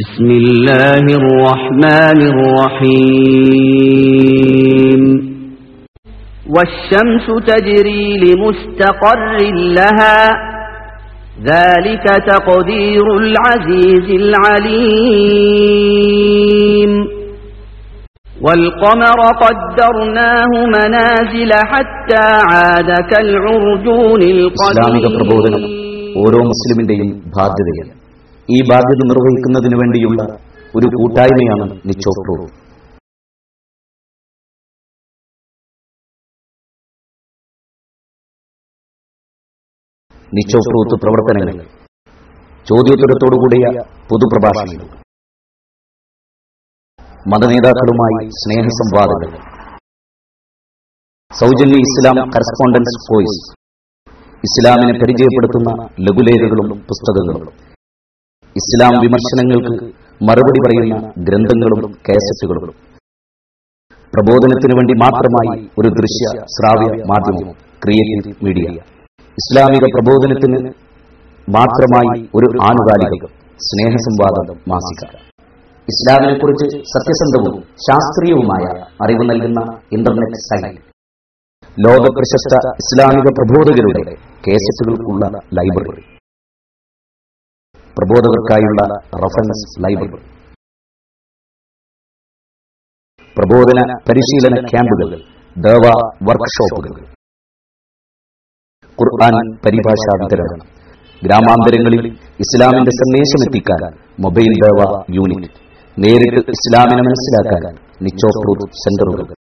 بسم الله الرحمن الرحيم والشمس تجري لمستقر لها ذلك تقدير العزيز العليم والقمر قدرناه منازل حتى عاد كالعرجون ഇസ്ലാമിക പ്രബോധനം القديم ഓരോ മുസ്ലിമിന്റെയും ബാധ്യതയാണ് ഈ ബാധ്യത നിർവഹിക്കുന്നതിന് വേണ്ടിയുള്ള ഒരു കൂട്ടായ്മയാണ് നിച്ചോപ്രോ. നിച്ചോപ്രൂത്ത് പ്രവർത്തനങ്ങൾ. ചോദ്യോത്തരത്തോടുകൂടിയ പൊതുപ്രഭാഷണങ്ങൾ. മതനേതാക്കളുമായി സ്നേഹസംവാദങ്ങൾ. സൗജന്യ ഇസ്ലാം കറസ്പോണ്ടൻസ് കോഴ്സ്. ഇസ്ലാമിനെ പരിചയപ്പെടുത്തുന്ന ലഘുലേഖകളും പുസ്തകങ്ങളും. ഇസ്ലാം വിമർശനങ്ങൾക്ക് മറുപടി പറയുന്ന ഗ്രന്ഥങ്ങളും കേസറ്റുകളും. പ്രബോധനത്തിനു വേണ്ടി മാത്രമായി ഒരു ദൃശ്യ ശ്രാവ്യ മാധ്യമം ക്രിയേറ്റീവ് മീഡിയ. ഇസ്ലാമിക പ്രബോധനത്തിന് മാത്രമായി ഒരു ആനുകാലികം സ്നേഹസംവാദം മാസിക. ഇസ്ലാമിനെക്കുറിച്ച് സത്യസന്ധവും ശാസ്ത്രീയവുമായ അറിവ് നൽകുന്ന ഇന്റർനെറ്റ് സൈറ്റ്. ലോക പ്രശസ്ത ഇസ്ലാമിക പ്രബോധകരുടെ കേസറ്റുകൾക്കുള്ള ലൈബ്രറി. പ്രബോധകർക്കായുള്ള റഫറൻസ് ലൈബ്രറി. പ്രബോധന പരിശീലന ക്യാമ്പുകൾ ദേവ വർക്ക്ഷോപ്പുകൾ. ഖുർആൻ പരിഭാഷാ വിതരണം. ഗ്രാമാന്തരങ്ങളിൽ ഇസ്ലാമിന്റെ സന്ദേശം എത്തിക്കാൻ മൊബൈൽ ദേവ യൂണിറ്റ്. നേരിട്ട് ഇസ്ലാമിനെ മനസ്സിലാക്കാൻ നിച്ചോപ്രൂർ സെന്ററുകൾ.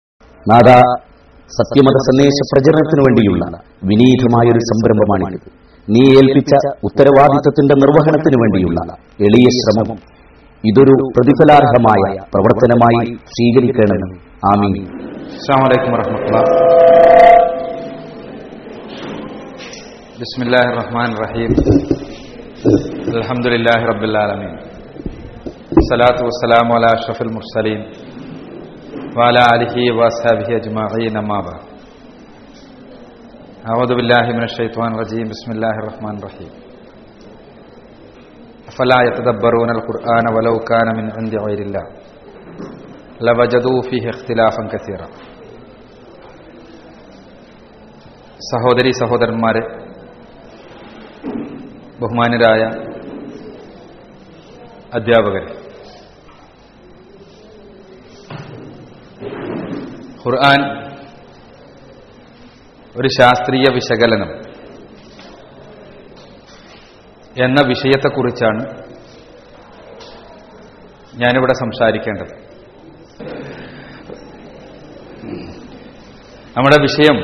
നാദാ സത്യമത സന്ദേശ പ്രചരണത്തിനു വേണ്ടിയുള്ള വിനീതമായൊരു സംരംഭമാണിത്. നീ ഏൽപ്പിച്ച ഉത്തരവാദിത്വത്തിന്റെ നിർവഹണത്തിനു വേണ്ടിയുള്ള എളിയ ശ്രമം. ഇതൊരു പ്രതിഫലാർഹമായ പ്രവർത്തനമായി സ്വീകരിക്കണമെന്ന്. ആമീൻ. അസ്സാമലൈക്കും വറഹമത്തുള്ള. ബിസ്മില്ലാഹി റഹീം. വസ്സലാമു അഷ്റഫുൽ മുർസലീൻ. വാല അലിഹി വാസാബിഹി അജ്മാഹി നമാബ أعوذ بالله من الشيطان الرجيم بسم الله الرحمن الرحيم أفلا يتدبرون القرآن ولو كان من عند غير الله لوجدوا فيه اختلافا كثيرا സഹോദരി സഹോദരന്മാരെ ബഹുമാനരായ അധ്യാപകരെ ഖുർആൻ ഒരു ശാസ്ത്രീയ വിശകലനം എന്ന വിഷയത്തെക്കുറിച്ചാണ് ഞാനിവിടെ സംസാരിക്കേണ്ടത്. നമ്മുടെ വിഷയം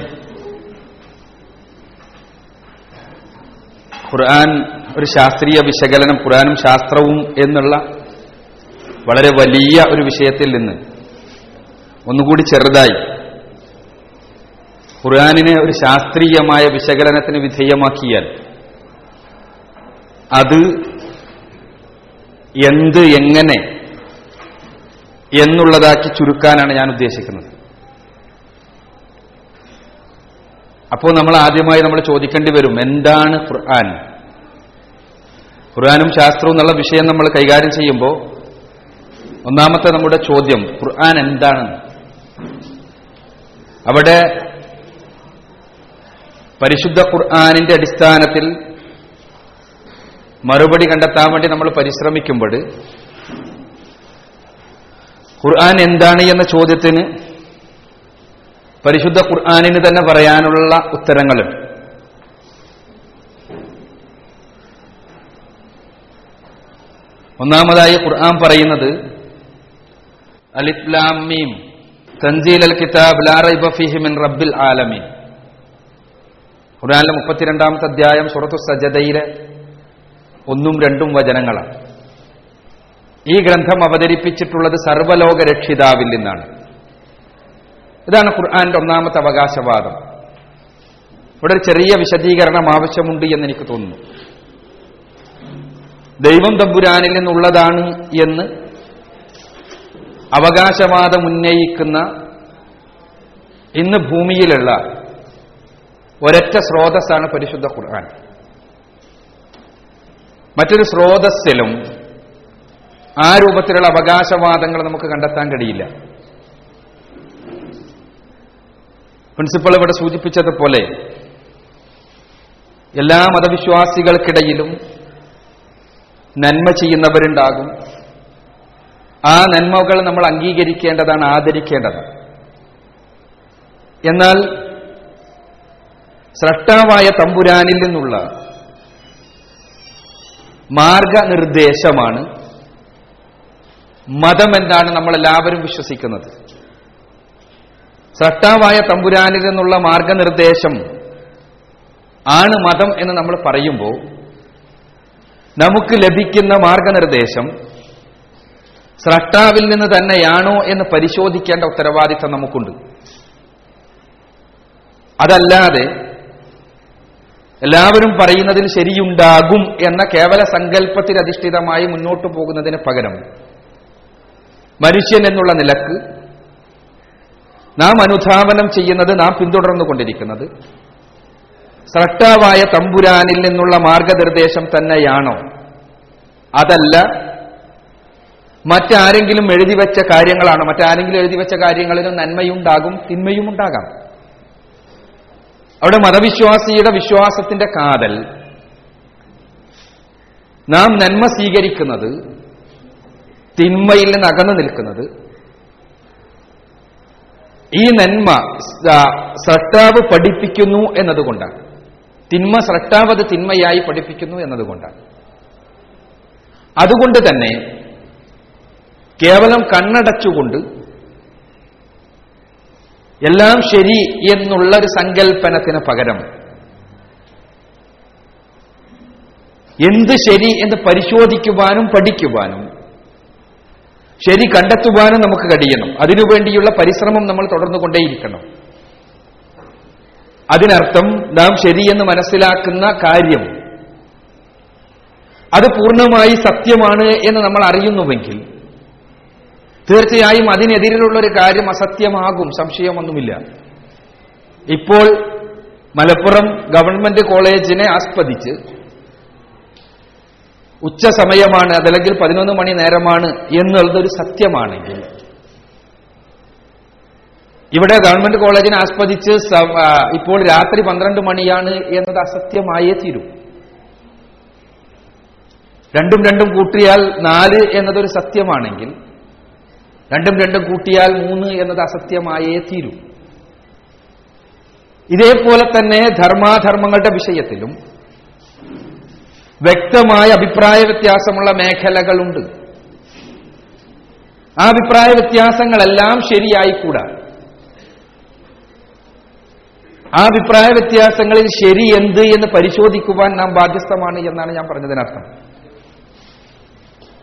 ഖുർആൻ ഒരു ശാസ്ത്രീയ വിശകലനം ഖുർആനും ശാസ്ത്രവും എന്നുള്ള വളരെ വലിയ ഒരു വിഷയത്തിൽ നിന്ന് ഒന്നുകൂടി ചെറുതായി ഖുർആാനിനെ ഒരു ശാസ്ത്രീയമായ വിശകലനത്തിന് വിധേയമാക്കിയാൽ അത് എന്ത് എങ്ങനെ എന്നുള്ളതാക്കി ചുരുക്കാനാണ് ഞാൻ ഉദ്ദേശിക്കുന്നത്. അപ്പോൾ നമ്മൾ ആദ്യമായി നമ്മൾ ചോദിക്കേണ്ടി വരും എന്താണ് ഖുർആൻ? ഖുർആാനും ശാസ്ത്രവും എന്നുള്ള വിഷയം നമ്മൾ കൈകാര്യം ചെയ്യുമ്പോൾ ഒന്നാമത്തെ നമ്മുടെ ചോദ്യം ഖുർആൻ എന്താണ്? അവിടെ പരിശുദ്ധ ഖുർആാനിന്റെ അടിസ്ഥാനത്തിൽ മറുപടി കണ്ടെത്താൻ വേണ്ടി നമ്മൾ പരിശ്രമിക്കുമ്പോൾ ഖുർആൻ എന്താണ് എന്ന ചോദ്യത്തിന് പരിശുദ്ധ ഖുർആാനിന് തന്നെ പറയാനുള്ള ഉത്തരങ്ങളും ഒന്നാമതായി ഖുർആൻ പറയുന്നത് അലിഫ്ലാം മീം തൻസീൽ അൽ കിതാബ് ലാ റൈബ ഫീഹി മിൻ റബ്ബിൽ ആലമീൻ. ഖുർആനിലെ മുപ്പത്തിരണ്ടാമത്തെ അധ്യായം സുറത്തു സജതയിലെ ഒന്നും രണ്ടും വചനങ്ങളാണ്. ഈ ഗ്രന്ഥം അവതരിപ്പിച്ചിട്ടുള്ളത് സർവലോക രക്ഷിതാവിൽ നിന്നാണ്. ഇതാണ് ഖുർആാന്റെ ഒന്നാമത്തെ അവകാശവാദം. ഇവിടെ ഒരു ചെറിയ വിശദീകരണം ആവശ്യമുണ്ട് എന്ന് എനിക്ക് തോന്നുന്നു. ദൈവം തമ്പുരാനിൽ നിന്നുള്ളതാണ് എന്ന് അവകാശവാദം ഉന്നയിക്കുന്ന ഇന്ന് ഭൂമിയിലുള്ള ഒരൊറ്റ സ്രോതസ്സാണ് പരിശുദ്ധ ഖുർആൻ. മറ്റൊരു സ്രോതസ്സിലും ആ രൂപത്തിലുള്ള അവകാശവാദങ്ങൾ നമുക്ക് കണ്ടെത്താൻ കഴിയില്ല. പ്രിൻസിപ്പൾ ഇവിടെ സൂചിപ്പിച്ചതുപോലെ എല്ലാ മതവിശ്വാസികൾക്കിടയിലും നന്മ ചെയ്യുന്നവരുണ്ടാകും. ആ നന്മകൾ നമ്മൾ അംഗീകരിക്കേണ്ടതാണ് ആദരിക്കേണ്ടതാണ്. എന്നാൽ സ്രഷ്ടാവായ തമ്പുരാനിൽ നിന്നുള്ള മാർഗനിർദ്ദേശമാണ് മതമെന്നാണ് നമ്മളെല്ലാവരും വിശ്വസിക്കുന്നത്. സ്രഷ്ടാവായ തമ്പുരാനിൽ നിന്നുള്ള മാർഗനിർദ്ദേശം ആണ് മതം എന്ന് നമ്മൾ പറയുമ്പോൾ നമുക്ക് ലഭിക്കുന്ന മാർഗനിർദ്ദേശം സ്രഷ്ടാവിൽ നിന്ന് തന്നെയാണോ എന്ന് പരിശോധിക്കേണ്ട ഉത്തരവാദിത്തം നമുക്കുണ്ട്. അതല്ലാതെ എല്ലാവരും പറയുന്നതിൽ ശരിയുണ്ടാകും എന്ന കേവല സങ്കല്പത്തിൽ അധിഷ്ഠിതമായി മുന്നോട്ട് പോകുന്നതിന് പകരം മനുഷ്യൻ എന്നുള്ള നിലയ്ക്ക് നാം അനുധാവനം ചെയ്യുന്നത് നാം പിന്തുടർന്നു കൊണ്ടിരിക്കുന്നത്. സ്രഷ്ടാവായ തമ്പുരാനിൽ നിന്നുള്ള മാർഗനിർദ്ദേശം തന്നെയാണോ? അതല്ല. മറ്റാരെങ്കിലും എഴുതിവെച്ച കാര്യങ്ങളാണോ? മറ്റാരെങ്കിലും എഴുതിവെച്ച കാര്യങ്ങളിലും നന്മയുണ്ടാകും തിന്മയും അവിടെ മതവിശ്വാസിയുടെ വിശ്വാസത്തിന്റെ കാതൽ. നാം നന്മ സ്വീകരിക്കുന്നത് തിന്മയിൽ നിന്ന് അകന്നു നിൽക്കുന്നത്. ഈ നന്മ സ്രഷ്ടാവ് പഠിപ്പിക്കുന്നു എന്നതുകൊണ്ടാണ്. തിന്മ സ്രഷ്ടാവ് അത് തിന്മയായി പഠിപ്പിക്കുന്നു എന്നതുകൊണ്ടാണ്. അതുകൊണ്ട് തന്നെ കേവലം കണ്ണടച്ചുകൊണ്ട് എല്ലാം ശരി എന്നുള്ള ഒരു സങ്കല്പനത്തിന് പകരം എന്ത് ശരി എന്ന് പരിശോധിക്കുവാനും പഠിക്കുവാനും ശരി കണ്ടെത്തുവാനും നമുക്ക് കഴിയണം. അതിനുവേണ്ടിയുള്ള പരിശ്രമം നമ്മൾ തുടർന്നു കൊണ്ടേയിരിക്കണം അതിനർത്ഥം നാം ശരിയെന്ന് മനസ്സിലാക്കുന്ന കാര്യം അത് പൂർണമായി സത്യമാണ് എന്ന് നമ്മൾ അറിയുന്നുവെങ്കിൽ തീർച്ചയായും അതിനെതിരിലുള്ള ഒരു കാര്യം അസത്യമാകും സംശയമൊന്നുമില്ല. ഇപ്പോൾ മലപ്പുറം ഗവൺമെന്റ് കോളേജിനെ ആസ്പദിച്ച് ഉച്ച സമയമാണ് അതല്ലെങ്കിൽ പതിനൊന്ന് മണി നേരമാണ് എന്നുള്ളതൊരു സത്യമാണെങ്കിൽ ഇവിടെ ഗവൺമെന്റ് കോളേജിനെ ആസ്പദിച്ച് ഇപ്പോൾ രാത്രി പന്ത്രണ്ട് മണിയാണ് എന്നത് അസത്യമായേ തീരും. രണ്ടും രണ്ടും കൂട്ടിയാൽ നാല് എന്നതൊരു സത്യമാണെങ്കിൽ രണ്ടും രണ്ടും കൂട്ടിയാൽ മൂന്ന് എന്നത് അസത്യമായേ തീരൂ. ഇതേപോലെ തന്നെ ധർമാധർമ്മങ്ങളുടെ വിഷയത്തിലും വ്യക്തമായ അഭിപ്രായ വ്യത്യാസമുള്ള മേഖലകളുണ്ട്. ആ അഭിപ്രായ വ്യത്യാസങ്ങളെല്ലാം ശരിയായിക്കൂടാ. ആ അഭിപ്രായ വ്യത്യാസങ്ങളിൽ ശരി എന്ത് എന്ന് പരിശോധിക്കുവാൻ നാം ബാധ്യസ്ഥമാണ് എന്നാണ് ഞാൻ പറഞ്ഞതിനർത്ഥം.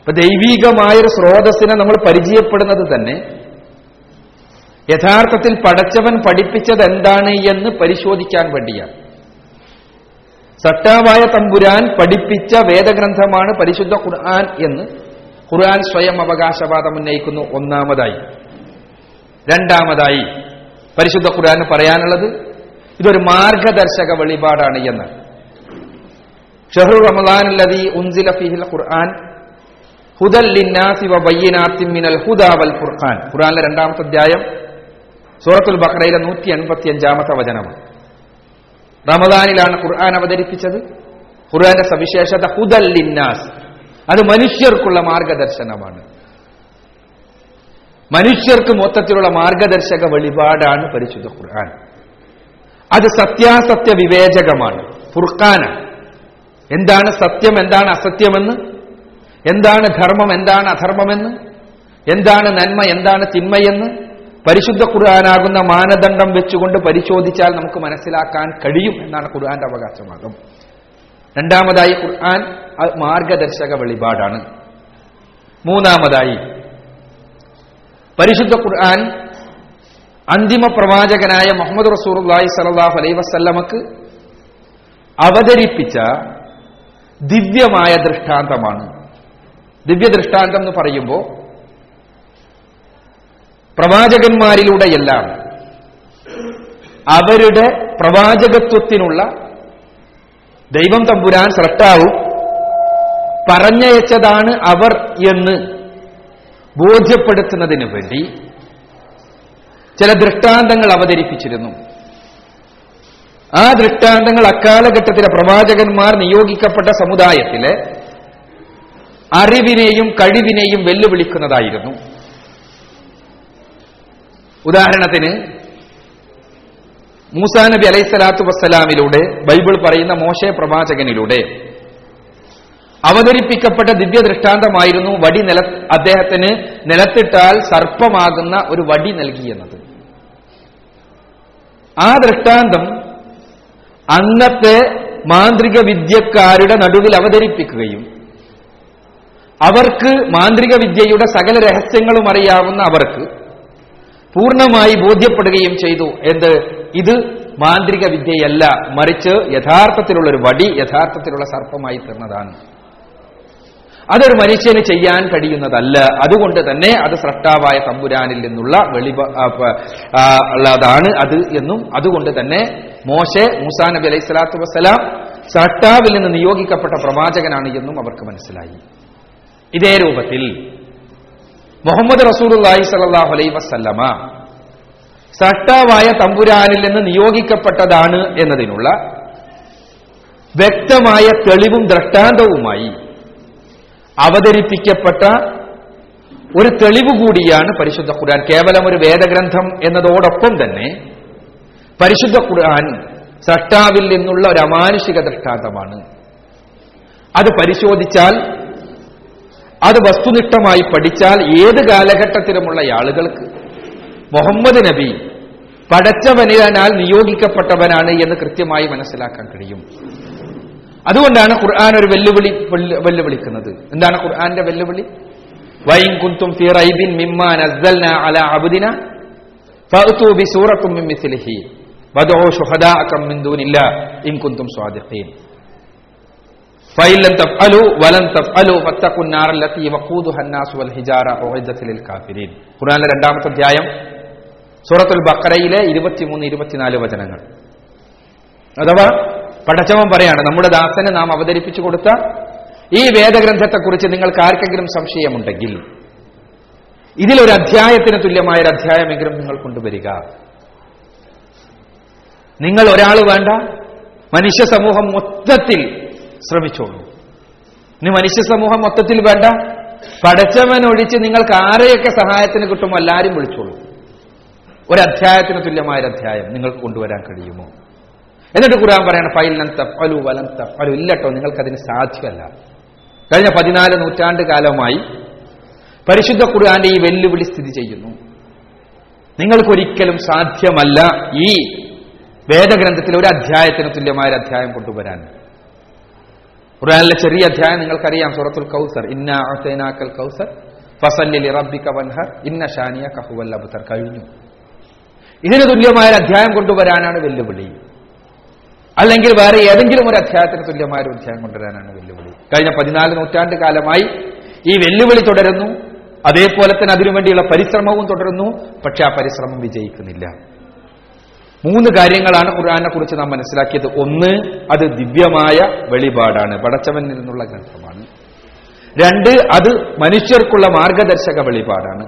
ഇപ്പൊ ദൈവീകമായൊരു സ്രോതസ്സിനെ നമ്മൾ പരിചയപ്പെടുന്നത് തന്നെ യഥാർത്ഥത്തിൽ പടച്ചവൻ പഠിപ്പിച്ചത് എന്താണ് എന്ന് പരിശോധിക്കാൻ വേണ്ടിയാണ്. സട്ടാവായ തമ്പുരാൻ പഠിപ്പിച്ച വേദഗ്രന്ഥമാണ് പരിശുദ്ധ ഖുർആൻ എന്ന് ഖുർആൻ സ്വയം അവകാശവാദം ഉന്നയിക്കുന്നു. ഒന്നാമതായി. രണ്ടാമതായി പരിശുദ്ധ ഖുർആൻ പറയാനുള്ളത് ഇതൊരു മാർഗദർശക വെളിപാടാണ് എന്ന്. ഷഹ്റു റമദാൻ ഉൻസില ഫിഹിൽ ഖുർആൻ വൽ ഖുർആനിലെ രണ്ടാമത്തെ അധ്യായം സൂറത്തുൽ ബഖറയിലെ നൂറ്റി എൺപത്തി അഞ്ചാമത്തെ വചനമാണ്. റമദാനിലാണ് ഖുർആൻ അവതരിപ്പിച്ചത്. ഖുർആന്റെ സവിശേഷത ഹുദൽ ലിന്നാസ്. അത് മനുഷ്യർക്കുള്ള മാർഗദർശനമാണ്. മനുഷ്യർക്ക് മൊത്തത്തിലുള്ള മാർഗദർശക വെളിപാടാണ് പരിശുദ്ധ ഖുർആൻ. അത് സത്യാസത്യ വിവേചകമാണ്. ഫുർഖാനാണ് എന്താണ് സത്യം എന്താണ് അസത്യമെന്ന് എന്താണ് ധർമ്മം എന്താണ് അധർമ്മമെന്ന്? എന്താണ് നന്മ എന്താണ് തിന്മയെന്ന്? പരിശുദ്ധ ഖുർആാനാകുന്ന മാനദണ്ഡം വെച്ചുകൊണ്ട് പരിശോധിച്ചാൽ നമുക്ക് മനസ്സിലാക്കാൻ കഴിയും എന്നാണ് ഖുർആാന്റെ അവകാശവാദം രണ്ടാമതായി ഖുർആൻ മാർഗദർശക വെളിപാടാണ്. മൂന്നാമതായി പരിശുദ്ധ ഖുർആൻ അന്തിമ പ്രവാചകനായ മുഹമ്മദ് റസൂർലായി സലാഹു അലൈ വസല്ലമക്ക് അവതരിപ്പിച്ച ദിവ്യമായ ദൃഷ്ടാന്തമാണ്. ദിവ്യ ദൃഷ്ടാന്തം എന്ന് പറയുമ്പോൾ പ്രവാചകന്മാരിലൂടെയെല്ലാം അവരുടെ പ്രവാചകത്വത്തിനുള്ള ദൈവം തമ്പുരാൻ സ്രഷ്ടാവും പറഞ്ഞയച്ചതാണ് അവർ എന്ന് ബോധ്യപ്പെടുത്തുന്നതിന് വേണ്ടി ചില ദൃഷ്ടാന്തങ്ങൾ അവതരിപ്പിച്ചിരുന്നു. ആ ദൃഷ്ടാന്തങ്ങൾ അക്കാലഘട്ടത്തിലെ പ്രവാചകന്മാർ നിയോഗിക്കപ്പെട്ട സമുദായത്തിലെ അറിവിനെയും കഴിവിനെയും വെല്ലുവിളിക്കുന്നതായിരുന്നു. ഉദാഹരണത്തിന് മൂസാ നബി അലൈഹി സ്വലാത്തു വസ്സലാമിലൂടെ ബൈബിൾ പറയുന്ന മോശ പ്രവാചകനിലൂടെ അവതരിപ്പിക്കപ്പെട്ട ദിവ്യ ദൃഷ്ടാന്തമായിരുന്നു വടി നില അദ്ദേഹത്തിന് നിലത്തിട്ടാൽ സർപ്പമാകുന്ന ഒരു വടി നൽകിയെന്നത് ആ ദൃഷ്ടാന്തം അന്നത്തെ മാന്ത്രിക വിദ്യക്കാരുടെ നടുവിൽ അവതരിപ്പിക്കുകയും അവർക്ക് മാന്ത്രിക വിദ്യയുടെ സകല രഹസ്യങ്ങളും അറിയാവുന്ന അവർക്ക് പൂർണമായി ബോധ്യപ്പെടുകയും ചെയ്തു. എന്ത്? ഇത് മാന്ത്രിക വിദ്യയല്ല മറിച്ച് യഥാർത്ഥത്തിലുള്ള ഒരു വടി യഥാർത്ഥത്തിലുള്ള സർപ്പമായി തീർന്നതാണ്. അതൊരു മനുഷ്യന് ചെയ്യാൻ കഴിയുന്നതല്ല. അതുകൊണ്ട് തന്നെ അത് സ്രഷ്ടാവായ തമ്പുരാനിൽ നിന്നുള്ള വെളിവ ഉള്ളതാണ് അത് എന്നും. അതുകൊണ്ട് തന്നെ മോശെ മൂസാ നബി അലൈഹി സ്വലാത്തു വസ്സലാം സ്രഷ്ടാവിൽ നിന്ന് നിയോഗിക്കപ്പെട്ട പ്രവാചകനാണ് എന്നും അവർക്ക് മനസ്സിലായി. ഇതേ രൂപത്തിൽ മുഹമ്മദ് റസൂലുള്ളാഹി സ്വല്ലല്ലാഹു അലൈ വസല്ലമ സട്ടാവായ തമ്പുരാനിൽ നിന്ന് നിയോഗിക്കപ്പെട്ടതാണ് എന്നതിനുള്ള വ്യക്തമായ തെളിവും ദൃഷ്ടാന്തവുമായി അവതരിപ്പിക്കപ്പെട്ട ഒരു തെളിവുകൂടിയാണ് പരിശുദ്ധ ഖുർആൻ. കേവലം ഒരു വേദഗ്രന്ഥം എന്നതോടൊപ്പം തന്നെ പരിശുദ്ധ ഖുർആൻ സട്ടാവിൽ നിന്നുള്ള ഒരു അമാനുഷിക ദൃഷ്ടാന്തമാണ്. അത് പരിശോധിച്ചാൽ അത് വസ്തുനിഷ്ഠമായി പഠിച്ചാൽ ഏത് കാലഘട്ടത്തിലുമുള്ള ആളുകൾക്ക്? മുഹമ്മദ് നബി പടച്ചവനാൽ നിയോഗിക്കപ്പെട്ടവനാണ് എന്ന് കൃത്യമായി മനസ്സിലാക്കാൻ കഴിയും. അതുകൊണ്ടാണ് ഖുർആൻ ഒരു വെല്ലുവിളി വെല്ലു- വെല്ലുവിളിക്കുന്നത്. എന്താണ് ഖുർആന്റെ വെല്ലുവിളി? കുന്തും ഫൈലം തഫ്അലു വലം തഫ്അലു ഫത്തഖുൻ നാറല്ലതി വഖൂദുഹ വൽ ഹിജാറ ഉഇദ്ദത ലിൽ കാഫിരീൻ ഖുർആനിലെ രണ്ടാമത്തെ അധ്യായം സൂറത്തുൽ ബഖറയിലെ 23 24 വചനങ്ങൾ. അഥവാ പടച്ചവൻ പറയാണ് നമ്മുടെ ദാസന് നാം അവതരിപ്പിച്ചു കൊടുത്ത ഈ വേദഗ്രന്ഥത്തെക്കുറിച്ച് നിങ്ങൾക്ക് ആർക്കെങ്കിലും സംശയമുണ്ടെങ്കിൽ ഇതിലൊരു അധ്യായത്തിന് തുല്യമായ ഒരു അധ്യായമെങ്കിലും നിങ്ങൾ കൊണ്ടുവരിക. നിങ്ങൾ ഒരാൾ വേണ്ട മനുഷ്യ സമൂഹം മൊത്തത്തിൽ ശ്രമിച്ചോളൂ. ഇനി മനുഷ്യ സമൂഹം മൊത്തത്തിൽ വേണ്ട. പടച്ചവൻ ഒഴിച്ച് നിങ്ങൾക്ക് ആരെയൊക്കെ സഹായത്തിന് കിട്ടുമോ എല്ലാവരും വിളിച്ചോളൂ. ഒരു അധ്യായത്തിന് തുല്യമായ ഒരു അധ്യായം നിങ്ങൾക്ക് കൊണ്ടുവരാൻ കഴിയുമോ? എന്നിട്ട് ഖുർആൻ പറയണം ഫൈലൻ തഫലു വലം തഫലു ഇല്ലട്ടോ നിങ്ങൾക്കതിന് സാധ്യമല്ല. കഴിഞ്ഞ പതിനാല് നൂറ്റാണ്ട് കാലമായി പരിശുദ്ധ ഖുർആന്റെ ഈ വെല്ലുവിളി സ്ഥിതി ചെയ്യുന്നു. നിങ്ങൾക്കൊരിക്കലും സാധ്യമല്ല ഈ വേദഗ്രന്ഥത്തിൽ ഒരു അധ്യായത്തിന് തുല്യമായ ഒരു അധ്യായം കൊണ്ടുവരാൻ. ഖുർആനിലെ ചെറിയ അധ്യായം നിങ്ങൾക്കറിയാം സൂറത്തുൽ കൗസർ. ഇന്ന അഅ്തൈനാക്കൽ കൗസർ ഫസല്ലി റബ്ബിക വൻഹർ ഇന്ന ഷാനിയ കഹുവൽ അബ്തർ. കഴിഞ്ഞു. ഇതിന് തുല്യമായ ഒരു അധ്യായം കൊണ്ടുവരാനാണ് വെല്ലുവിളി. അല്ലെങ്കിൽ വേറെ ഏതെങ്കിലും ഒരു അധ്യായത്തിന് തുല്യമായ ഒരു അധ്യായം കൊണ്ടുവരാനാണ് വെല്ലുവിളി. കഴിഞ്ഞ പതിനാല് നൂറ്റാണ്ട് കാലമായി ഈ വെല്ലുവിളി തുടരുന്നു. അതേപോലെ തന്നെ അതിനുവേണ്ടിയുള്ള പരിശ്രമവും തുടരുന്നു. പക്ഷെ ആ പരിശ്രമം വിജയിക്കുന്നില്ല. മൂന്ന് കാര്യങ്ങളാണ് ഖുർആാനെ കുറിച്ച് നാം മനസ്സിലാക്കിയത്. ഒന്ന് അത് ദിവ്യമായ വെളിപാടാണ്. പടച്ചവനിൽ നിന്നുള്ള ഗ്രന്ഥമാണ്. രണ്ട് അത് മനുഷ്യർക്കുള്ള മാർഗദർശക വെളിപാടാണ്.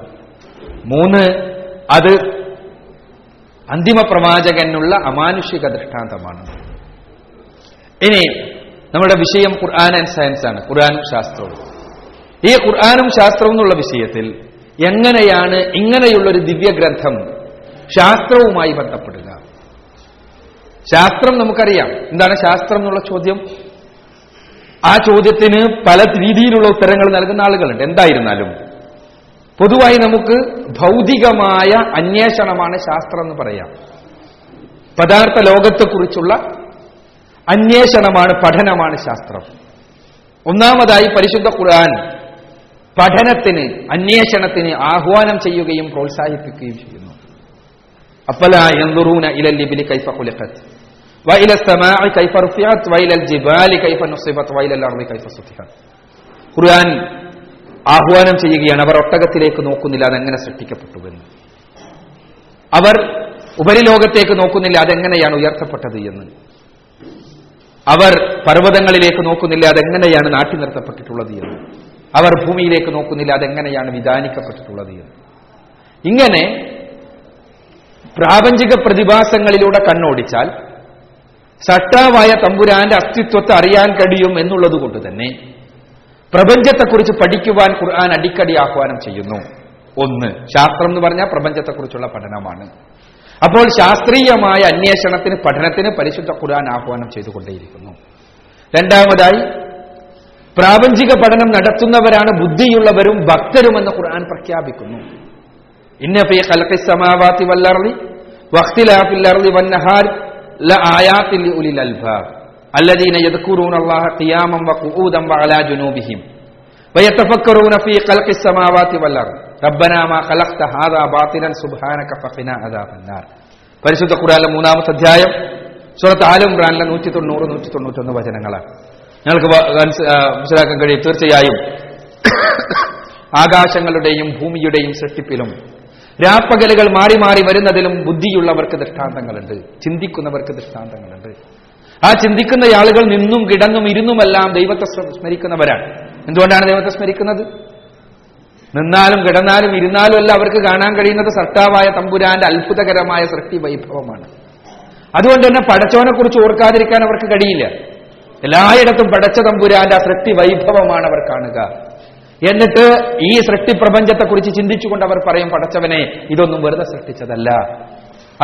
മൂന്ന് അത് അന്തിമ പ്രവാചകനുള്ള അമാനുഷിക ദൃഷ്ടാന്തമാണ്. ഇനി നമ്മുടെ വിഷയം ഖുർആൻ ആൻഡ് സയൻസ് ആണ് ഖുർആാനും ശാസ്ത്രവും. ഈ ഖുർആാനും ശാസ്ത്രവും എന്നുള്ള വിഷയത്തിൽ എങ്ങനെയാണ് ഇങ്ങനെയുള്ളൊരു ദിവ്യഗ്രന്ഥം ശാസ്ത്രവുമായി ബന്ധപ്പെടുക? ശാസ്ത്രം നമുക്കറിയാം. എന്താണ് ശാസ്ത്രം എന്നുള്ള ചോദ്യം? ആ ചോദ്യത്തിന് പല രീതിയിലുള്ള ഉത്തരങ്ങൾ നൽകുന്ന ആളുകളുണ്ട്. എന്തായിരുന്നാലും. പൊതുവായി നമുക്ക് ഭൗതികമായ അന്വേഷണമാണ് ശാസ്ത്രം എന്ന് പറയാം. പദാർത്ഥ ലോകത്തെക്കുറിച്ചുള്ള അന്വേഷണമാണ് പഠനമാണ് ശാസ്ത്രം. ഒന്നാമതായി പരിശുദ്ധ ഖുർആൻ പഠനത്തിന് അന്വേഷണത്തിന് ആഹ്വാനം ചെയ്യുകയും പ്രോത്സാഹിപ്പിക്കുകയും ചെയ്യുന്നു. أفلا ينظرون إلى الإبل كيف خلقت وإلى السماء كيف رفعت وإلى الجبال كيف نصبت وإلى الأرض كيف سطحت ഖുർആൻ ആഹ്വാനം ചെയ്യുകയാണ് അവർ ഒട്ടകത്തിലേക്ക് നോക്കുന്നില്ല അതെങ്ങനെ സൃഷ്ടിക്കപ്പെട്ടുവെന്ന് അവർ ഉപരിലോകത്തേക്ക് നോക്കുന്നില്ല അതെങ്ങനെയാണ് ഉയർത്തപ്പെട്ടത് എന്ന് അവർ പർവ്വതങ്ങളിലേക്ക് നോക്കുന്നില്ല അതെങ്ങനെയാണ് നാട്ടി നിർത്തപ്പെട്ടിട്ടുള്ളത് എന്ന് അവർ ഭൂമിയിലേക്ക് നോക്കുന്നില്ല അതെങ്ങനെയാണ് വിധാനിക്കപ്പെട്ടിട്ടുള്ളത് എന്ന് ഇങ്ങനെ പ്രാപഞ്ചിക പ്രതിഭാസങ്ങളിലൂടെ കണ്ണോടിച്ചാൽ സട്ടാവായ തമ്പുരാന്റെ അസ്തിത്വത്തെ അറിയാൻ കഴിയും എന്നുള്ളത് കൊണ്ട് തന്നെ പ്രപഞ്ചത്തെക്കുറിച്ച് പഠിക്കുവാൻ ഖുർആൻ അടിക്കടി ആഹ്വാനം ചെയ്യുന്നു. ഒന്ന് ശാസ്ത്രം എന്ന് പറഞ്ഞാൽ പ്രപഞ്ചത്തെക്കുറിച്ചുള്ള പഠനമാണ്. അപ്പോൾ ശാസ്ത്രീയമായ അന്വേഷണത്തിന് പഠനത്തിന് പരിശുദ്ധ ഖുർആൻ ആഹ്വാനം ചെയ്തുകൊണ്ടേയിരിക്കുന്നു. രണ്ടാമതായി പ്രാപഞ്ചിക പഠനം നടത്തുന്നവരാണ് ബുദ്ധിയുള്ളവരും ഭക്തരുമെന്ന് ഖുർആൻ പ്രഖ്യാപിക്കുന്നു. ഇന്ന ഫീ ഖൽഖിസ് സമാവാതി വൽ അർളി വഖ്തിലാഫിൽ അർളി വൻ നഹാർ ലആയാതിൻ ലിഉലിൽ അൽബാബ് الذين يذكرون الله قياما وقعودا وعلى جنوبهم ويتفكرون في خلق السماوات والارض ربنا ما خلقت هذا باطلا سبحانك فقنا عذاب النار പരിശുദ്ധ ഖുർആനിലെ മൂന്നാമത്തെ അധ്യായം സൂറത്ത് ആലം ഇമ്രാനിലെ നൂറ്റി തൊണ്ണൂറ് നൂറ്റി തൊണ്ണൂറ്റൊന്ന് വചനങ്ങളാണ് ഞങ്ങൾക്ക് വ- മനസ്സ്- ആ, മനസ്സിലാക്കാൻ കഴിയും തീർച്ചയായും ആകാശങ്ങളുടെയും ഭൂമിയുടെയും സൃഷ്ടിപ്പിലും രാപ്പകലുകൾ മാറി മാറി വരുന്നതിലും ബുദ്ധിയുള്ളവർക്ക് ദൃഷ്ടാന്തങ്ങളുണ്ട്. ചിന്തിക്കുന്നവർക്ക് ദൃഷ്ടാന്തങ്ങളുണ്ട്. ആ ചിന്തിക്കുന്ന ആളുകൾ നിന്നും കിടന്നും ഇരുന്നുമെല്ലാം ദൈവത്തെ സ്മരിക്കുന്നവരാണ്. എന്തുകൊണ്ടാണ് ദൈവത്തെ സ്മരിക്കുന്നത്? നിന്നാലും കിടന്നാലും ഇരുന്നാലും അല്ല അവർക്ക് കാണാൻ കഴിയുന്നത് സർട്ടാവായ തമ്പുരാന്റെ അത്ഭുതകരമായ സൃഷ്ടി വൈഭവമാണ്. അതുകൊണ്ട് തന്നെ പടച്ചവനെ കുറിച്ച് ഓർക്കാതിരിക്കാൻ അവർക്ക് കഴിയില്ല. എല്ലായിടത്തും പടച്ച തമ്പുരാന്റെ ആ സൃഷ്ടി വൈഭവമാണ് അവർ കാണുക. എന്നിട്ട് ഈ സൃഷ്ടി പ്രപഞ്ചത്തെക്കുറിച്ച് ചിന്തിച്ചുകൊണ്ട് അവർ പറയും പടച്ചവനെ ഇതൊന്നും വെറുതെ സൃഷ്ടിച്ചതല്ല.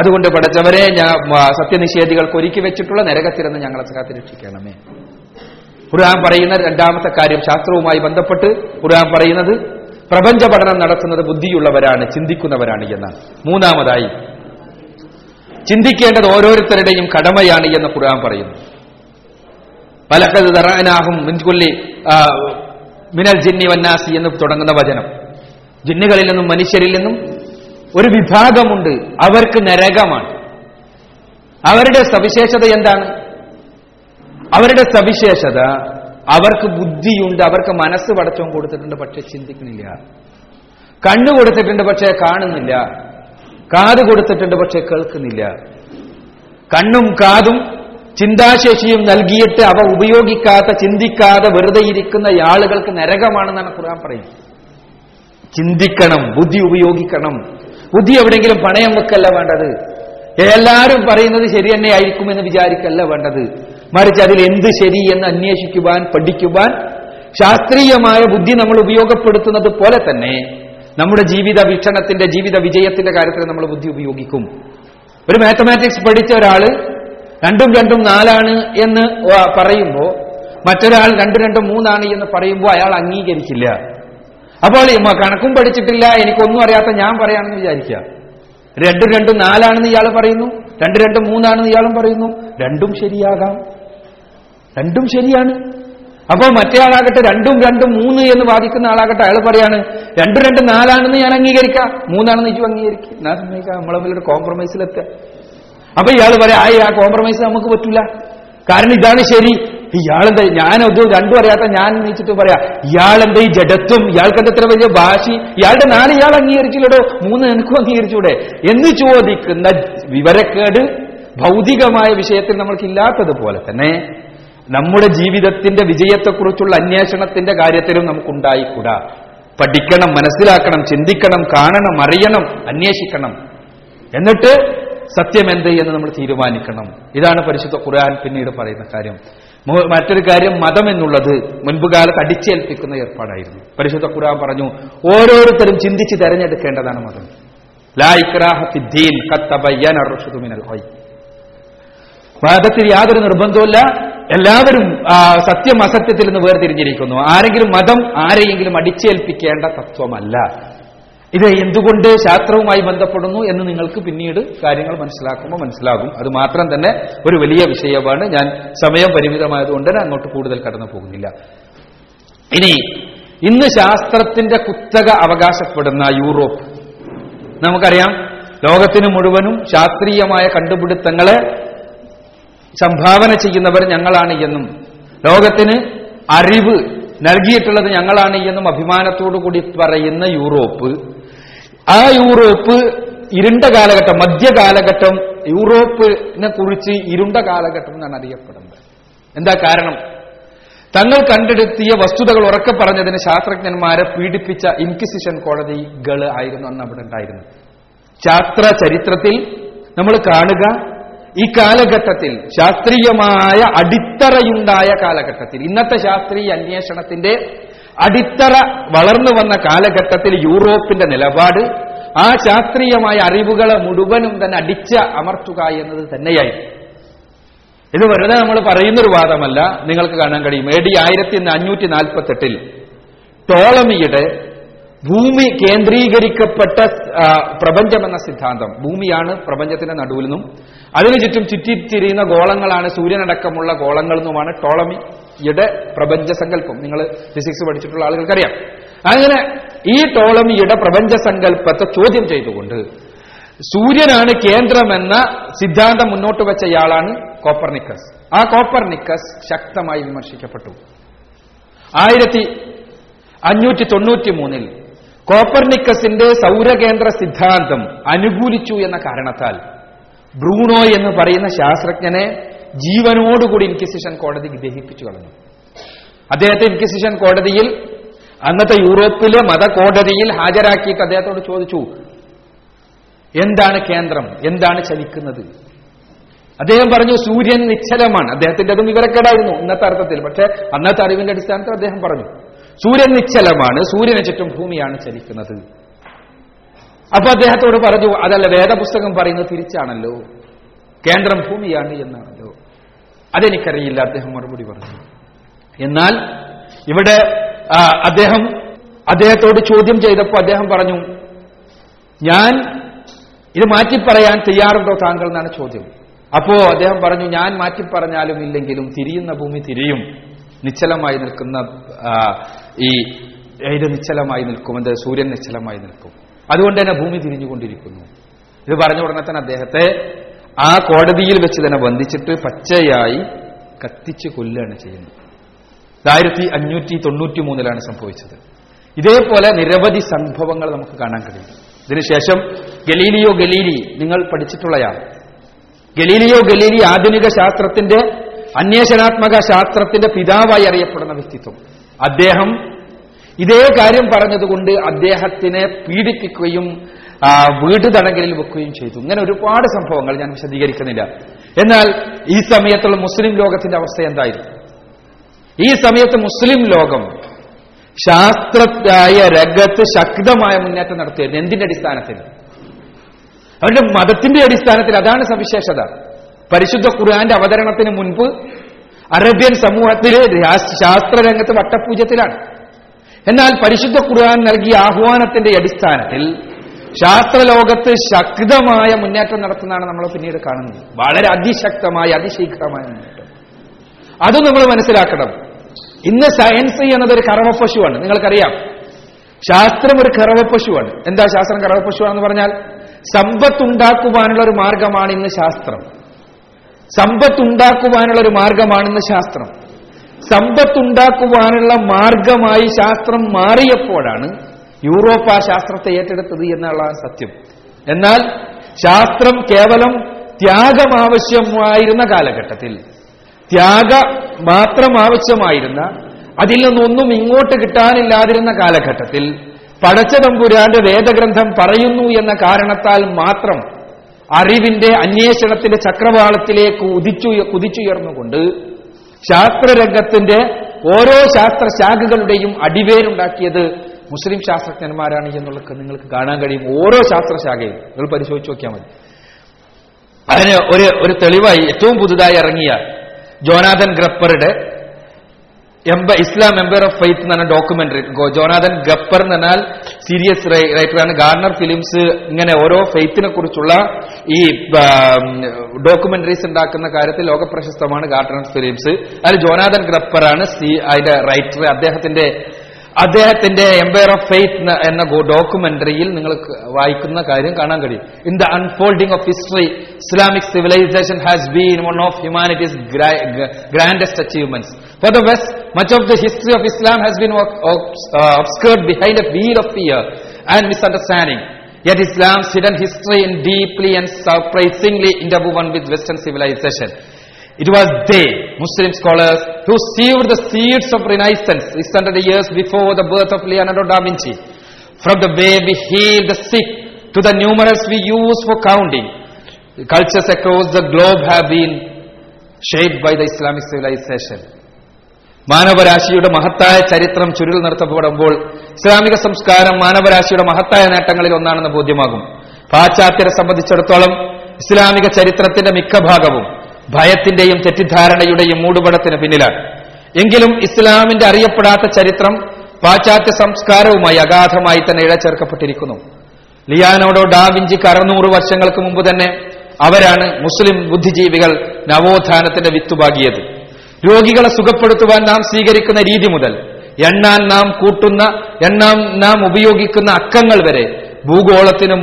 അതുകൊണ്ട് പടച്ചവനെ ഞാൻ സത്യനിഷേധികൾക്ക് ഒരുക്കി വെച്ചിട്ടുള്ള നരകത്തിരുന്ന് ഞങ്ങളെ കാത്തി രക്ഷിക്കണമേ ഖുർആൻ പറയുന്ന രണ്ടാമത്തെ കാര്യം ശാസ്ത്രവുമായി ബന്ധപ്പെട്ട് ഖുർആൻ പറയുന്നത് പ്രപഞ്ച പഠനം നടത്തുന്നത് ബുദ്ധിയുള്ളവരാണ് ചിന്തിക്കുന്നവരാണ് എന്നാണ്. മൂന്നാമതായി ചിന്തിക്കേണ്ടത് ഓരോരുത്തരുടെയും കടമയാണ് എന്ന് ഖുർആൻ പറയുന്നു. പലക്കത് ദറാനാഹും മിൻകുല്ലി മിനൽ ജിന്നി വന്നാസി എന്ന് തുടങ്ങുന്ന വചനം. ജിന്നുകളിൽ നിന്നും മനുഷ്യരിൽ നിന്നും ഒരു വിഭാഗമുണ്ട്. അവർക്ക് നരകമാണ്. അവരുടെ സവിശേഷത എന്താണ്? അവരുടെ സവിശേഷത അവർക്ക് ബുദ്ധിയുണ്ട്. അവർക്ക് മനസ്സ് പടച്ചവും കൊടുത്തിട്ടുണ്ട് പക്ഷെ ചിന്തിക്കുന്നില്ല. കണ്ണു കൊടുത്തിട്ടുണ്ട് പക്ഷെ കാണുന്നില്ല. കാത് കൊടുത്തിട്ടുണ്ട് പക്ഷെ കേൾക്കുന്നില്ല. കണ്ണും കാതും ചിന്താശേഷിയും നൽകിയിട്ട് അവ ഉപയോഗിക്കാത്ത ചിന്തിക്കാതെ വെറുതെ ഇരിക്കുന്ന ആളുകൾക്ക് നരകമാണെന്നാണ് ഖുർആൻ പറയുന്നത്. ചിന്തിക്കണം ബുദ്ധി ഉപയോഗിക്കണം. ബുദ്ധി എവിടെയെങ്കിലും പണയം വെക്കല്ല വേണ്ടത്. എല്ലാവരും പറയുന്നത് ശരി തന്നെ ആയിരിക്കുമെന്ന് വിചാരിക്കല്ല വേണ്ടത്. മറിച്ച് അതിൽ എന്ത് ശരി എന്ന് അന്വേഷിക്കുവാൻ പഠിക്കുവാൻ ശാസ്ത്രീയമായ ബുദ്ധി നമ്മൾ ഉപയോഗപ്പെടുത്തുന്നത് പോലെ തന്നെ നമ്മുടെ ജീവിത വീക്ഷണത്തിന്റെ ജീവിത വിജയത്തിന്റെ കാര്യത്തിൽ നമ്മൾ ബുദ്ധി ഉപയോഗിക്കും. ഒരു മാത്തമാറ്റിക്സ് പഠിച്ച ഒരാൾ രണ്ടും രണ്ടും നാലാണ് എന്ന് പറയുമ്പോൾ മറ്റൊരാൾ രണ്ടും രണ്ടും മൂന്നാണ് എന്ന് പറയുമ്പോൾ അയാൾ അംഗീകരിക്കില്ല അപ്പോൾ കണക്കും പഠിച്ചിട്ടില്ല എനിക്കൊന്നും അറിയാത്ത ഞാൻ പറയാണെന്ന് വിചാരിക്കുക. രണ്ടും രണ്ടും നാലാണെന്ന് ഇയാൾ പറയുന്നു രണ്ട് രണ്ടും മൂന്നാണെന്ന് ഇയാളും പറയുന്നു രണ്ടും ശരിയാകാം. രണ്ടും ശരിയാണ്. അപ്പോൾ മറ്റേ ആളാകട്ടെ രണ്ടും രണ്ടും മൂന്ന് എന്ന് വാദിക്കുന്ന ആളാകട്ടെ അയാൾ പറയാണ് രണ്ടും രണ്ടും നാലാണെന്ന് ഞാൻ അംഗീകരിക്കാം മൂന്നാണെന്ന് ഇച്ചു അംഗീകരിക്കും. ഞാൻ സമ്മതിക്കാം നമ്മൾ കോംപ്രമൈസിലെത്തുക അപ്പൊ ഇയാൾ പറയാം ആ കോംപ്രമൈസ് നമുക്ക് പറ്റൂല. കാരണം ഇതാണ് ശരി. ഇയാളെന്താ ഞാൻ അത് രണ്ടും അറിയാത്ത ഞാൻ നീച്ചിട്ട് പറയാ ഇയാളെന്താ ഈ ജഡത്വം? ഇയാൾക്ക് എന്താ ഇത്ര വലിയ ഭാഷി ഇയാളുടെ നാല് ഇയാൾ അംഗീകരിച്ചില്ലടോ. മൂന്ന് എനിക്കും അംഗീകരിച്ചൂടെ. എന്ന് ചോദിക്കുന്ന വിവരക്കേട് ഭൗതികമായ വിഷയത്തിൽ നമ്മൾക്കില്ലാത്തതുപോലെ തന്നെ നമ്മുടെ ജീവിതത്തിന്റെ വിജയത്തെക്കുറിച്ചുള്ള അന്വേഷണത്തിന്റെ കാര്യത്തിലും നമുക്കുണ്ടായിക്കൂടാ. പഠിക്കണം മനസ്സിലാക്കണം ചിന്തിക്കണം കാണണം അറിയണം അന്വേഷിക്കണം. എന്നിട്ട് സത്യമെന്ത് എന്ന് നമ്മൾ തീരുമാനിക്കണം. ഇതാണ് പരിശുദ്ധ ഖുർആൻ പിന്നീട് പറയുന്ന കാര്യം. മറ്റൊരു കാര്യം മതം എന്നുള്ളത് മുൻപ് കാലത്ത് അടിച്ചേൽപ്പിക്കുന്ന ഏർപ്പാടായിരുന്നു. പരിശുദ്ധ ഖുർആൻ പറഞ്ഞു ഓരോരുത്തരും ചിന്തിച്ച് തെരഞ്ഞെടുക്കേണ്ടതാണ് മതം. ലാ കത്തബയ്യാൻ ഗയ് മതത്തിൽ യാതൊരു നിർബന്ധവുമില്ല. എല്ലാവരും സത്യം അസത്യത്തിൽ നിന്ന് വേർതിരിഞ്ഞിരിക്കുന്നു. ആരെങ്കിലും മതം ആരെയെങ്കിലും അടിച്ചേൽപ്പിക്കേണ്ട തത്വമല്ല. ഇത് എന്തുകൊണ്ട് ശാസ്ത്രവുമായി ബന്ധപ്പെടുന്നു എന്ന് നിങ്ങൾക്ക് പിന്നീട് കാര്യങ്ങൾ മനസ്സിലാക്കുമ്പോൾ മനസ്സിലാകും. അത് മാത്രം തന്നെ ഒരു വലിയ വിഷയമാണ്. ഞാൻ സമയം പരിമിതമായതുകൊണ്ട് തന്നെ അങ്ങോട്ട് കൂടുതൽ കടന്നു പോകുന്നില്ല. ഇനി ഇന്ന് ശാസ്ത്രത്തിന്റെ കുത്തക അവകാശപ്പെടുന്ന യൂറോപ്പ്. നമുക്കറിയാം ലോകത്തിന് മുഴുവനും ശാസ്ത്രീയമായ കണ്ടുപിടുത്തങ്ങളെ സംഭാവന ചെയ്യുന്നവർ ഞങ്ങളാണ് എന്നും ലോകത്തിന് അറിവ് നൽകിയിട്ടുള്ളത് ഞങ്ങളാണ് എന്നും അഭിമാനത്തോടു കൂടി പറയുന്ന യൂറോപ്പ് ആ യൂറോപ്പ് ഇരുണ്ട കാലഘട്ടം മധ്യകാലഘട്ടം യൂറോപ്പിനെ കുറിച്ച് ഇരുണ്ട കാലഘട്ടം എന്നാണ് അറിയപ്പെടുന്നത്. എന്താ കാരണം? തങ്ങൾ കണ്ടെടുത്തിയ വസ്തുതകൾ ഉറക്കെ പറഞ്ഞതിന് ശാസ്ത്രജ്ഞന്മാരെ പീഡിപ്പിച്ച ഇൻക്വിസിഷൻ കോടതികൾ ആയിരുന്നു അന്ന് അവിടെ ഉണ്ടായിരുന്നത്. ശാസ്ത്ര ചരിത്രത്തിൽ നമ്മൾ കാണുക ഈ കാലഘട്ടത്തിൽ ശാസ്ത്രീയമായ അടിത്തറയുണ്ടായ കാലഘട്ടത്തിൽ ഇന്നത്തെ ശാസ്ത്രീയ അന്വേഷണത്തിന്റെ അടിത്തറ വളർന്നു വന്ന കാലഘട്ടത്തിൽ യൂറോപ്പിന്റെ നിലപാട് ആ ശാസ്ത്രീയമായ അറിവുകളെ മുഴുവനും തന്നെ അടിച്ച അമർത്തുക എന്നത് തന്നെയായി. ഇത് വെറുതെ നമ്മൾ പറയുന്നൊരു വാദമല്ല നിങ്ങൾക്ക് കാണാൻ കഴിയും. എ ഡി ആയിരത്തി അഞ്ഞൂറ്റി നാൽപ്പത്തെട്ടിൽ ടോളമിയുടെ ഭൂമി കേന്ദ്രീകരിക്കപ്പെട്ട പ്രപഞ്ചം പ്രപഞ്ചമെന്ന സിദ്ധാന്തം. ഭൂമിയാണ് പ്രപഞ്ചത്തിന്റെ നടുവിൽ നിന്നും അതിനു ചുറ്റും ചുറ്റിത്തിരിയുന്ന ഗോളങ്ങളാണ് സൂര്യനടക്കമുള്ള ഗോളങ്ങൾ എന്നുമാണ് ടോളമിയുടെ പ്രപഞ്ച സങ്കല്പം നിങ്ങൾ ഫിസിക്സ് പഠിച്ചിട്ടുള്ള ആളുകൾക്കറിയാം. അങ്ങനെ ഈ ടോളമിയുടെ പ്രപഞ്ച സങ്കല്പത്തെ ചോദ്യം ചെയ്തുകൊണ്ട് സൂര്യനാണ് കേന്ദ്രമെന്ന സിദ്ധാന്തം മുന്നോട്ട് വെച്ചയാളാണ് കോപ്പർനിക്കസ്. ആ കോപ്പർനിക്കസ് ശക്തമായി വിമർശിക്കപ്പെട്ടു. ആയിരത്തി അഞ്ഞൂറ്റി തൊണ്ണൂറ്റി മൂന്നിൽ കോപ്പർനിക്കസിന്റെ സൗരകേന്ദ്ര സിദ്ധാന്തം അനുകൂലിച്ചു എന്ന കാരണത്താൽ ബ്രൂണോ എന്ന് പറയുന്ന ശാസ്ത്രജ്ഞനെ ജീവനോടുകൂടി ഇൻക്വിസിഷൻ കോടതി വിദേഹിപ്പിച്ചു കളഞ്ഞു. അദ്ദേഹത്തെ ഇൻക്വിസിഷൻ കോടതിയിൽ അന്നത്തെ യൂറോപ്പിലെ മതകോടതിയിൽ ഹാജരാക്കിയിട്ട് അദ്ദേഹത്തോട് ചോദിച്ചു എന്താണ് കേന്ദ്രം? എന്താണ് ചലിക്കുന്നത്? അദ്ദേഹം പറഞ്ഞു സൂര്യൻ നിശ്ചലമാണ്. അദ്ദേഹത്തിന്റെ അതും വിവരക്കേടായിരുന്നു ഇന്നത്തെ അർത്ഥത്തിൽ. പക്ഷേ അന്നത്തെ അറിവിന്റെ അടിസ്ഥാനത്തിൽ അദ്ദേഹം പറഞ്ഞു സൂര്യൻ നിശ്ചലമാണ്. സൂര്യന് ചുറ്റും ഭൂമിയാണ് ചലിക്കുന്നത്. അപ്പൊ അദ്ദേഹത്തോട് പറഞ്ഞു അതല്ല വേദപുസ്തകം പറയുന്നത് തിരിച്ചാണല്ലോ. കേന്ദ്രം ഭൂമിയാണ് എന്നാണല്ലോ. അതെനിക്കറിയില്ല അദ്ദേഹം മറുപടി പറഞ്ഞു. എന്നാൽ ഇവിടെ അദ്ദേഹം അദ്ദേഹത്തോട് ചോദ്യം ചെയ്തപ്പോൾ അദ്ദേഹം പറഞ്ഞു ഞാൻ ഇത് മാറ്റി പറയാൻ തയ്യാറുണ്ടോ താങ്കൾ എന്നാണ് ചോദ്യം. അപ്പോ അദ്ദേഹം പറഞ്ഞു ഞാൻ മാറ്റി പറഞ്ഞാലും ഇല്ലെങ്കിലും തിരിയുന്ന ഭൂമി തിരിയും. നിശ്ചലമായി നിൽക്കുന്ന ഈ ഏത് നിശ്ചലമായി നിൽക്കും? എന്ത് സൂര്യൻ നിശ്ചലമായി നിൽക്കും. അതുകൊണ്ട് തന്നെ ഭൂമി തിരിഞ്ഞുകൊണ്ടിരിക്കുന്നു. ഇത് പറഞ്ഞ ഉടനെ തന്നെ അദ്ദേഹത്തെ ആ കോടതിയിൽ വെച്ച് തന്നെ ബന്ധിച്ചിട്ട് പച്ചയായി കത്തിച്ച് കൊല്ലുകയാണ് ചെയ്യുന്നത്. ആയിരത്തി അഞ്ഞൂറ്റി തൊണ്ണൂറ്റി മൂന്നിലാണ് സംഭവിച്ചത്. ഇതേപോലെ നിരവധി സംഭവങ്ങൾ നമുക്ക് കാണാൻ കഴിയും. ഇതിനുശേഷം ഗലീലിയോ ഗലീലി നിങ്ങൾ പഠിച്ചിട്ടുള്ളയാൾ. ഗലീലിയോ ഗലീലി ആധുനിക ശാസ്ത്രത്തിന്റെ അന്വേഷണാത്മക ശാസ്ത്രത്തിന്റെ പിതാവായി അറിയപ്പെടുന്ന വ്യക്തിത്വം. അദ്ദേഹം ഇതേ കാര്യം പറഞ്ഞതുകൊണ്ട് അദ്ദേഹത്തിനെ പീഡിപ്പിക്കുകയും വീട് തടങ്കലിൽ വെക്കുകയും ചെയ്തു. ഇങ്ങനെ ഒരുപാട് സംഭവങ്ങൾ ഞാൻ വിശദീകരിക്കുന്നില്ല. എന്നാൽ ഈ സമയത്തുള്ള മുസ്ലിം ലോകത്തിന്റെ അവസ്ഥ എന്തായിരുന്നു? ഈ സമയത്ത് മുസ്ലിം ലോകം ശാസ്ത്രത്തായ രംഗത്ത് ശക്തമായ മുന്നേറ്റം നടത്തിയിരുന്നു. എന്തിന്റെ അടിസ്ഥാനത്തിൽ? അവരുടെ മതത്തിന്റെ അടിസ്ഥാനത്തിൽ. അതാണ് സവിശേഷത. പരിശുദ്ധ ഖുർആന്റെ അവതരണത്തിന് മുൻപ് അറേബ്യൻ സമൂഹത്തിലെ ശാസ്ത്രരംഗത്ത് വട്ടപൂജ്യത്തിലാണ്. എന്നാൽ പരിശുദ്ധ ഖുർആൻ നൽകിയ ആഹ്വാനത്തിന്റെ അടിസ്ഥാനത്തിൽ ശാസ്ത്രലോകത്ത് ശക്തമായ മുന്നേറ്റം നടത്തുന്നതാണ് നമ്മൾ പിന്നീട് കാണുന്നത്. വളരെ അതിശക്തമായ അതിശീഘ്രമായ മുന്നേറ്റം. അത് നമ്മൾ മനസ്സിലാക്കണം. ഇന്ന് സയൻസ് എന്നത് ഒരു കറവ കറവപ്പശുവാണ് നിങ്ങൾക്കറിയാം. ശാസ്ത്രം ഒരു കറവപ്പശുവാണ് എന്താ ശാസ്ത്രം കറവപ്പശുവാണെന്ന് പറഞ്ഞാൽ സമ്പത്തുണ്ടാക്കുവാനുള്ള ഒരു മാർഗമാണ് ഇന്ന് ശാസ്ത്രം. സമ്പത്തുണ്ടാക്കുവാനുള്ള ഒരു മാർഗമാണെന്ന് ശാസ്ത്രം. സമ്പത്തുണ്ടാക്കുവാനുള്ള മാർഗമായി ശാസ്ത്രം മാറിയപ്പോഴാണ് യൂറോപ്പ് ആ ശാസ്ത്രത്തെ ഏറ്റെടുത്തത് എന്നുള്ള സത്യം. എന്നാൽ ശാസ്ത്രം കേവലം ത്യാഗം ആവശ്യമായിരുന്ന കാലഘട്ടത്തിൽ ത്യാഗ മാത്രം ആവശ്യമായിരുന്ന അതിൽ നിന്നൊന്നും ഇങ്ങോട്ട് കിട്ടാനില്ലാതിരുന്ന കാലഘട്ടത്തിൽ പടച്ചതമ്പുരാന്റെ വേദഗ്രന്ഥം പറയുന്നു എന്ന കാരണത്താൽ മാത്രം അറിവിന്റെ അന്വേഷണത്തിന്റെ ചക്രവാളത്തിലേക്ക് ഉദിച്ചു കുതിച്ചുയർന്നുകൊണ്ട് ശാസ്ത്രരംഗത്തിന്റെ ഓരോ ശാസ്ത്രശാഖകളുടെയും അടിവേരുണ്ടാക്കിയത് മുസ്ലിം ശാസ്ത്രജ്ഞന്മാരാണ് എന്നുള്ളത് നിങ്ങൾക്ക് കാണാൻ കഴിയും. ഓരോ ശാസ്ത്രശാഖയും. നിങ്ങൾ പരിശോധിച്ച് നോക്കിയാൽ മതി. അതിന് ഒരു ഒരു തെളിവായി ഏറ്റവും പുതുതായി ഇറങ്ങിയ ജോനാഥൻ ഗ്രപ്പറുടെ എംബ ഇസ്ലാം എംപയർ ഓഫ് ഫെയ്ത്ത് എന്ന് പറഞ്ഞ ഡോക്യുമെന്ററി ജോനാഥൻ ഗപ്പർ എന്ന് പറഞ്ഞാൽ സീരിയസ് റൈറ്ററാണ് ഗാർണർ ഫിലിംസ് ഇങ്ങനെ ഓരോ ഫെയ്ത്തിനെ കുറിച്ചുള്ള ഈ ഡോക്യുമെന്ററീസ് ഉണ്ടാക്കുന്ന കാര്യത്തിൽ ലോകപ്രശസ്തമാണ് ഗാർണർ ഫിലിംസ്. അതിൽ ജോനാഥൻ ഗപ്പറാണ് അതിന്റെ റൈറ്റർ അദ്ദേഹത്തിന്റെ അദ്ദേഹത്തിന്റെ എംപയർ ഓഫ് ഫെയ്ത്ത് എന്ന ഡോക്യുമെന്ററിയിൽ നിങ്ങൾ വായിക്കുന്ന കാര്യം കാണാൻ കഴിയും. In the unfolding of history Islamic civilisation has been one of humanity's grandest achievements for the west much of the history of Islam has been uh, obscured behind a veil of fear and misunderstanding. Yet Islam's hidden history is deeply and surprisingly interwoven with Western civilization. It was they, Muslim scholars, who sowed the seeds of Renaissance 600 years before the birth of Leonardo da Vinci. From the way we heal the sick to the numerals we use for counting, cultures across the globe have been shaped by the Islamic civilization. മാനവരാശിയുടെ മഹത്തായ ചരിത്രം ചുരുൾ നിർത്തപ്പെടുമ്പോൾ ഇസ്ലാമിക സംസ്കാരം മാനവരാശിയുടെ മഹത്തായ നേട്ടങ്ങളിൽ ഒന്നാണെന്ന് ബോധ്യമാകും. പാശ്ചാത്യരെ സംബന്ധിച്ചിടത്തോളം ഇസ്ലാമിക ചരിത്രത്തിന്റെ മിക്ക ഭാഗവും ഭയത്തിന്റെയും തെറ്റിദ്ധാരണയുടെയും മൂടുപടത്തിന് പിന്നിലാണ്. എങ്കിലും ഇസ്ലാമിന്റെ അറിയപ്പെടാത്ത ചരിത്രം പാശ്ചാത്യ സംസ്കാരവുമായി അഗാധമായി തന്നെ ഇഴചേർക്കപ്പെട്ടിരിക്കുന്നു. ലിയാനോഡോ ഡാവിഞ്ചിക്ക് അറുന്നൂറ് വർഷങ്ങൾക്ക് മുമ്പ് തന്നെ അവരാണ് മുസ്ലിം ബുദ്ധിജീവികൾ നവോത്ഥാനത്തിന്റെ വിത്തുപാകിയത്. രോഗികളെ സുഖപ്പെടുത്തുവാൻ നാം സ്വീകരിക്കുന്ന രീതി മുതൽ എണ്ണാൻ നാം കൂട്ടുന്ന എണ്ണാൻ നാം ഉപയോഗിക്കുന്ന അക്കങ്ങൾ വരെ ഭൂഗോളത്തിനും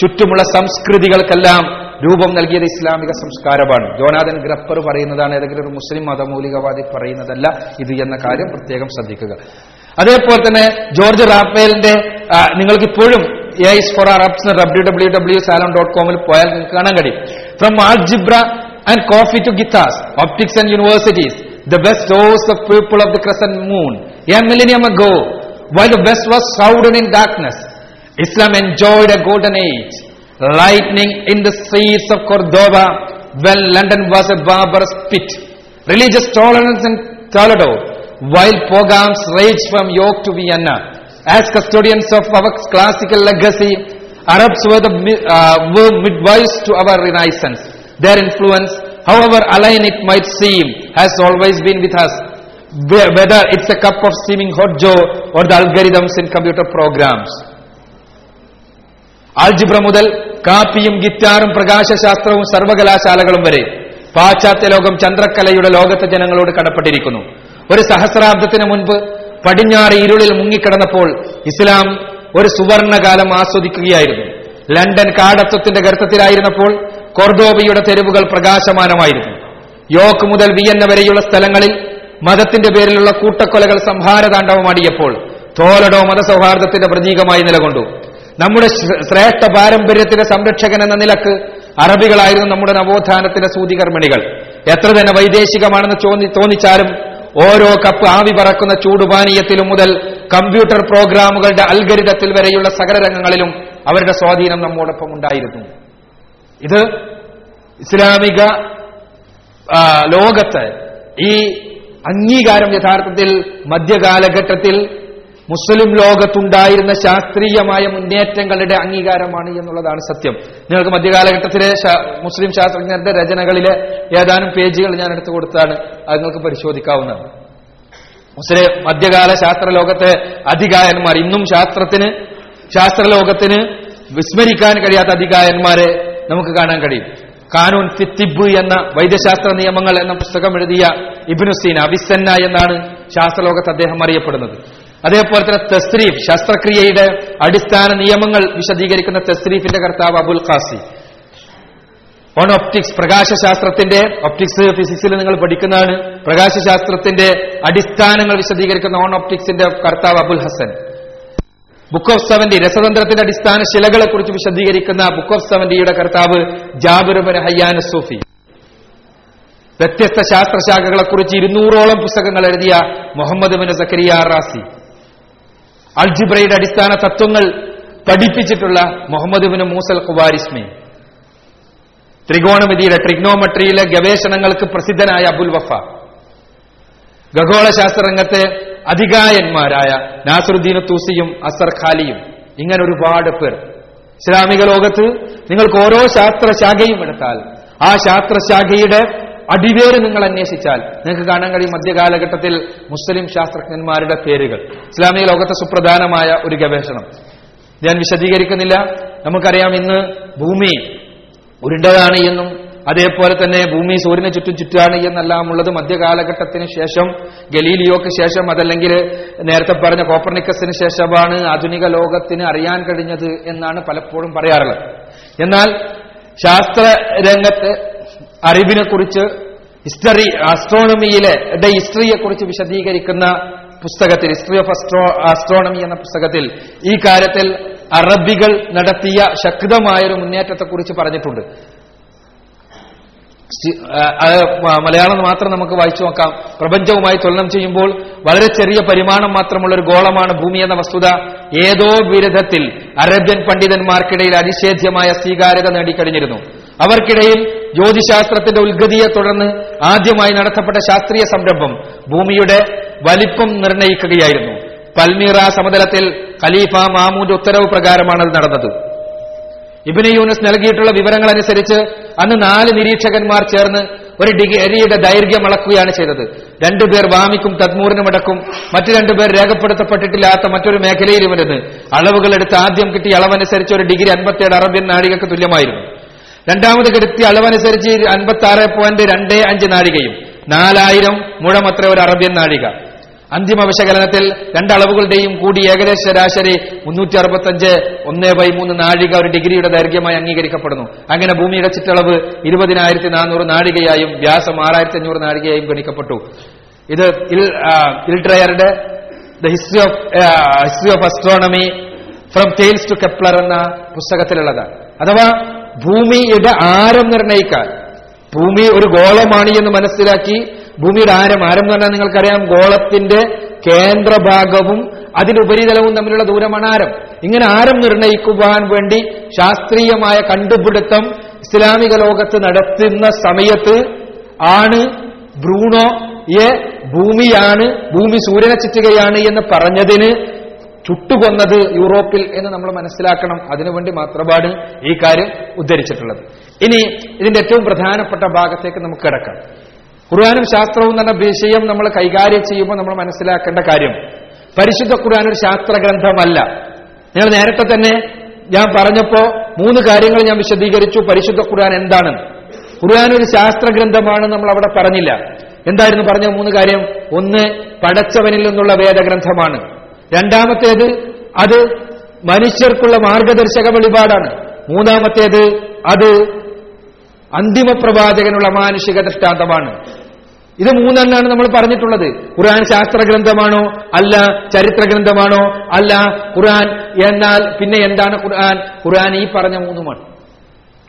ചുറ്റുമുള്ള സംസ്കൃതികൾക്കെല്ലാം രൂപം നൽകിയത് ഇസ്ലാമിക സംസ്കാരമാണ്. ജോനാഥൻ ഗ്രപ്പർ പറയുന്നതാണ് ഏതെങ്കിലും ഒരു മുസ്ലിം മതമൂലികവാദി പറയുന്നതല്ല ഇത് എന്ന കാര്യം പ്രത്യേകം ശ്രദ്ധിക്കുക. അതേപോലെ തന്നെ ജോർജ് റാഫേലിന്റെ ആ, നിങ്ങൾക്ക് ഇപ്പോഴും S for Arabs W W W Salam dot കോമിൽ പോയാൽ നിങ്ങൾക്ക് കാണാൻ കഴിയും. From algebra and coffee to guitars, optics and universities, the best hosts of people of the crescent moon, a millennium ago, while the west was shrouded in darkness, Islam enjoyed a golden age, lightning in the streets of Cordoba, when London was a barbarous pit, religious tolerance in Toledo, while pogroms raged from York to Vienna. As custodians of our classical legacy, Arabs were, the, uh, were midwives to our renaissance. Their influence, however alien it might seem, has always been with us. Whether it's a cup of steaming hot joe or the algorithms in computer programs. Algebra മുതൽ കാപ്പിയും ഗിറ്റാറും പ്രകാശശാസ്ത്രവും സർവകലാശാലകളും വരെ പാശ്ചാത്യ ലോകം ചന്ദ്രക്കലയുടെ ലോകത്തെ ജനങ്ങളോട് കടപ്പെട്ടിരിക്കുന്നു ഒരു സഹസ്രാബ്ദത്തിന് മുൻപ് പടിഞ്ഞാറ് ഇരുളിൽ മുങ്ങിക്കിടന്നപ്പോൾ ഇസ്ലാം ഒരു സുവർണകാലം ആസ്വദിക്കുകയായിരുന്നു ലണ്ടൻ കാടത്വത്തിന്റെ ഗർത്തത്തിലായിരുന്നപ്പോൾ കൊർദോബയുടെ തെരുവുകൾ പ്രകാശമാനമായിരുന്നു. യോക്ക് മുതൽ വിയന്ന വരെയുള്ള സ്ഥലങ്ങളിൽ മതത്തിന്റെ പേരിലുള്ള കൂട്ടക്കൊലകൾ സംഹാരതാണ്ഡവമാടിയപ്പോൾ തോലഡോ മതസൗഹാർദ്ദത്തിന്റെ പ്രതീകമായി നിലകൊണ്ടു. നമ്മുടെ ശ്രേഷ്ഠ പാരമ്പര്യത്തിന്റെ സംരക്ഷകൻ എന്ന നിലയ്ക്ക് അറബികളായിരുന്നു നമ്മുടെ നവോത്ഥാനത്തിന്റെ സൂതികർമ്മിണികൾ. എത്ര തന്നെ വൈദേശികമാണെന്ന് തോന്നിച്ചാലും ഓരോ കപ്പ് ആവി പറക്കുന്ന ചൂടുപാനീയത്തിലും മുതൽ കമ്പ്യൂട്ടർ പ്രോഗ്രാമുകളുടെ അൽഗരിതത്തിൽ വരെയുള്ള സകല രംഗങ്ങളിലും അവരുടെ സ്വാധീനം നമ്മോടൊപ്പം ഉണ്ടായിരുന്നു. ഇത് ഇസ്ലാമിക ലോകത്ത് ഈ അംഗീകാരം യഥാർത്ഥത്തിൽ മധ്യകാലഘട്ടത്തിൽ മുസ്ലിം ലോകത്തുണ്ടായിരുന്ന ശാസ്ത്രീയമായ മുന്നേറ്റങ്ങളുടെ അംഗീകാരമാണ് എന്നുള്ളതാണ് സത്യം. നിങ്ങൾക്ക് മധ്യകാലഘട്ടത്തിലെ മുസ്ലിം ശാസ്ത്രജ്ഞരുടെ രചനകളിലെ ഏതാനും പേജുകൾ ഞാൻ എടുത്തു കൊടുത്താണ് അത് നിങ്ങൾക്ക് പരിശോധിക്കാവുന്നതാണ്. മുസ്ലിം മധ്യകാല ശാസ്ത്ര ലോകത്തെ അധികായന്മാർ ഇന്നും ശാസ്ത്രത്തിന് ശാസ്ത്രലോകത്തിന് വിസ്മരിക്കാൻ കഴിയാത്ത അധികായന്മാരെ നമുക്ക് കാണാൻ കഴിയും. കാനൂൻ ഫിത്തിബ് എന്ന വൈദ്യശാസ്ത്ര നിയമങ്ങൾ എന്ന പുസ്തകം എഴുതിയ ഇബിനുസീൻ അബിസന്ന എന്നാണ് ശാസ്ത്രലോകത്ത് അദ്ദേഹം അറിയപ്പെടുന്നത്. അതേപോലെ തന്നെ തസ്രീഫ് ശസ്ത്രക്രിയയുടെ അടിസ്ഥാന നിയമങ്ങൾ വിശദീകരിക്കുന്ന തസ്രീഫിന്റെ കർത്താവ് അബുൽ ഖാസി. ഓൺ ഒപ്റ്റിക്സ് പ്രകാശശാസ്ത്രത്തിന്റെ ഒപ്റ്റിക്സ് ഫിസിക്സിൽ നിങ്ങൾ പഠിക്കുന്നതാണ് പ്രകാശശാസ്ത്രത്തിന്റെ അടിസ്ഥാനങ്ങൾ വിശദീകരിക്കുന്ന ഓൺ ഒപ്റ്റിക്സിന്റെ കർത്താവ് Abul Hasan. Book of seventy രസതന്ത്രത്തിന്റെ അടിസ്ഥാന ശിലകളെ കുറിച്ച് വിശദീകരിക്കുന്ന ബുക്ക് ഓഫ് സെവന്റിയുടെ കർത്താവ് ജാബിറുബൻ ഹയ്യാൻ സൂഫി വ്യത്യസ്ത ശാസ്ത്രശാഖകളെ കുറിച്ച് ഇരുന്നൂറോളം പുസ്തകങ്ങൾ എഴുതിയ മുഹമ്മദ് ബിൻ സക്കരിയ റാസി. അൽജിബ്രയുടെ അടിസ്ഥാന തത്വങ്ങൾ പഠിപ്പിച്ചിട്ടുള്ള മുഹമ്മദ് ബിൻ മൂസൽ കുബാരിസ്മി ത്രികോണമിതിയുടെ ട്രിഗ്നോമെട്രിയിലെ ഗവേഷണങ്ങൾക്ക് പ്രസിദ്ധനായ അബുൽ വഫ. ഖഗോളശാസ്ത്ര രംഗത്തെ അധികായന്മാരായ നാസറുദ്ദീൻ തൂസിയും അസർ ഖാലിയും ഇങ്ങനെ ഒരുപാട് പേർ. ഇസ്ലാമിക ലോകത്ത് നിങ്ങൾക്ക് ഓരോ ശാസ്ത്രശാഖയും എടുത്താൽ ആ ശാസ്ത്രശാഖയുടെ അടിവേര് നിങ്ങൾ അന്വേഷിച്ചാൽ നിങ്ങൾക്ക് കാണാൻ കഴിയും മധ്യകാലഘട്ടത്തിൽ മുസ്ലിം ശാസ്ത്രജ്ഞന്മാരുടെ പേരുകൾ. ഇസ്ലാമിക ലോകത്തെ സുപ്രധാനമായ ഒരു ഗവേഷണം. ഞാൻ വിശദീകരിക്കുന്നില്ല. നമുക്കറിയാം ഇന്ന് ഭൂമി ഉരുണ്ടതാണ് എന്നും അതേപോലെ തന്നെ ഭൂമി സൂര്യനെ ചുറ്റും ചുറ്റാണ് എന്നെല്ലാം ഉള്ളത് മധ്യകാലഘട്ടത്തിന് ശേഷം ഗലീലിയോക്ക് ശേഷം അതല്ലെങ്കിൽ നേരത്തെ പറഞ്ഞ കോപ്പർണിക്കസിന് ശേഷമാണ് ആധുനിക ലോകത്തിന് അറിയാൻ കഴിഞ്ഞത് എന്നാണ് പലപ്പോഴും പറയാറുള്ളത്. എന്നാൽ ശാസ്ത്ര രംഗത്ത് അറിവിനെ കുറിച്ച് ഹിസ്റ്ററി ആസ്ട്രോണമിയിലെ ഹിസ്റ്ററിയെ കുറിച്ച് വിശദീകരിക്കുന്ന പുസ്തകത്തിൽ ഹിസ്റ്ററി ഓഫ് അസ്ട്രോ ആസ്ട്രോണമി എന്ന പുസ്തകത്തിൽ ഈ കാര്യത്തിൽ അറബികൾ നടത്തിയ ശക്തമായൊരു മുന്നേറ്റത്തെക്കുറിച്ച് പറഞ്ഞിട്ടുണ്ട്. മലയാളം മാത്രം നമുക്ക് വായിച്ചു നോക്കാം. പ്രപഞ്ചവുമായി തുലനം ചെയ്യുമ്പോൾ വളരെ ചെറിയ പരിമാണം മാത്രമുള്ള ഒരു ഗോളമാണ് ഭൂമി എന്ന വസ്തുത. ഏതോ വിരുദ്ധത്തിൽ അറേബ്യൻ പണ്ഡിതന്മാർക്കിടയിൽ അതിഷേധ്യമായ സ്വീകാര്യത നേടിക്കഴിഞ്ഞിരുന്നു. അവർക്കിടയിൽ ജ്യോതിശാസ്ത്രത്തിന്റെ ഉത്ഗതിയെ തുടർന്ന് ആദ്യമായി നടത്തപ്പെട്ട ശാസ്ത്രീയ സംരംഭം ഭൂമിയുടെ വലിപ്പം നിർണയിക്കുകയായിരുന്നു പൽമീറ സമതലത്തിൽ ഖലീഫ മാമൂന്റെ ഉത്തരവ് പ്രകാരമാണ് അത് നടന്നത്. ഇബിന് യൂനസ് നൽകിയിട്ടുള്ള വിവരങ്ങൾ അനുസരിച്ച് അന്ന് നാല് നിരീക്ഷകന്മാർ ചേർന്ന് ഒരു ഡിഗ്രിയുടെ ദൈർഘ്യം അളക്കുകയാണ് ചെയ്തത്. രണ്ടുപേർ വാമിക്കും തദ്മൂറിനും അടക്കും. മറ്റു രണ്ടുപേർ രേഖപ്പെടുത്തപ്പെട്ടിട്ടില്ലാത്ത മറ്റൊരു മേഖലയിൽ ഇവരുന്ന് അളവുകൾ എടുത്ത് ആദ്യം കിട്ടിയ അളവനുസരിച്ച് ഒരു ഡിഗ്രി അൻപത്തിയേഴ് അറബിയൻ നാഴികക്ക് തുല്യമായിരുന്നു. രണ്ടാമത് കിട്ടിയ അളവനുസരിച്ച് അൻപത്തി ആറ് പോയിന്റ് രണ്ടേ അഞ്ച് നാഴികയും നാലായിരം മുഴമത്ര ഒരു അറബിയൻ നാഴിക. അന്തിമ വിശകലനത്തിൽ രണ്ടളവുകളുടെയും കൂടി ഏകദേശ ശരാശരി മുന്നൂറ്റി അറുപത്തഞ്ച് ഒന്ന് ബൈ മൂന്ന് നാഴിക ഒരു ഡിഗ്രിയുടെ ദൈർഘ്യമായി അംഗീകരിക്കപ്പെടുന്നു. അങ്ങനെ ഭൂമിയുടെ ചുറ്റളവ് ഇരുപതിനായിരത്തി നാനൂറ് നാഴികയായും വ്യാസം ആറായിരത്തി അഞ്ഞൂറ് നാഴികയായും ഗണിക്കപ്പെട്ടു. ഇത് ഇൽട്രയറുടെ the history of history of astronomy from Thales to Kepler എന്ന പുസ്തകത്തിലുള്ളതാണ് അഥവാ ഭൂമിയുടെ ആരം നിർണയിക്കാൻ ഭൂമി ഒരു ഗോളമാണ് എന്ന് മനസ്സിലാക്കി ഭൂമിയുടെ ആരം ആരം എന്ന് പറഞ്ഞാൽ നിങ്ങൾക്കറിയാം ഗോളത്തിന്റെ കേന്ദ്രഭാഗവും അതിന്റെ ഉപരിതലവും തമ്മിലുള്ള ദൂരമാണ് ആരം. ഇങ്ങനെ ആരം നിർണയിക്കുവാൻ വേണ്ടി ശാസ്ത്രീയമായ കണ്ടുപിടുത്തം ഇസ്ലാമിക ലോകത്ത് നടത്തുന്ന സമയത്ത് ആണ് ബ്രൂണോ എ ഭൂമിയാണ് ഭൂമി സൂര്യനെ ചുറ്റുകയാണ് എന്ന് പറഞ്ഞതിന് ചുട്ടുകൊന്നത് യൂറോപ്പിൽ എന്ന് നമ്മൾ മനസ്സിലാക്കണം. അതിനുവേണ്ടി മാത്രമാണ് ഈ കാര്യം ഉദ്ധരിച്ചിട്ടുള്ളത്. ഇനി ഇതിന്റെ ഏറ്റവും പ്രധാനപ്പെട്ട ഭാഗത്തേക്ക് നമുക്ക് കിടക്കാം. ഖുർആാനും ശാസ്ത്രവും എന്ന വിഷയം നമ്മൾ കൈകാര്യം ചെയ്യുമ്പോൾ നമ്മൾ മനസ്സിലാക്കേണ്ട കാര്യം. പരിശുദ്ധ ഖുർആൻ ഒരു ശാസ്ത്ര ഗ്രന്ഥമല്ല നിങ്ങൾ നേരത്തെ തന്നെ ഞാൻ പറഞ്ഞപ്പോ മൂന്ന് കാര്യങ്ങൾ ഞാൻ വിശദീകരിച്ചു. പരിശുദ്ധ ഖുർആൻ എന്താണ്? ഖുർആൻ ഒരു ശാസ്ത്ര ഗ്രന്ഥമാണ് നമ്മൾ അവിടെ പറഞ്ഞില്ല. എന്തായിരുന്നു പറഞ്ഞ മൂന്ന് കാര്യം? ഒന്ന് പടച്ചവനിൽ നിന്നുള്ള വേദഗ്രന്ഥമാണ്. രണ്ടാമത്തേത് അത് മനുഷ്യർക്കുള്ള മാർഗദർശക വെളിപാടാണ്. മൂന്നാമത്തേത് അത് അന്തിമ പ്രവാചകനുള്ള മാനുഷിക ദൃഷ്ടാന്തമാണ്. ഇത് മൂന്നെണ്ണാണ് നമ്മൾ പറഞ്ഞിട്ടുള്ളത്. ഖുർആൻ ശാസ്ത്ര ഗ്രന്ഥമാണോ അല്ല ചരിത്ര ഗ്രന്ഥമാണോ അല്ല ഖുർആൻ എന്നാൽ പിന്നെ എന്താണ് ഖുർആൻ? ഖുർആൻ ഈ പറഞ്ഞ മൂന്നുമാണ്.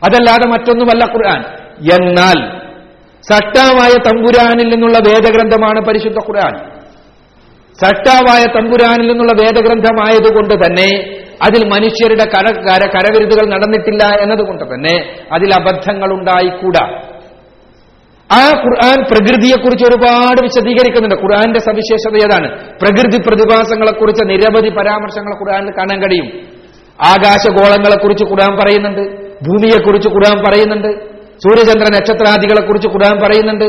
അതല്ലാതെ മറ്റൊന്നുമല്ല ഖുർആൻ. എന്നാൽ സട്ടാവായ തമ്പുരാനിൽ നിന്നുള്ള വേദഗ്രന്ഥമാണ് പരിശുദ്ധ ഖുർആൻ. സട്ടാവായ തമ്പുരാനിൽ നിന്നുള്ള വേദഗ്രന്ഥമായതുകൊണ്ട് തന്നെ അതിൽ മനുഷ്യരുടെ കര കര കരവിരുതുകൾ നടന്നിട്ടില്ല എന്നതുകൊണ്ട് തന്നെ അതിൽ അബദ്ധങ്ങൾ ഉണ്ടായിക്കൂടാ ആ ഖുർആൻ പ്രകൃതിയെക്കുറിച്ച് ഒരുപാട് വിശദീകരിക്കുന്നുണ്ട്. ഖുർആന്റെ സവിശേഷത ഏതാണ്? പ്രകൃതി പ്രതിഭാസങ്ങളെക്കുറിച്ച് നിരവധി പരാമർശങ്ങൾ ഖുർആനിൽ കാണാൻ കഴിയും. ആകാശഗോളങ്ങളെക്കുറിച്ച് ഖുർആൻ പറയുന്നുണ്ട്. ഭൂമിയെക്കുറിച്ച് ഖുർആൻ പറയുന്നുണ്ട്. സൂര്യചന്ദ്ര നക്ഷത്രാദികളെക്കുറിച്ച് ഖുർആൻ പറയുന്നുണ്ട്.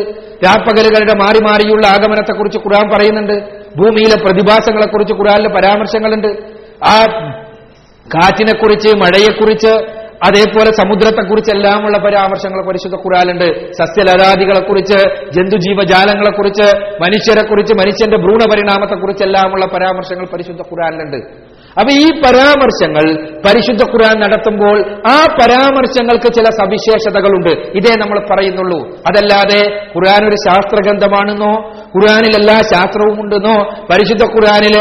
രാപ്പകലുകളുടെ മാറി മാറിയുള്ള ആഗമനത്തെക്കുറിച്ച് ഖുർആൻ പറയുന്നുണ്ട്. ഭൂമിയിലെ പ്രതിഭാസങ്ങളെക്കുറിച്ച് ഖുർആനിലെ പരാമർശങ്ങളുണ്ട്. ആ കാറ്റിനെക്കുറിച്ച് മഴയെക്കുറിച്ച് അതേപോലെ സമുദ്രത്തെക്കുറിച്ചെല്ലാമുള്ള പരാമർശങ്ങൾ പരിശുദ്ധ ഖുറാനുണ്ട് സസ്യലതാദികളെക്കുറിച്ച് ജന്തുജീവജാലങ്ങളെക്കുറിച്ച് മനുഷ്യരെക്കുറിച്ച് മനുഷ്യന്റെ ഭ്രൂണപരിണാമത്തെക്കുറിച്ചെല്ലാമുള്ള പരാമർശങ്ങൾ പരിശുദ്ധ ഖുറാനിലുണ്ട് അപ്പൊ ഈ പരാമർശങ്ങൾ പരിശുദ്ധ ഖുർആൻ നടത്തുമ്പോൾ ആ പരാമർശങ്ങൾക്ക് ചില സവിശേഷതകളുണ്ട്. ഇതേ നമ്മൾ പറയുന്നുള്ളൂ. അതല്ലാതെ ഖുർആൻ ഒരു ശാസ്ത്രഗ്രന്ഥമാണെന്നോ ഖുർആനിൽ എല്ലാ ശാസ്ത്രവും ഉണ്ടെന്നോ പരിശുദ്ധ ഖുർആനിൽ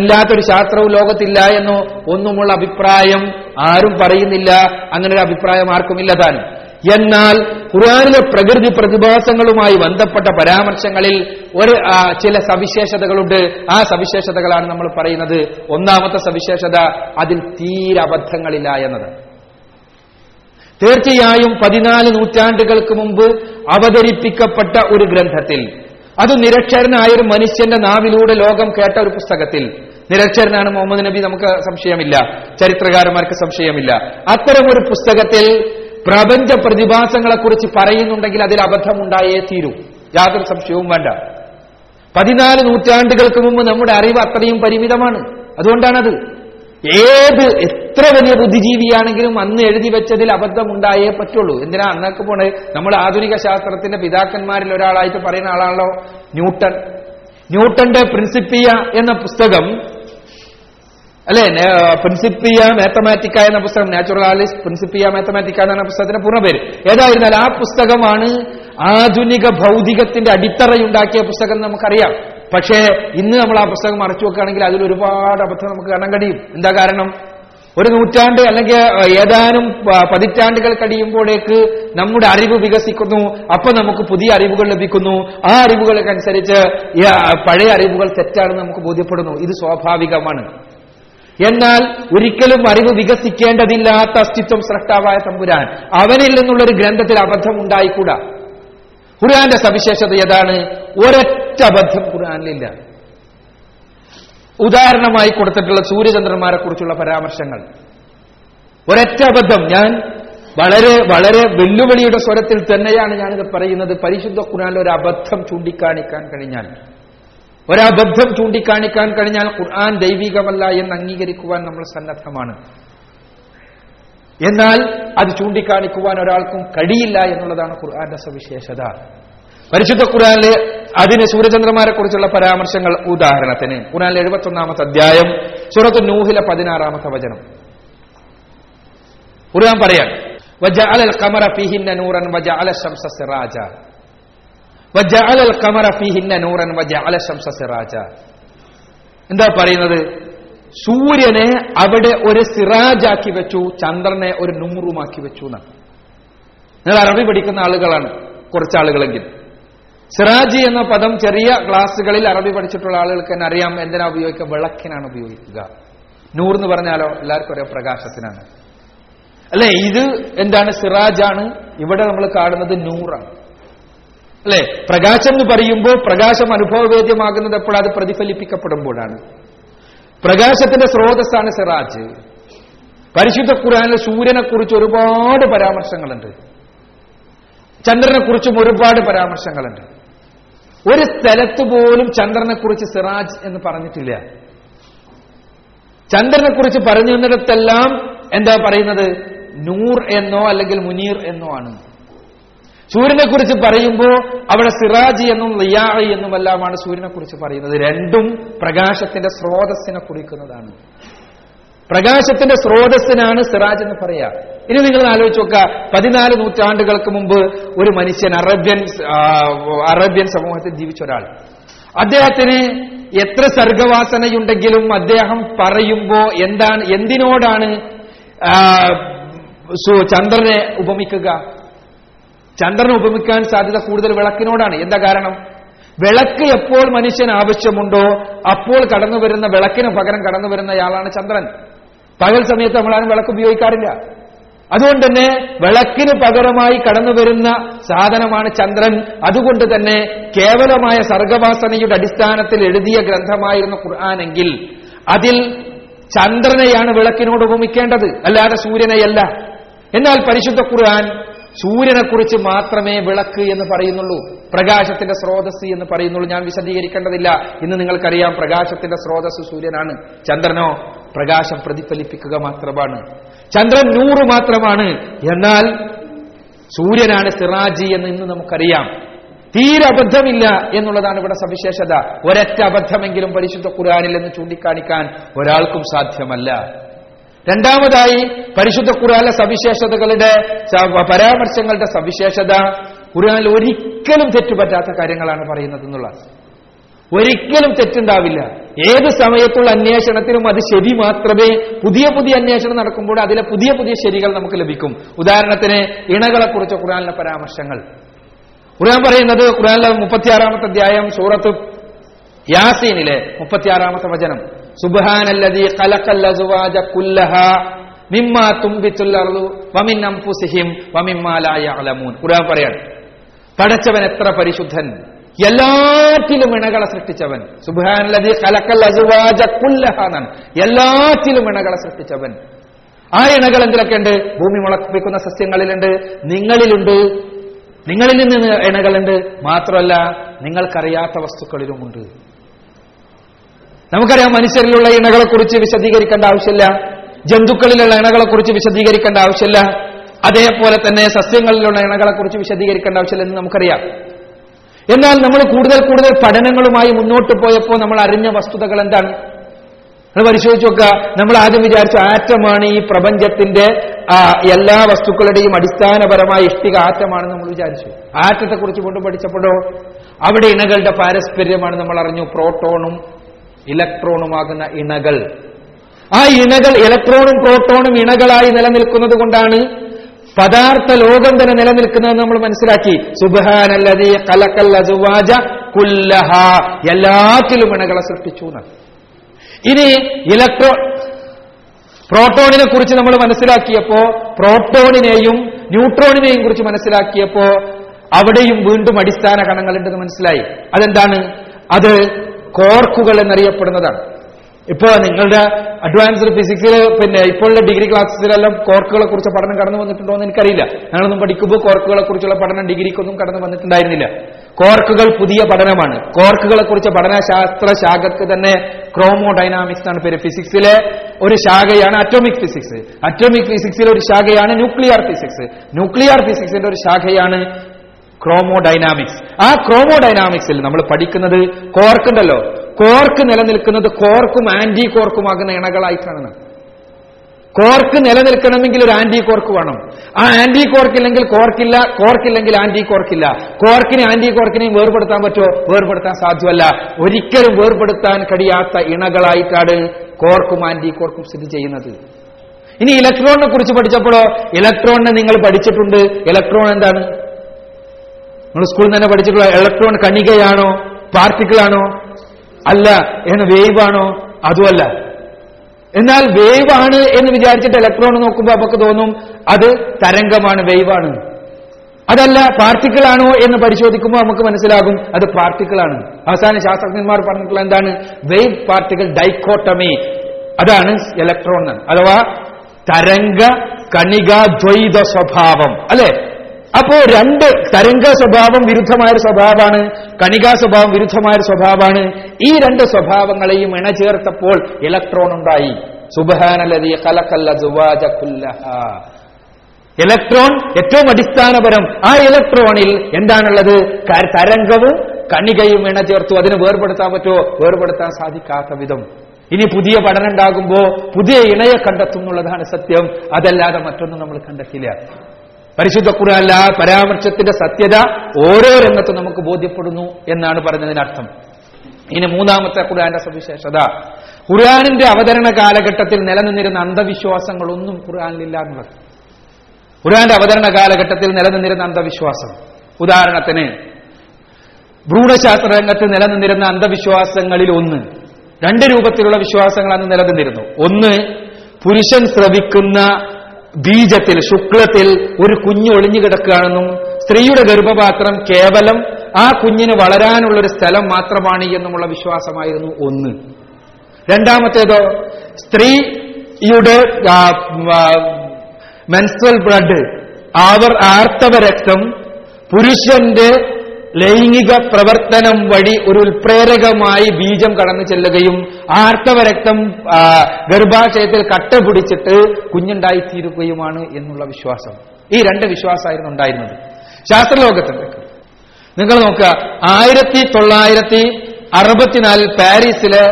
ഇല്ലാത്തൊരു ശാസ്ത്രവും ലോകത്തില്ല എന്നോ ഒന്നുമുള്ള അഭിപ്രായം ആരും പറയുന്നില്ല. അങ്ങനെ ഒരു അഭിപ്രായം ആർക്കുമില്ല താനും. എന്നാൽ ഖുർആാനിലെ പ്രകൃതി പ്രതിഭാസങ്ങളുമായി ബന്ധപ്പെട്ട പരാമർശങ്ങളിൽ ഒരു ചില സവിശേഷതകളുണ്ട്. ആ സവിശേഷതകളാണ് നമ്മൾ പറയുന്നത്. ഒന്നാമത്തെ സവിശേഷത അതിൽ തീരെ അബദ്ധങ്ങളില്ല എന്നത്. തീർച്ചയായും പതിനാല് നൂറ്റാണ്ടുകൾക്ക് മുമ്പ് അവതരിപ്പിക്കപ്പെട്ട ഒരു ഗ്രന്ഥത്തിൽ അത് നിരക്ഷരനായ ഒരു മനുഷ്യന്റെ നാവിലൂടെ ലോകം കേട്ട ഒരു പുസ്തകത്തിൽ നിരക്ഷരനാണ് മുഹമ്മദ് നബി നമുക്ക് സംശയമില്ല. ചരിത്രകാരന്മാർക്ക് സംശയമില്ല. അത്തരം ഒരു പുസ്തകത്തിൽ പ്രപഞ്ച പ്രതിഭാസങ്ങളെക്കുറിച്ച് പറയുന്നുണ്ടെങ്കിൽ അതിൽ അബദ്ധമുണ്ടായേ തീരൂ. യാതൊരു സംശയവും വേണ്ട. പതിനാല് നൂറ്റാണ്ടുകൾക്ക് മുമ്പ് നമ്മുടെ അറിവ് അത്രയും പരിമിതമാണ്. അതുകൊണ്ടാണത്. ഏത് എത്ര വലിയ ബുദ്ധിജീവിയാണെങ്കിലും അന്ന് എഴുതി വെച്ചതിൽ അബദ്ധമുണ്ടായേ പറ്റുള്ളൂ. എന്തിനാ അന്നൊക്കെ പോണേ? നമ്മൾ ആധുനിക ശാസ്ത്രത്തിന്റെ പിതാക്കന്മാരിൽ ഒരാളായിട്ട് പറയുന്ന ആളാണല്ലോ ന്യൂട്ടൺ ന്യൂട്ടന്റെ പ്രിൻസിപ്പിയ എന്ന പുസ്തകം അല്ലെ? പ്രിൻസിപ്പിയ മാത്തമാറ്റിക്ക എന്ന പുസ്തകം നാച്ചുറലിസ്റ്റ് പ്രിൻസിപ്പിയ മാത്തമാറ്റിക്ക എന്ന പുസ്തകത്തിന്റെ പൂർണ പേര്. ഏതായിരുന്നാലും ആ പുസ്തകമാണ് ആധുനിക ഭൗതികത്തിന്റെ അടിത്തറയുണ്ടാക്കിയ പുസ്തകം നമുക്കറിയാം. പക്ഷേ ഇന്ന് നമ്മൾ ആ പുസ്തകം മറച്ചു വെക്കുകയാണെങ്കിൽ അതിൽ ഒരുപാട് അബദ്ധം നമുക്ക് കാണാൻ കഴിയും. എന്താ കാരണം? ഒരു നൂറ്റാണ്ട് അല്ലെങ്കിൽ ഏതാനും പതിറ്റാണ്ടുകൾ കഴിയുമ്പോഴേക്ക് നമ്മുടെ അറിവ് വികസിക്കുന്നു. അപ്പൊ നമുക്ക് പുതിയ അറിവുകൾ ലഭിക്കുന്നു. ആ അറിവുകൾക്കനുസരിച്ച് പഴയ അറിവുകൾ തെറ്റാണെന്ന് നമുക്ക് ബോധ്യപ്പെടുന്നു. ഇത് സ്വാഭാവികമാണ്. എന്നാൽ ഒരിക്കലും അറിവ് വികസിക്കേണ്ടതില്ലാത്ത അസ്തിത്വം സൃഷ്ടാവായ തമ്പുരാൻ അവനിൽ നിന്നുള്ള ഒരു ഗ്രന്ഥത്തിൽ അബദ്ധം ഉണ്ടായിക്കൂടാ. ഖുർആന്റെ സവിശേഷത ഏതാണ്? ഒരൊറ്റ അബദ്ധം ഖുർആനിലില്ല. ഉദാഹരണമായി കൊടുത്തിട്ടുള്ള സൂര്യചന്ദ്രന്മാരെ കുറിച്ചുള്ള പരാമർശങ്ങൾ. ഒരൊറ്റ അബദ്ധം ഞാൻ വളരെ വളരെ വെല്ലുവിളിയുടെ സ്വരത്തിൽ തന്നെയാണ് ഞാനിത് പറയുന്നത്. പരിശുദ്ധ ഖുർആനിൽ ഒരു അബദ്ധം ചൂണ്ടിക്കാണിക്കാൻ കഴിഞ്ഞാൽ ഒരബദ്ധം ചൂണ്ടിക്കാണിക്കാൻ കഴിഞ്ഞാൽ ഖുർആൻ ദൈവികമല്ല എന്ന് അംഗീകരിക്കുവാൻ നമ്മൾ സന്നദ്ധമാണ്. എന്നാൽ അത് ചൂണ്ടിക്കാണിക്കുവാൻ ഒരാൾക്കും കഴിയില്ല എന്നുള്ളതാണ് ഖുർആന്റെ സവിശേഷത. പരിശുദ്ധ ഖുർആാനിലെ അതിന് സൂര്യചന്ദ്രമാരെ കുറിച്ചുള്ള പരാമർശങ്ങൾ ഉദാഹരണത്തിന് ഖുർആനിലെ എഴുപത്തൊന്നാമത്തെ അധ്യായം സൂറത്ത് നൂഹിലെ പതിനാറാമത്തെ വചനം. ഖുർആൻ പറയാൻ വജഅലൽ ഖമറ ഫീഹിന്ന നൂറൻ വജ ശംസ എന്താ പറയുന്നത്? സൂര്യനെ അവിടെ ഒരു സിറാജാക്കി വെച്ചു ചന്ദ്രനെ ഒരു നൂറുമാക്കി വെച്ചു എന്നാണ്. നിങ്ങൾ അറബി പഠിക്കുന്ന ആളുകളാണ് കുറച്ച് ആളുകളെങ്കിലും സിറാജി എന്ന പദം ചെറിയ ക്ലാസ്സുകളിൽ അറബി പഠിച്ചിട്ടുള്ള ആളുകൾക്ക് തന്നെ അറിയാം എന്തിനാ ഉപയോഗിക്കുക? വിളക്കിനാണ് ഉപയോഗിക്കുക. നൂർ എന്ന് പറഞ്ഞാലോ? എല്ലാവർക്കും ഒരേ പ്രകാശത്തിനാണ്. അല്ലെ ഇത് എന്താണ്? സിറാജാണ് ഇവിടെ നമ്മൾ കാണുന്നത് നൂറാണ്. അല്ലെ? പ്രകാശം എന്ന് പറയുമ്പോൾ പ്രകാശം അനുഭവവേദ്യമാകുന്നത് എപ്പോഴത് പ്രതിഫലിപ്പിക്കപ്പെടുമ്പോഴാണ്. പ്രകാശത്തിന്റെ സ്രോതസ്സാണ് സിറാജ്. പരിശുദ്ധ ഖുർആനിൽ സൂര്യനെക്കുറിച്ച് ഒരുപാട് പരാമർശങ്ങളുണ്ട്. ചന്ദ്രനെക്കുറിച്ചും ഒരുപാട് പരാമർശങ്ങളുണ്ട്. ഒരു സ്ഥലത്ത് പോലും ചന്ദ്രനെക്കുറിച്ച് സിറാജ് എന്ന് പറഞ്ഞിട്ടില്ല. ചന്ദ്രനെക്കുറിച്ച് പറഞ്ഞു എന്താ പറയുന്നത്? നൂർ എന്നോ അല്ലെങ്കിൽ മുനീർ എന്നോ ആണ്. സൂര്യനെ കുറിച്ച് പറയുമ്പോൾ അവിടെ സിറാജ് എന്നും ലിയാഹ് എന്നുമെല്ലാമാണ് സൂര്യനെ കുറിച്ച് പറയുന്നത്. രണ്ടും പ്രകാശത്തിന്റെ സ്രോതസ്സിനെ കുറിക്കുന്നതാണ്. പ്രകാശത്തിന്റെ സ്രോതസ്സിനാണ് സിറാജ് എന്ന് പറയാ. ഇനി നിങ്ങൾ ആലോചിച്ച് നോക്കുക പതിനാല് നൂറ്റാണ്ടുകൾക്ക് മുമ്പ് ഒരു മനുഷ്യൻ അറബ്യൻ അറബ്യൻ സമൂഹത്തിൽ ജീവിച്ച ഒരാൾ. അദ്ദേഹത്തിന് എത്ര സർഗവാസനയുണ്ടെങ്കിലും അദ്ദേഹം പറയുമ്പോ എന്താണ് എന്തിനോടാണ് ചന്ദ്രനെ ഉപമിക്കുക? ചന്ദ്രനെ ഉപമിക്കാൻ സാധ്യത കൂടുതൽ വിളക്കിനോടാണ്. എന്താ കാരണം? വിളക്ക് എപ്പോൾ മനുഷ്യൻ ആവശ്യമുണ്ടോ അപ്പോൾ കടന്നു വരുന്ന വിളക്കിന് പകരം കടന്നു വരുന്നയാളാണ് ചന്ദ്രൻ. പകൽ സമയത്ത് നമ്മളാരും വിളക്ക് ഉപയോഗിക്കാറില്ല. അതുകൊണ്ട് തന്നെ വിളക്കിന് പകരമായി കടന്നു വരുന്ന സാധനമാണ് ചന്ദ്രൻ. അതുകൊണ്ട് തന്നെ കേവലമായ സർഗവാസനയുടെ അടിസ്ഥാനത്തിൽ എഴുതിയ ഗ്രന്ഥമായിരുന്നു ഖുർആാനെങ്കിൽ അതിൽ ചന്ദ്രനെയാണ് വിളക്കിനോട് ഉപമിക്കേണ്ടത്. അല്ലാതെ സൂര്യനെയല്ല. എന്നാൽ പരിശുദ്ധ ഖുർആൻ സൂര്യനെക്കുറിച്ച് മാത്രമേ വിളക്ക് എന്ന് പറയുന്നുള്ളൂ. പ്രകാശത്തിന്റെ സ്രോതസ് എന്ന് പറയുന്നുള്ളൂ. ഞാൻ വിശദീകരിക്കേണ്ടതില്ല. ഇന്ന് നിങ്ങൾക്കറിയാം പ്രകാശത്തിന്റെ സ്രോതസ് സൂര്യനാണ്. ചന്ദ്രനോ പ്രകാശം പ്രതിഫലിപ്പിക്കുക മാത്രമാണ്. ചന്ദ്രൻ നൂറ് മാത്രമാണ്. എന്നാൽ സൂര്യനാണ് സിറാജി എന്ന് ഇന്ന് നമുക്കറിയാം. തീരെ അബദ്ധമില്ല എന്നുള്ളതാണ് ഇവിടെ സവിശേഷത. ഒരറ്റ അബദ്ധമെങ്കിലും പരിശുദ്ധ ഖുർആനിൽ എന്ന് ചൂണ്ടിക്കാണിക്കാൻ ഒരാൾക്കും സാധ്യമല്ല. രണ്ടാമതായി പരിശുദ്ധ ഖുർആനിലെ സവിശേഷതകളുടെ പരാമർശങ്ങളുടെ സവിശേഷത. ഖുർആനിൽ ഒരിക്കലും തെറ്റുപറ്റാത്ത കാര്യങ്ങളാണ് പറയുന്നത് എന്നുള്ളത് ഒരിക്കലും തെറ്റുണ്ടാവില്ല. ഏത് സമയത്തുള്ള അന്വേഷണത്തിനും അത് ശരി മാത്രമേ പുതിയ പുതിയ അന്വേഷണം നടക്കുമ്പോൾ അതിലെ പുതിയ പുതിയ ശരികൾ നമുക്ക് ലഭിക്കും. ഉദാഹരണത്തിന് ഇണകളെക്കുറിച്ച് ഖുറാനിലെ പരാമർശങ്ങൾ. ഖുറാൻ പറയുന്നത് ഖുറാനിലെ മുപ്പത്തിയാറാമത്തെ അധ്യായം സൂറത്ത് യാസീനിലെ മുപ്പത്തിയാറാമത്തെ വചനം. വമിൻ പറയാണ് പടച്ചവൻ എത്ര പരിശുദ്ധൻ? എല്ലാറ്റിലും ഇണകളെ സൃഷ്ടിച്ചവൻ. കുല്ലഹ എന്നാണ്. എല്ലാറ്റിലും ഇണകളെ സൃഷ്ടിച്ചവൻ. ആ ഇണകൾ എന്തിലൊക്കെയുണ്ട് ഭൂമി മുളപ്പിക്കുന്ന സസ്യങ്ങളിലുണ്ട് നിങ്ങളിലുണ്ട് നിങ്ങളിൽ നിന്ന് ഇണകളുണ്ട്. മാത്രമല്ല നിങ്ങൾക്കറിയാത്ത വസ്തുക്കളിലുമുണ്ട്. നമുക്കറിയാം മനുഷ്യരിലുള്ള ഇണകളെ കുറിച്ച് വിശദീകരിക്കേണ്ട ആവശ്യമില്ല. ജന്തുക്കളിലുള്ള ഇണകളെ കുറിച്ച് വിശദീകരിക്കേണ്ട ആവശ്യമില്ല. അതേപോലെ തന്നെ സസ്യങ്ങളിലുള്ള ഇണകളെ കുറിച്ച് വിശദീകരിക്കേണ്ട ആവശ്യമില്ല എന്ന് നമുക്കറിയാം. എന്നാൽ നമ്മൾ കൂടുതൽ കൂടുതൽ പഠനങ്ങളുമായി മുന്നോട്ട് പോയപ്പോൾ നമ്മൾ അറിഞ്ഞ വസ്തുതകൾ എന്താണ്? നമ്മൾ പരിശോധിച്ച് നോക്കുക. നമ്മൾ ആദ്യം വിചാരിച്ച ആറ്റമാണ് ഈ പ്രപഞ്ചത്തിന്റെ എല്ലാ വസ്തുക്കളുടെയും അടിസ്ഥാനപരമായ ഇഷ്ടിക ആറ്റമാണെന്ന് നമ്മൾ വിചാരിച്ചു. ആറ്റത്തെക്കുറിച്ച് കൊണ്ട് പഠിച്ചപ്പോഴോ? അവിടെ ഇണകളുടെ പാരസ്പര്യമാണ് നമ്മൾ അറിഞ്ഞു. പ്രോട്ടോണും ഇലക്ട്രോണുമാകുന്ന ഇണകൾ. ആ ഇണകൾ ഇലക്ട്രോണും പ്രോട്ടോണും ഇണകളായി നിലനിൽക്കുന്നത് കൊണ്ടാണ് പദാർത്ഥ ലോകം തന്നെ നിലനിൽക്കുന്നത് നമ്മൾ മനസ്സിലാക്കി. സുബാനല്ലതീ കലക്കല്ല അസുവാജ കുല്ലഹ. എല്ലാറ്റിലും ഇണകളെ സൃഷ്ടിച്ചു ഇനി ഇലക്ട്രോ പ്രോട്ടോണിനെ കുറിച്ച് നമ്മൾ മനസ്സിലാക്കിയപ്പോ പ്രോട്ടോണിനെയും ന്യൂട്രോണിനെയും കുറിച്ച് മനസ്സിലാക്കിയപ്പോ അവിടെയും വീണ്ടും അടിസ്ഥാന കണങ്ങളുണ്ടെന്ന് മനസ്സിലായി. അതെന്താണ്? അത് കോർക്കുകൾ എന്നറിയപ്പെടുന്നതാണ്. ഇപ്പോ നിങ്ങളുടെ അഡ്വാൻസ്ഡ് ഫിസിക്സിൽ പിന്നെ ഇപ്പോഴുള്ള ഡിഗ്രി ക്ലാസ്സിലെല്ലാം കോർക്കുകളെ കുറിച്ച് പഠനം കടന്നു വന്നിട്ടുണ്ടോ എന്ന് എനിക്കറിയില്ല. ഞങ്ങളൊന്നും പഠിക്കുമ്പോൾ കോർക്കുകളെ കുറിച്ചുള്ള പഠനം ഡിഗ്രിക്കൊന്നും കടന്നു വന്നിട്ടുണ്ടായിരുന്നില്ല. കോർക്കുകൾ പുതിയ പഠനമാണ്. കോർക്കുകളെ കുറിച്ച് പഠനശാസ്ത്ര ശാഖക്ക് തന്നെ ക്രോമോഡൈനാമിക്സ് ആണ് പേര്. ഫിസിക്സിലെ ഒരു ശാഖയാണ് അറ്റോമിക് ഫിസിക്സ് അറ്റോമിക് ഫിസിക്സിലെ ഒരു ശാഖയാണ് ന്യൂക്ലിയർ ഫിസിക്സ് ന്യൂക്ലിയർ ഫിസിക്സിന്റെ ഒരു ശാഖയാണ് ക്രോമോഡൈനാമിക്സ് ആ ക്രോമോഡൈനാമിക്സിൽ നമ്മൾ പഠിക്കുന്നത് കോർക്കുണ്ടല്ലോ കോർക്ക് നിലനിൽക്കുന്നത് കോർക്കും ആന്റി കോർക്കുമാകുന്ന ഇണകളായിട്ടാണ് കോർക്ക് നിലനിൽക്കണമെങ്കിൽ ഒരു ആന്റി കോർക്ക് വേണം. ആ ആന്റി കോർക്കില്ലെങ്കിൽ കോർക്കില്ല കോർക്കില്ലെങ്കിൽ ആന്റി കോർക്കില്ല കോർക്കിനെ ആന്റി കോർക്കിനെയും വേർപെടുത്താൻ പറ്റുമോ? വേർപെടുത്താൻ സാധ്യമല്ല. ഒരിക്കലും വേർപെടുത്താൻ കഴിയാത്ത ഇണകളായിട്ടാണ് കോർക്കും ആന്റി കോർക്കും സ്ഥിതി ചെയ്യുന്നത്. ഇനി ഇലക്ട്രോണിനെ കുറിച്ച് പഠിച്ചപ്പോഴോ? ഇലക്ട്രോണിനെ നിങ്ങൾ പഠിച്ചിട്ടുണ്ട്. ഇലക്ട്രോൺ എന്താണ്? നിങ്ങൾ സ്കൂളിൽ തന്നെ പഠിച്ചിട്ടുള്ള ഇലക്ട്രോൺ കണികയാണോ പാർട്ടിക്കിൾ ആണോ? അല്ല എന്ന് വേവ് ആണോ? അതുമല്ല. എന്നാൽ വേവ് ആണ് എന്ന് വിചാരിച്ചിട്ട് ഇലക്ട്രോൺ നോക്കുമ്പോൾ നമുക്ക് തോന്നും അത് തരംഗമാണ് വേവ് ആണ്. അതല്ല പാർട്ടിക്കിൾ ആണോ എന്ന് പരിശോധിക്കുമ്പോൾ നമുക്ക് മനസ്സിലാകും അത് പാർട്ടിക്കിൾ ആണ്. അവസാന ശാസ്ത്രജ്ഞന്മാർ പറഞ്ഞിട്ടുള്ള എന്താണ്? വേവ് പാർട്ടിക്കിൾ ഡൈക്കോട്ടമി അതാണ് ഇലക്ട്രോൺ അഥവാ തരംഗ കണികാദ്വൈത സ്വഭാവം. അല്ലെ? അപ്പോ രണ്ട് തരംഗ സ്വഭാവം വിരുദ്ധമായ സ്വഭാവമാണ് കണികാ സ്വഭാവം വിരുദ്ധമായ സ്വഭാവമാണ്. ഈ രണ്ട് സ്വഭാവങ്ങളെയും ഇണചേർത്തപ്പോൾ ഇലക്ട്രോൺ ഉണ്ടായി. സുബഹാനലതി ഇലക്ട്രോൺ ഏറ്റവും അടിസ്ഥാനപരം ആ ഇലക്ട്രോണിൽ എന്താണുള്ളത്? തരംഗവും കണികയും ഇണചേർത്തു. അതിന് വേർപെടുത്താൻ പറ്റുമോ? വേർപെടുത്താൻ സാധിക്കാത്ത വിധം. ഇനി പുതിയ പഠനം ഉണ്ടാകുമ്പോ പുതിയ ഇണയെ കണ്ടെത്തും എന്നുള്ളതാണ് സത്യം. അതല്ലാതെ മറ്റൊന്നും നമ്മൾ കണ്ടെത്തില്ല പരിശുദ്ധ ഖുർആനിലെ ആ പരാമർശത്തിന്റെ സത്യത ഓരോ രംഗത്തും നമുക്ക് ബോധ്യപ്പെടുന്നു എന്നാണ് പറഞ്ഞതിനർത്ഥം ഇനി മൂന്നാമത്തെ ഖുർആന്റെ സവിശേഷത. ഖുർആനിന്റെ അവതരണ കാലഘട്ടത്തിൽ നിലനിന്നിരുന്ന അന്ധവിശ്വാസങ്ങളൊന്നും ഖുർആാനിലില്ല എന്നുള്ളത് ഖുർആന്റെ അവതരണ കാലഘട്ടത്തിൽ നിലനിന്നിരുന്ന അന്ധവിശ്വാസം. ഉദാഹരണത്തിന് ഭ്രൂണശാസ്ത്ര രംഗത്ത് നിലനിന്നിരുന്ന അന്ധവിശ്വാസങ്ങളിൽ ഒന്ന്. രണ്ട് രൂപത്തിലുള്ള വിശ്വാസങ്ങൾ അന്ന് നിലനിന്നിരുന്നു ഒന്ന് പുരുഷൻ ശ്രവിക്കുന്ന ബീജത്തിൽ ശുക്ലത്തിൽ ഒരു കുഞ്ഞ് ഒളിഞ്ഞു കിടക്കുകയാണെന്നും സ്ത്രീയുടെ ഗർഭപാത്രം കേവലം ആ കുഞ്ഞിന് വളരാനുള്ള ഒരു സ്ഥലം മാത്രമാണ് എന്നുമുള്ള വിശ്വാസമായിരുന്നു ഒന്ന്. രണ്ടാമത്തേതോ സ്ത്രീയുടെ മെൻസ്ട്രൽ ബ്ലഡ് അവർ ആർത്തവ രക്തം പുരുഷന്റെ ലൈംഗിക പ്രവർത്തനം വഴി ഒരു ഉൽപ്രേരകമായി ബീജം കടന്നു ചെല്ലുകയും ആർത്തവരക്തം ഗർഭാശയത്തിൽ കട്ട പിടിച്ചിട്ട് കുഞ്ഞുണ്ടായിത്തീരുകയുമാണ് എന്നുള്ള വിശ്വാസം. ഈ രണ്ട് വിശ്വാസമായിരുന്നു ഉണ്ടായിരുന്നത്. ശാസ്ത്രലോകത്തിന്റെ നിങ്ങൾ നോക്കുക ആയിരത്തി തൊള്ളായിരത്തി അറുപത്തിനാലിൽ പാരീസിലെ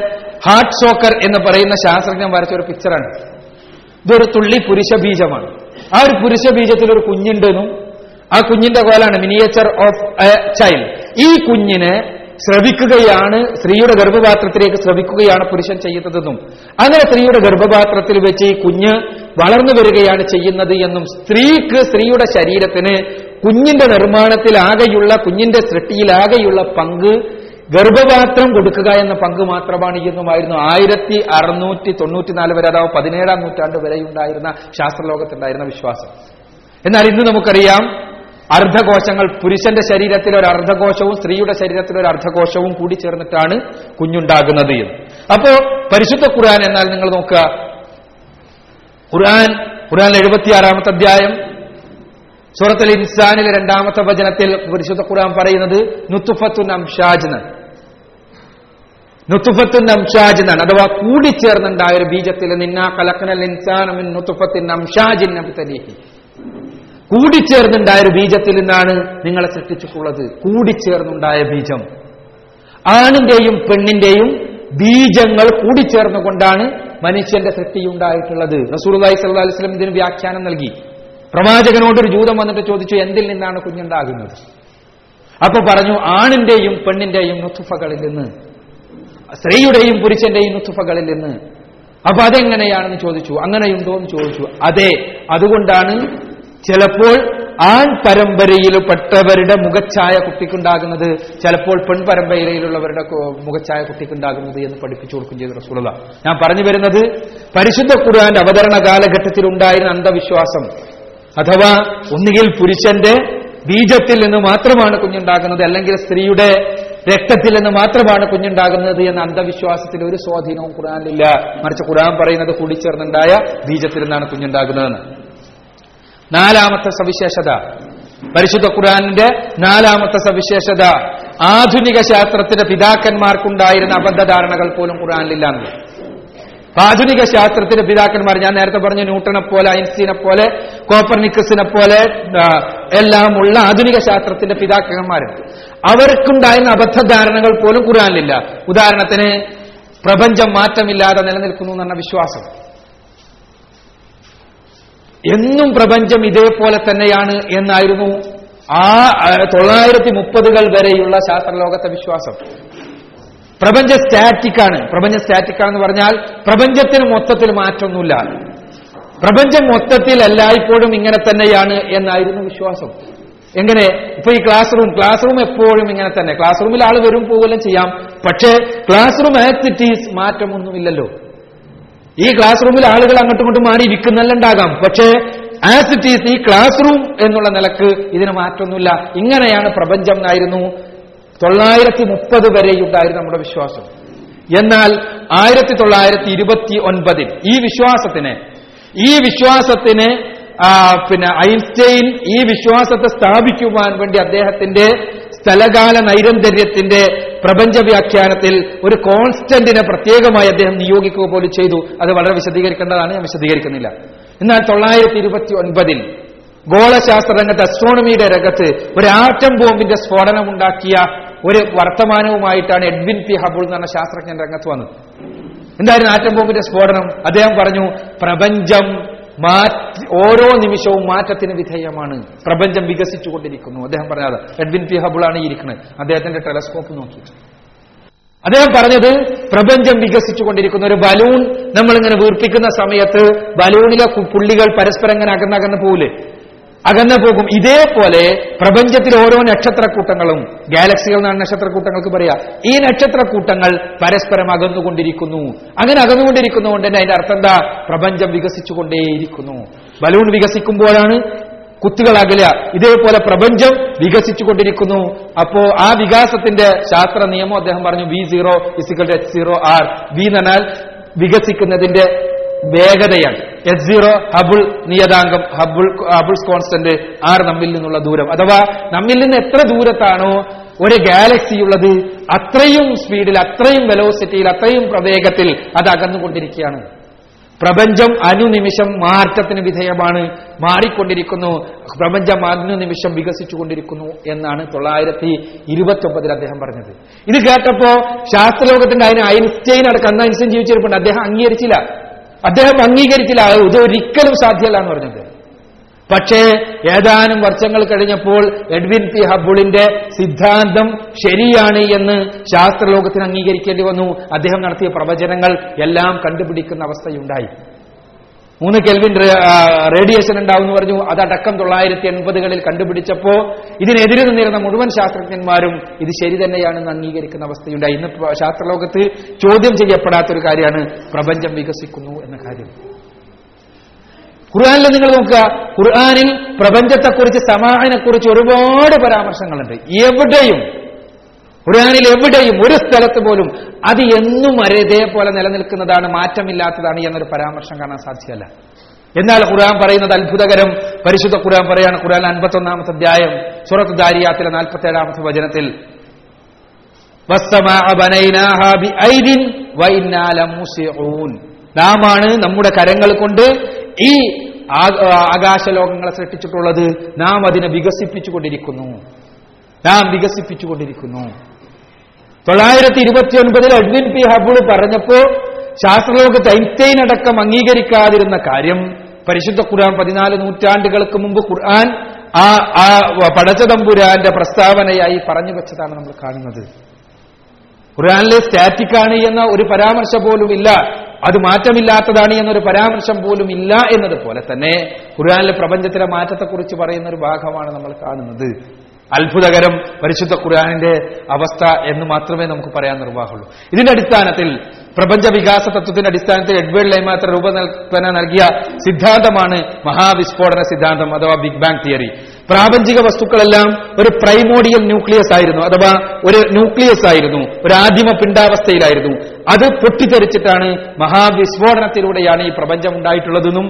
ഹാർട്ട് സോക്കർ എന്ന് പറയുന്ന ശാസ്ത്രജ്ഞൻ വരച്ച ഒരു പിക്ചറാണ് ഇതൊരു തുള്ളി പുരുഷ ബീജമാണ്. ആ ഒരു പുരുഷ ബീജത്തിൽ ഒരു കുഞ്ഞുണ്ടെന്നും ആ കുഞ്ഞിന്റെ കോലാണ് മിനിയേച്ചർ ഓഫ് എ ചൈൽഡ് ഈ കുഞ്ഞിനെ ശ്രവിക്കുകയാണ് സ്ത്രീയുടെ ഗർഭപാത്രത്തിലേക്ക് ശ്രവിക്കുകയാണ് പുരുഷൻ ചെയ്യുന്നതെന്നും. അങ്ങനെ സ്ത്രീയുടെ ഗർഭപാത്രത്തിൽ വെച്ച് ഈ കുഞ്ഞ് വളർന്നു വരികയാണ് ചെയ്യുന്നത് എന്നും സ്ത്രീക്ക് സ്ത്രീയുടെ ശരീരത്തിന് കുഞ്ഞിന്റെ നിർമ്മാണത്തിലാകെയുള്ള കുഞ്ഞിന്റെ സൃഷ്ടിയിലാകെയുള്ള പങ്ക് ഗർഭപാത്രം കൊടുക്കുക എന്ന പങ്ക് മാത്രമാണ് എന്നുമായിരുന്നു. ആയിരത്തി അറുന്നൂറ്റി തൊണ്ണൂറ്റിനാല് വരെ അഥവാ പതിനേഴാം നൂറ്റാണ്ട് വരെ ഉണ്ടായിരുന്ന ശാസ്ത്രലോകത്തുണ്ടായിരുന്ന വിശ്വാസം. എന്നാൽ ഇന്ന് നമുക്കറിയാം അർദ്ധകോശങ്ങൾ പുരുഷന്റെ ശരീരത്തിൽ ഒരു അർദ്ധകോശവും സ്ത്രീയുടെ ശരീരത്തിൽ ഒരു അർദ്ധകോശവും കൂടി ചേർന്നിട്ടാണ് കുഞ്ഞുണ്ടാകുന്നത് എന്ന്. അപ്പോ പരിശുദ്ധ ഖുർആൻ എന്നാൽ നിങ്ങൾ നോക്കുക. ഖുർആൻ ഖുർആൻ എഴുപത്തിയാറാമത്തെ അധ്യായം സൂറത്തുൽ ഇൻസാനിലെ രണ്ടാമത്തെ വചനത്തിൽ പരിശുദ്ധ ഖുർആൻ പറയുന്നത് നുത്തുഫത്തു നുത്തുഫത്തുൻ അംഷാജ് എന്നാണ് അഥവാ കൂടിച്ചേർന്നുണ്ടായ ഒരു ബീജത്തിൽ നിന്നാ കലക്കനൽ ഇൻസാനം കൂടിച്ചേർന്നുണ്ടായ ഒരു ബീജത്തിൽ നിന്നാണ് നിങ്ങളെ സൃഷ്ടിച്ചിട്ടുള്ളത്. കൂടിച്ചേർന്നുണ്ടായ ബീജം. ആണിന്റെയും പെണ്ണിന്റെയും ബീജങ്ങൾ കൂടിച്ചേർന്നുകൊണ്ടാണ് മനുഷ്യന്റെ സൃഷ്ടി ഉണ്ടായിട്ടുള്ളത് റസൂർലായി സല്ലാ വസ്ലം ഇതിന് വ്യാഖ്യാനം നൽകി. പ്രവാചകനോട് ഒരു ജൂതം വന്നിട്ട് ചോദിച്ചു എന്തിൽ നിന്നാണ് കുഞ്ഞുണ്ടാകുന്നത്? അപ്പൊ പറഞ്ഞു ആണിന്റെയും പെണ്ണിന്റെയും നുത്തുഫകളിൽ നിന്ന് സ്ത്രീയുടെയും പുരുഷന്റെയും നുത്തുഫകളിൽ നിന്ന്. അപ്പൊ അതെങ്ങനെയാണെന്ന് ചോദിച്ചു അങ്ങനെയുണ്ടോ എന്ന് ചോദിച്ചു. അതെ അതുകൊണ്ടാണ് ചിലപ്പോൾ ആൺ പരമ്പരയിൽ പെട്ടവരുടെ മുഖച്ഛായ കുട്ടിക്കുണ്ടാകുന്നത് ചിലപ്പോൾ പെൺ പരമ്പരയിലുള്ളവരുടെ കു- മുഖച്ഛായ കുട്ടിക്കുണ്ടാകുന്നത് എന്ന് പഠിപ്പിച്ചു കൊടുക്കും ചെയ്തു റസൂലത ഞാൻ പറഞ്ഞു വരുന്നത് പരിശുദ്ധ ഖുർആന്റെ അവതരണ കാലഘട്ടത്തിൽ ഉണ്ടായിരുന്ന അന്ധവിശ്വാസം അഥവാ ഒന്നുകിൽ പുരുഷന്റെ ബീജത്തിൽ നിന്ന് മാത്രമാണ് കുഞ്ഞുണ്ടാകുന്നത് അല്ലെങ്കിൽ സ്ത്രീയുടെ രക്തത്തിൽ നിന്ന് മാത്രമാണ് കുഞ്ഞുണ്ടാകുന്നത് എന്ന അന്ധവിശ്വാസത്തിൽ ഒരു സ്വാധീനവും ഖുർആനിലില്ല. മറിച്ച് ഖുർആൻ പറയുന്നത് കൂടിച്ചേർന്നുണ്ടായ ബീജത്തിൽ നിന്നാണ് കുഞ്ഞുണ്ടാകുന്നതെന്ന്. നാലാമത്തെ സവിശേഷത. പരിശുദ്ധ ഖുർആാനിന്റെ നാലാമത്തെ സവിശേഷത. ആധുനിക ശാസ്ത്രത്തിന്റെ പിതാക്കന്മാർക്കുണ്ടായിരുന്ന അബദ്ധധാരണകൾ പോലും ഖുർആാനിലില്ലാന്ന് ആധുനിക ശാസ്ത്രത്തിന്റെ പിതാക്കന്മാർ ഞാൻ നേരത്തെ പറഞ്ഞ ന്യൂട്ടനെ പോലെ ഐൻസ്റ്റീനെ പോലെ കോപ്പർനിക്കസിനെ പോലെ എല്ലാം ഉള്ള ആധുനിക ശാസ്ത്രത്തിന്റെ പിതാക്കന്മാരുണ്ട് അവർക്കുണ്ടായിരുന്ന അബദ്ധധാരണകൾ പോലും ഖുർആാനിലില്ല. ഉദാഹരണത്തിന് പ്രപഞ്ചം മാറ്റമില്ലാതെ നിലനിൽക്കുന്നു എന്ന വിശ്വാസം. എന്നും പ്രപഞ്ചം ഇതേപോലെ തന്നെയാണ് എന്നായിരുന്നു ആ തൊള്ളായിരത്തി മുപ്പതുകൾ വരെയുള്ള ശാസ്ത്രലോകത്തെ വിശ്വാസം. പ്രപഞ്ച സ്റ്റാറ്റിക്കാണ്. പ്രപഞ്ച സ്റ്റാറ്റിക്കാണെന്ന് പറഞ്ഞാൽ പ്രപഞ്ചത്തിന് മൊത്തത്തിൽ മാറ്റമൊന്നുമില്ല. പ്രപഞ്ചം മൊത്തത്തിൽ എല്ലായ്പ്പോഴും ഇങ്ങനെ തന്നെയാണ് എന്നായിരുന്നു വിശ്വാസം. എങ്ങനെ? ഇപ്പൊ ഈ ക്ലാസ് റൂം ക്ലാസ് റൂം എപ്പോഴും ഇങ്ങനെ തന്നെ. ക്ലാസ് റൂമിൽ ആൾ വരും പോവുകയും ചെയ്യാം. പക്ഷേ ക്ലാസ് റൂം ആക്ടിവിറ്റീസ് മാറ്റമൊന്നുമില്ലല്ലോ. ഈ ക്ലാസ് റൂമിൽ ആളുകൾ അങ്ങോട്ടും ഇങ്ങോട്ടും മാറി ഇരിക്കുന്നുണ്ടാകാം പക്ഷേ ആസ് ഇറ്റ് ഈസ് ഈ ക്ലാസ് റൂം എന്നുള്ള നിലയ്ക്ക് ഇതിന് മാറ്റമൊന്നുമില്ല. ഇങ്ങനെയാണ് പ്രപഞ്ചം എന്നായിരുന്നു തൊള്ളായിരത്തി മുപ്പത് വരെയുണ്ടായിരുന്നു നമ്മുടെ വിശ്വാസം. എന്നാൽ ആയിരത്തി തൊള്ളായിരത്തി ഇരുപത്തി ഒൻപതിൽ ഈ വിശ്വാസത്തിന് ഈ വിശ്വാസത്തിന് പിന്നെ ഐൻസ്റ്റൈൻ ഈ വിശ്വാസത്തെ സ്ഥാപിക്കുവാൻ വേണ്ടി അദ്ദേഹത്തിന്റെ സ്ഥലകാല നൈരന്തര്യത്തിന്റെ പ്രപഞ്ച വ്യാഖ്യാനത്തിൽ ഒരു കോൺസ്റ്റന്റിനെ പ്രത്യേകമായി അദ്ദേഹം നിയോഗിക്കുക പോലും ചെയ്തു. അത് വളരെ വിശദീകരിക്കേണ്ടതാണ്. ഞാൻ വിശദീകരിക്കുന്നില്ല. എന്നാൽ തൊള്ളായിരത്തി ഇരുപത്തി ഒൻപതിൽ ഗോളശാസ്ത്ര രംഗത്ത് അസ്ട്രോണമിയുടെ രംഗത്ത് ഒരു ആറ്റം ബോംബിന്റെ സ്ഫോടനമുണ്ടാക്കിയ ഒരു വർത്തമാനവുമായിട്ടാണ് എഡ്വിൻ പി. ഹബുൾ എന്ന് പറഞ്ഞ ശാസ്ത്രജ്ഞൻ രംഗത്ത് വന്നത്. എന്തായിരുന്നു ആറ്റം ബോംബിന്റെ സ്ഫോടനം? അദ്ദേഹം പറഞ്ഞു പ്രപഞ്ചം മാറ്റി ഓരോ നിമിഷവും മാറ്റത്തിന് വിധേയമാണ്. പ്രപഞ്ചം വികസിച്ചുകൊണ്ടിരിക്കുന്നു. അദ്ദേഹം പറഞ്ഞത് എഡ്വിൻ പി ഹബിളാണ് ഇരിക്കുന്നത് അദ്ദേഹത്തിന്റെ ടെലസ്കോപ്പ് നോക്കി. അദ്ദേഹം പറഞ്ഞത് പ്രപഞ്ചം വികസിച്ചുകൊണ്ടിരിക്കുന്ന ഒരു ബലൂൺ നമ്മളിങ്ങനെ വീർപ്പിക്കുന്ന സമയത്ത് ബലൂണിലെ പുള്ളികൾ പരസ്പരം ഇങ്ങനെ അകന്നകന്ന് പോകില്ലേ അകന്നു പോകും. ഇതേപോലെ പ്രപഞ്ചത്തിലെ ഓരോ നക്ഷത്രക്കൂട്ടങ്ങളും ഗാലക്സികൾ എന്നാണ് നക്ഷത്രക്കൂട്ടങ്ങൾക്ക് പറയാ ഈ നക്ഷത്രക്കൂട്ടങ്ങൾ പരസ്പരം അകന്നുകൊണ്ടിരിക്കുന്നു. അങ്ങനെ അകന്നുകൊണ്ടിരിക്കുന്നതുകൊണ്ട് തന്നെ അതിന്റെ അർത്ഥം എന്താ? പ്രപഞ്ചം വികസിച്ചുകൊണ്ടേയിരിക്കുന്നു. ബലൂൺ വികസിക്കുമ്പോഴാണ് കുത്തുകൾ അകല ഇതേപോലെ പ്രപഞ്ചം വികസിച്ചുകൊണ്ടിരിക്കുന്നു. അപ്പോ ആ വികാസത്തിന്റെ ശാസ്ത്ര നിയമം അദ്ദേഹം പറഞ്ഞു V zero is equal H zero R V എന്നാൽ വികസിക്കുന്നതിന്റെ വേഗതയാണ്. എച്ച് സീറോ ഹബിൾ നിയതാംഗം ഹബിൾ ഹബിൾസ് കോൺസ്റ്റന്റ് ആർ നമ്മിൽ നിന്നുള്ള ദൂരം. അഥവാ നമ്മിൽ നിന്ന് എത്ര ദൂരത്താണോ ഒരു ഗാലക്സി ഉള്ളത് അത്രയും സ്പീഡിൽ അത്രയും വെലോസിറ്റിയിൽ അത്രയും പ്രവേഗത്തിൽ അത് അകന്നുകൊണ്ടിരിക്കുകയാണ്. പ്രപഞ്ചം അനുനിമിഷം മാറ്റത്തിന് വിധേയമാണ് മാറിക്കൊണ്ടിരിക്കുന്നു. പ്രപഞ്ചം അനുനിമിഷം വികസിച്ചുകൊണ്ടിരിക്കുന്നു എന്നാണ് തൊള്ളായിരത്തി ഇരുപത്തി ഒമ്പതിൽ അദ്ദേഹം പറഞ്ഞത്. ഇത് കേട്ടപ്പോ ശാസ്ത്രലോകത്തിന്റെ അതിന് ഐൻസ്റ്റൈൻ അടക്കം അന്ന് ഐൻസ്റ്റൈൻ ജീവിച്ചിരിപ്പുണ്ട്. അദ്ദേഹം അംഗീകരിച്ചില്ല. അദ്ദേഹം അംഗീകരിച്ചില്ല. ഇതൊരിക്കലും ഇത് ഒരിക്കലും സാധ്യമല്ല എന്ന് പറഞ്ഞത്. പക്ഷേ ഏതാനും വർഷങ്ങൾ കഴിഞ്ഞപ്പോൾ എഡ്വിൻ പി ഹബിളിന്റെ സിദ്ധാന്തം ശരിയാണ് എന്ന് ശാസ്ത്രലോകത്തിന് അംഗീകരിക്കേണ്ടി വന്നു. അദ്ദേഹം നടത്തിയ പ്രവചനങ്ങൾ എല്ലാം കണ്ടുപിടിക്കുന്ന അവസ്ഥയുണ്ടായി. മൂന്ന് കെൽവിൻ റേഡിയേഷൻ ഉണ്ടാവുമെന്ന് പറഞ്ഞു. അതടക്കം തൊള്ളായിരത്തി എൺപതുകളിൽ കണ്ടുപിടിച്ചപ്പോ ഇതിനെതിരെ നിന്നിരുന്ന മുഴുവൻ ശാസ്ത്രജ്ഞന്മാരും ഇത് ശരി തന്നെയാണെന്ന് അംഗീകരിക്കുന്ന അവസ്ഥയുണ്ടായി. ഇന്ന് ശാസ്ത്രലോകത്ത് ചോദ്യം ചെയ്യപ്പെടാത്തൊരു കാര്യമാണ് പ്രപഞ്ചം വികസിക്കുന്നു എന്ന കാര്യം. ഖുർആാനിൽ നിങ്ങൾ നോക്കുക. ഖുർആാനിൽ പ്രപഞ്ചത്തെക്കുറിച്ച് സമാഹനെക്കുറിച്ച് ഒരുപാട് പരാമർശങ്ങളുണ്ട്. എവിടെയും ഖുർആാനിൽ എവിടെയും ഒരു സ്ഥലത്ത് പോലും അത് എന്നും ഇതേപോലെ നിലനിൽക്കുന്നതാണ് മാറ്റമില്ലാത്തതാണ് എന്നൊരു പരാമർശം കാണാൻ സാധ്യമല്ല. എന്നാൽ ഖുർആൻ പറയുന്നത് അത്ഭുതകരം. പരിശുദ്ധ ഖുർആൻ പറയാണ് ഖുർആൻ അൻപത്തൊന്നാമത്തെ അധ്യായം സൂറത്ത് ദാരിയാത്തിലെ നാൽപ്പത്തി ഏഴാമത്തെ വചനത്തിൽ. നാമാണ് നമ്മുടെ കരങ്ങൾ കൊണ്ട് ഈ ആകാശലോകങ്ങളെ സൃഷ്ടിച്ചിട്ടുള്ളത്. നാം അതിനെ വികസിപ്പിച്ചുകൊണ്ടിരിക്കുന്നു. നാം വികസിപ്പിച്ചുകൊണ്ടിരിക്കുന്നു. തൊള്ളായിരത്തി ഇരുപത്തി ഒൻപതിൽ എഡ്വിൻ പി ഹബിൾ പറഞ്ഞപ്പോ ശാസ്ത്രലോകത്ത് ഐൻസ്റ്റൈൻ അടക്കം അംഗീകരിക്കാതിരുന്ന കാര്യം പരിശുദ്ധ ഖുർആൻ പതിനാല് നൂറ്റാണ്ടുകൾക്ക് മുമ്പ് ഖുർആൻ ആ ആ പടച്ചതമ്പുരാന്റെ പ്രസ്താവനയായി പറഞ്ഞു വെച്ചതാണ് നമ്മൾ കാണുന്നത്. ഖുർആാനിലെ സ്റ്റാറ്റിക് ആണ് എന്ന ഒരു പരാമർശം പോലും ഇല്ല. അത് മാറ്റമില്ലാത്തതാണ് എന്നൊരു പരാമർശം പോലും ഇല്ല എന്നതുപോലെ തന്നെ ഖുർആാനിലെ പ്രപഞ്ചത്തിലെ മാറ്റത്തെക്കുറിച്ച് പറയുന്ന ഒരു ഭാഗമാണ് നമ്മൾ കാണുന്നത്. അത്ഭുതകരം പരിശുദ്ധ ഖുർആാനിന്റെ അവസ്ഥ എന്ന് മാത്രമേ നമുക്ക് പറയാൻ നിർവാഹമുള്ളൂ ഇതിന്റെ അടിസ്ഥാനത്തിൽ പ്രപഞ്ച വികാസ തത്വത്തിന്റെ അടിസ്ഥാനത്തിൽ എഡ്വേർഡ് ലൈമാത്ര രൂപകൽപ്പന നൽകിയ സിദ്ധാന്തമാണ് മഹാവിസ്ഫോടന സിദ്ധാന്തം അഥവാ ബിഗ് ബാങ് തിയറി. പ്രാപഞ്ചിക വസ്തുക്കളെല്ലാം ഒരു പ്രൈമോഡിയൽ ന്യൂക്ലിയസ് ആയിരുന്നു അഥവാ ഒരു ന്യൂക്ലിയസ് ആയിരുന്നു ഒരു ആദിമ പിണ്ടാവസ്ഥയിലായിരുന്നു അത് പൊട്ടിത്തെറിച്ചിട്ടാണ് മഹാവിസ്ഫോടനത്തിലൂടെയാണ് ഈ പ്രപഞ്ചം ഉണ്ടായിട്ടുള്ളതെന്നും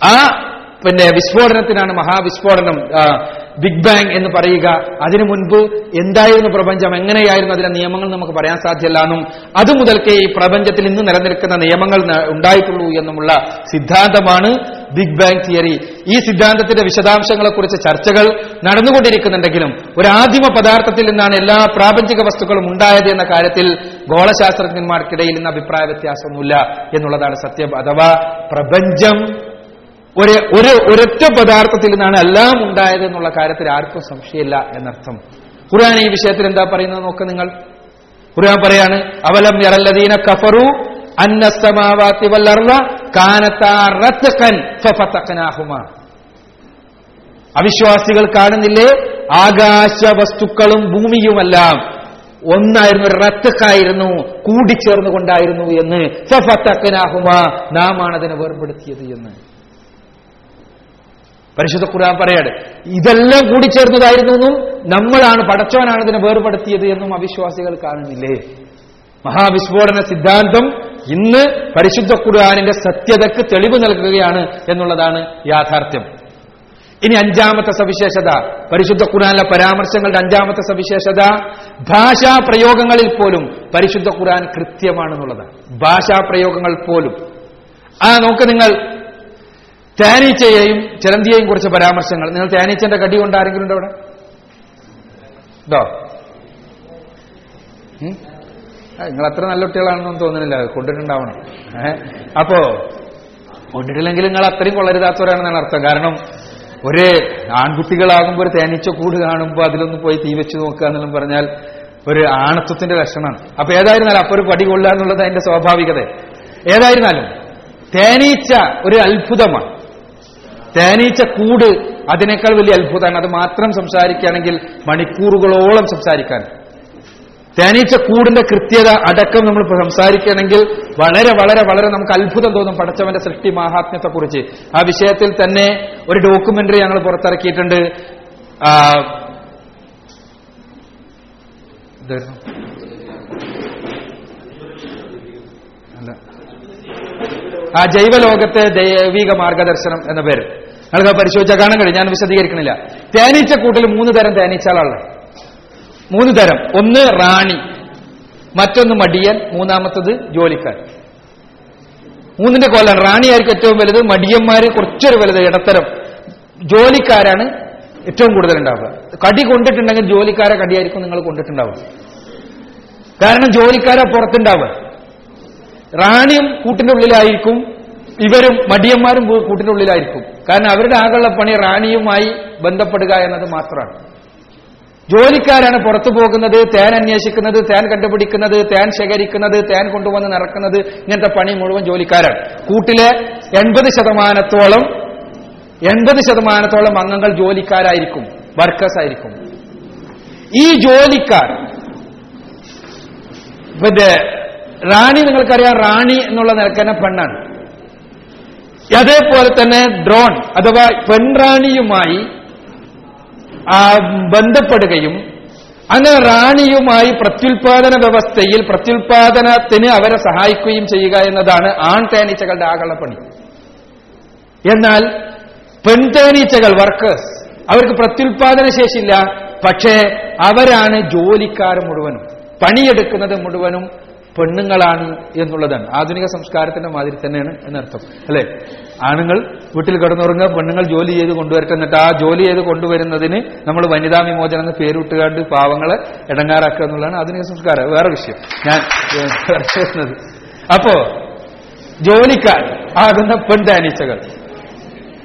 ആ പിന്നെ വിസ്ഫോടനത്തിനാണ് മഹാവിസ്ഫോടനം ബിഗ് ബാങ് എന്ന് പറയുക. അതിനു മുൻപ് എന്തായിരുന്നു പ്രപഞ്ചം എങ്ങനെയായിരുന്നു അതിലെ നിയമങ്ങൾ നമുക്ക് പറയാൻ സാധ്യമല്ല എന്നും അത് മുതൽക്കേ ഈ പ്രപഞ്ചത്തിൽ ഇന്ന് നിലനിൽക്കുന്ന നിയമങ്ങൾ ഉണ്ടായിട്ടുള്ളൂ എന്നുമുള്ള സിദ്ധാന്തമാണ് ബിഗ് ബാങ് തിയറി. ഈ സിദ്ധാന്തത്തിന്റെ വിശദാംശങ്ങളെക്കുറിച്ച് ചർച്ചകൾ നടന്നുകൊണ്ടിരിക്കുന്നുണ്ടെങ്കിലും ഒരു ആദിമ പദാർത്ഥത്തിൽ നിന്നാണ് എല്ലാ പ്രാപഞ്ചിക വസ്തുക്കളും ഉണ്ടായത് എന്ന കാര്യത്തിൽ ഗോളശാസ്ത്രജ്ഞന്മാർക്കിടയിൽ നിന്ന് അഭിപ്രായ വ്യത്യാസമൊന്നുമില്ല എന്നുള്ളതാണ് സത്യം. അഥവാ പ്രപഞ്ചം ഒരു ഒരു ഒരൊറ്റ പദാർത്ഥത്തിൽ നിന്നാണ് എല്ലാം ഉണ്ടായത് എന്നുള്ള കാര്യത്തിൽ ആർക്കും സംശയമില്ല എന്നർത്ഥം. ഖുർആൻ ഈ വിഷയത്തിൽ എന്താ പറയുന്നത് നോക്ക് നിങ്ങൾ. ഖുർആൻ പറയാണ് അവലം യറല്ലദീന കഫറു അന്നസ്തമാവാത്തി വല്ലർവ കാനത്താ റത്ഖൻ ഫഫതഖനാഹുമാ. അവിശ്വാസികൾ കാണുന്നില്ലേ? ആകാശ വസ്തുക്കളും ഭൂമിയുമെല്ലാം ഒന്നായിരുന്നു റത്തക്കായിരുന്നു കൂടിച്ചേർന്നുകൊണ്ടായിരുന്നു എന്ന്. നാം ആണ് അതിനെ വേർപെടുത്തിയത് എന്ന്. പരിശുദ്ധ ഖുർആൻ പറയാണ് ഇതെല്ലാം കൂടി ചേർന്നതായിരുന്നു എന്നും നമ്മളാണ് പടച്ചവനാണ് ഇതിനെ വേർപെടുത്തിയത് എന്നും അവിശ്വാസികൾ കാണുന്നില്ലേ? മഹാവിസ്ഫോടന സിദ്ധാന്തം ഇന്ന് പരിശുദ്ധ ഖുർആാനിന്റെ സത്യതക്ക് തെളിവ് നൽകുകയാണ് എന്നുള്ളതാണ് യാഥാർത്ഥ്യം. ഇനി അഞ്ചാമത്തെ സവിശേഷത പരിശുദ്ധ ഖുർആനിലെ പരാമർശങ്ങളുടെ അഞ്ചാമത്തെ സവിശേഷത ഭാഷാ പ്രയോഗങ്ങളിൽ പോലും പരിശുദ്ധ ഖുർആൻ കൃത്യമാണെന്നുള്ളതാണ്. ഭാഷാ പ്രയോഗങ്ങൾ പോലും. ആ നോക്ക് നിങ്ങൾ തേനീച്ചയെയും ചിലന്തിയെയും കുറിച്ച് പരാമർശങ്ങൾ. നിങ്ങൾ തേനീച്ചന്റെ കടി കൊണ്ട് ആരെങ്കിലും ഉണ്ടോ അവിടെ ഉം? നിങ്ങൾ അത്ര നല്ല കുട്ടികളാണെന്നൊന്നും തോന്നുന്നില്ല. കൊണ്ടിട്ടുണ്ടാവണം. ഏഹ് അപ്പോ കൊണ്ടിട്ടില്ലെങ്കിൽ നിങ്ങൾ അത്രയും കൊള്ളരുതാത്തവരാണെന്നാണ് അർത്ഥം. കാരണം ഒരു ആൺകുട്ടികളാകുമ്പോൾ ഒരു തേനീച്ച കൂട് കാണുമ്പോൾ അതിലൊന്ന് പോയി തീ വെച്ച് നോക്കുക എന്നെല്ലാം പറഞ്ഞാൽ ഒരു ആണത്വത്തിന്റെ ലക്ഷണമാണ് അപ്പൊ ഏതായിരുന്നാലും അപ്പൊ ഒരു പടി കൊള്ളുക എന്നുള്ളത് അതിന്റെ സ്വാഭാവികത. ഏതായിരുന്നാലും തേനീച്ച ഒരു അത്ഭുതമാണ്. തേനീച്ച കൂട് അതിനേക്കാൾ വലിയ അത്ഭുതമാണ്. അത് മാത്രം സംസാരിക്കുകയാണെങ്കിൽ മണിക്കൂറുകളോളം സംസാരിക്കാൻ. തേനീച്ച കൂടിന്റെ കൃത്യത അടക്കം നമ്മൾ സംസാരിക്കുകയാണെങ്കിൽ വളരെ വളരെ വളരെ നമുക്ക് അത്ഭുതം തോന്നും പടച്ചവന്റെ സൃഷ്ടി മഹാത്മ്യത്തെക്കുറിച്ച്. ആ വിഷയത്തിൽ തന്നെ ഒരു ഡോക്യുമെന്ററി ഞങ്ങൾ പുറത്തിറക്കിയിട്ടുണ്ട്. ആ ജൈവലോകത്തെ ദൈവിക മാർഗദർശനം എന്ന പേര്. നിങ്ങൾക്ക് പരിശോധിച്ചാൽ കാണാൻ കഴിയും. ഞാൻ വിശദീകരിക്കണില്ല. തേനീച്ചക്കൂട്ടിൽ മൂന്ന് തരം തേനീച്ചകളാണ് മൂന്ന് തരം. ഒന്ന് റാണി മറ്റൊന്ന് മടിയൻ മൂന്നാമത്തത് ജോലിക്കാർ മൂന്നിന്റെ കൊല്ലം റാണിയായിരിക്കും ഏറ്റവും വലുത് മടിയന്മാര് കുറച്ചൊരു വലുത് ഇടത്തരം. ജോലിക്കാരാണ് ഏറ്റവും കൂടുതൽ ഉണ്ടാവുക. കടി കൊണ്ടിട്ടുണ്ടെങ്കിൽ ജോലിക്കാരെ കടിയായിരിക്കും നിങ്ങൾ കൊണ്ടിട്ടുണ്ടാവുക. കാരണം ജോലിക്കാരെ പുറത്തുണ്ടാവുക. റാണിയും കൂട്ടിന്റെ ഉള്ളിലായിരിക്കും ഇവരും മടിയന്മാരും കൂട്ടിന്റെ ഉള്ളിലായിരിക്കും. കാരണം അവരുടെ ആകെയുള്ള പണി റാണിയുമായി ബന്ധപ്പെടുക എന്നത് മാത്രമാണ്. ജോലിക്കാരാണ് പുറത്തു പോകുന്നത് തേൻ അന്വേഷിക്കുന്നത് തേൻ കണ്ടുപിടിക്കുന്നത് തേൻ ശേഖരിക്കുന്നത് തേൻ കൊണ്ടുവന്ന് നടക്കുന്നത് ഇങ്ങനത്തെ പണി മുഴുവൻ ജോലിക്കാരാണ്. കൂട്ടിലെ എൺപത് ശതമാനത്തോളം എൺപത് ശതമാനത്തോളം അംഗങ്ങൾ ജോലിക്കാരായിരിക്കും വർക്കേഴ്സ് ആയിരിക്കും. ഈ ജോലിക്കാർ പിന്നെ റാണി നിങ്ങൾക്കറിയാം റാണി എന്നുള്ള നിലക്കന്നെ പെണ്ണാണ്. അതേപോലെ തന്നെ ഡ്രോൺ അഥവാ പെൺറാണിയുമായി ബന്ധപ്പെടുകയും അങ്ങനെ റാണിയുമായി പ്രത്യുൽപാദന വ്യവസ്ഥയിൽ പ്രത്യുൽപാദനത്തിന് അവരെ സഹായിക്കുകയും ചെയ്യുക എന്നതാണ് ആൺ തേനീച്ചകളുടെ ആകളപ്പണി എന്നാൽ പെൺതേനീച്ചകൾ വർക്കേഴ്സ് അവർക്ക് പ്രത്യുൽപാദന ശേഷിയില്ല പക്ഷേ അവരാണ് ജോലിക്കാർ മുഴുവനും പണിയെടുക്കുന്നത് മുഴുവനും പെണ്ണുങ്ങളാണ് എന്നുള്ളതാണ്. ആധുനിക സംസ്കാരത്തിന്റെ മാതിരി തന്നെയാണ് എന്നർത്ഥം. അല്ലെ? ആണുങ്ങൾ വീട്ടിൽ കിടന്നുറങ്ങുക പെണ്ണുങ്ങൾ ജോലി ചെയ്ത് കൊണ്ടുവരട്ടെ എന്നിട്ട് ആ ജോലി ചെയ്ത് കൊണ്ടുവരുന്നതിന് നമ്മൾ വനിതാ വിമോചനം എന്ന് പേരിട്ടുകാണ്ട് പാവങ്ങളെ ഇടങ്ങാറാക്കുക എന്നുള്ളതാണ് ആധുനിക സംസ്കാരം. വേറെ വിഷയം. ഞാൻ പറയുന്നത് അപ്പോ ജോലിക്കാർ ആകുന്ന പെൺതേനീച്ചകൾ.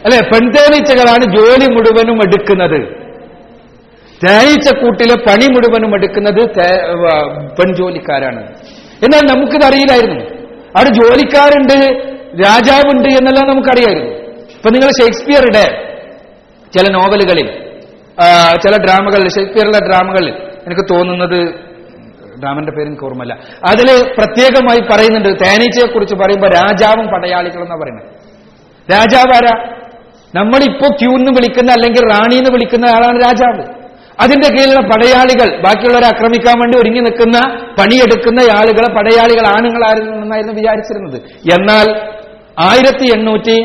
അല്ലെ? പെൺതേനീച്ചകളാണ് ജോലി മുഴുവനും എടുക്കുന്നത്. തേനീച്ചക്കൂട്ടിലെ പണി മുഴുവനും എടുക്കുന്നത് പെൺജോലിക്കാരാണ്. എന്നാൽ നമുക്കിത് അറിയില്ലായിരുന്നു അവിടെ ജോലിക്കാരുണ്ട് രാജാവുണ്ട് എന്നെല്ലാം നമുക്കറിയായിരുന്നു. ഇപ്പൊ നിങ്ങൾ ഷേക്സ്പിയറുടെ ചില നോവലുകളിൽ ചില ഡ്രാമകളിൽ ഷേക്സ്പിയറുടെ ഡ്രാമകളിൽ എനിക്ക് തോന്നുന്നത് ഡ്രാമന്റെ പേരും ഓർമ്മല്ല അതിൽ പ്രത്യേകമായി പറയുന്നുണ്ട് തേനീച്ചയെ കുറിച്ച് പറയുമ്പോൾ രാജാവും പടയാളികളെന്നാ പറയുന്നത്. രാജാവാരാ? നമ്മളിപ്പോ ക്യൂന്ന് വിളിക്കുന്ന അല്ലെങ്കിൽ റാണി എന്ന് വിളിക്കുന്ന ആളാണ് രാജാവ്. അതിന്റെ കീഴിലുള്ള പടയാളികൾ ബാക്കിയുള്ളവരെ ആക്രമിക്കാൻ വേണ്ടി ഒരുങ്ങി നിൽക്കുന്ന പണിയെടുക്കുന്ന ആളുകളെ പടയാളികൾ ആണുങ്ങളായിരുന്നു എന്നായിരുന്നു വിചാരിച്ചിരുന്നത്. എന്നാൽ ആയിരത്തി എണ്ണൂറ്റി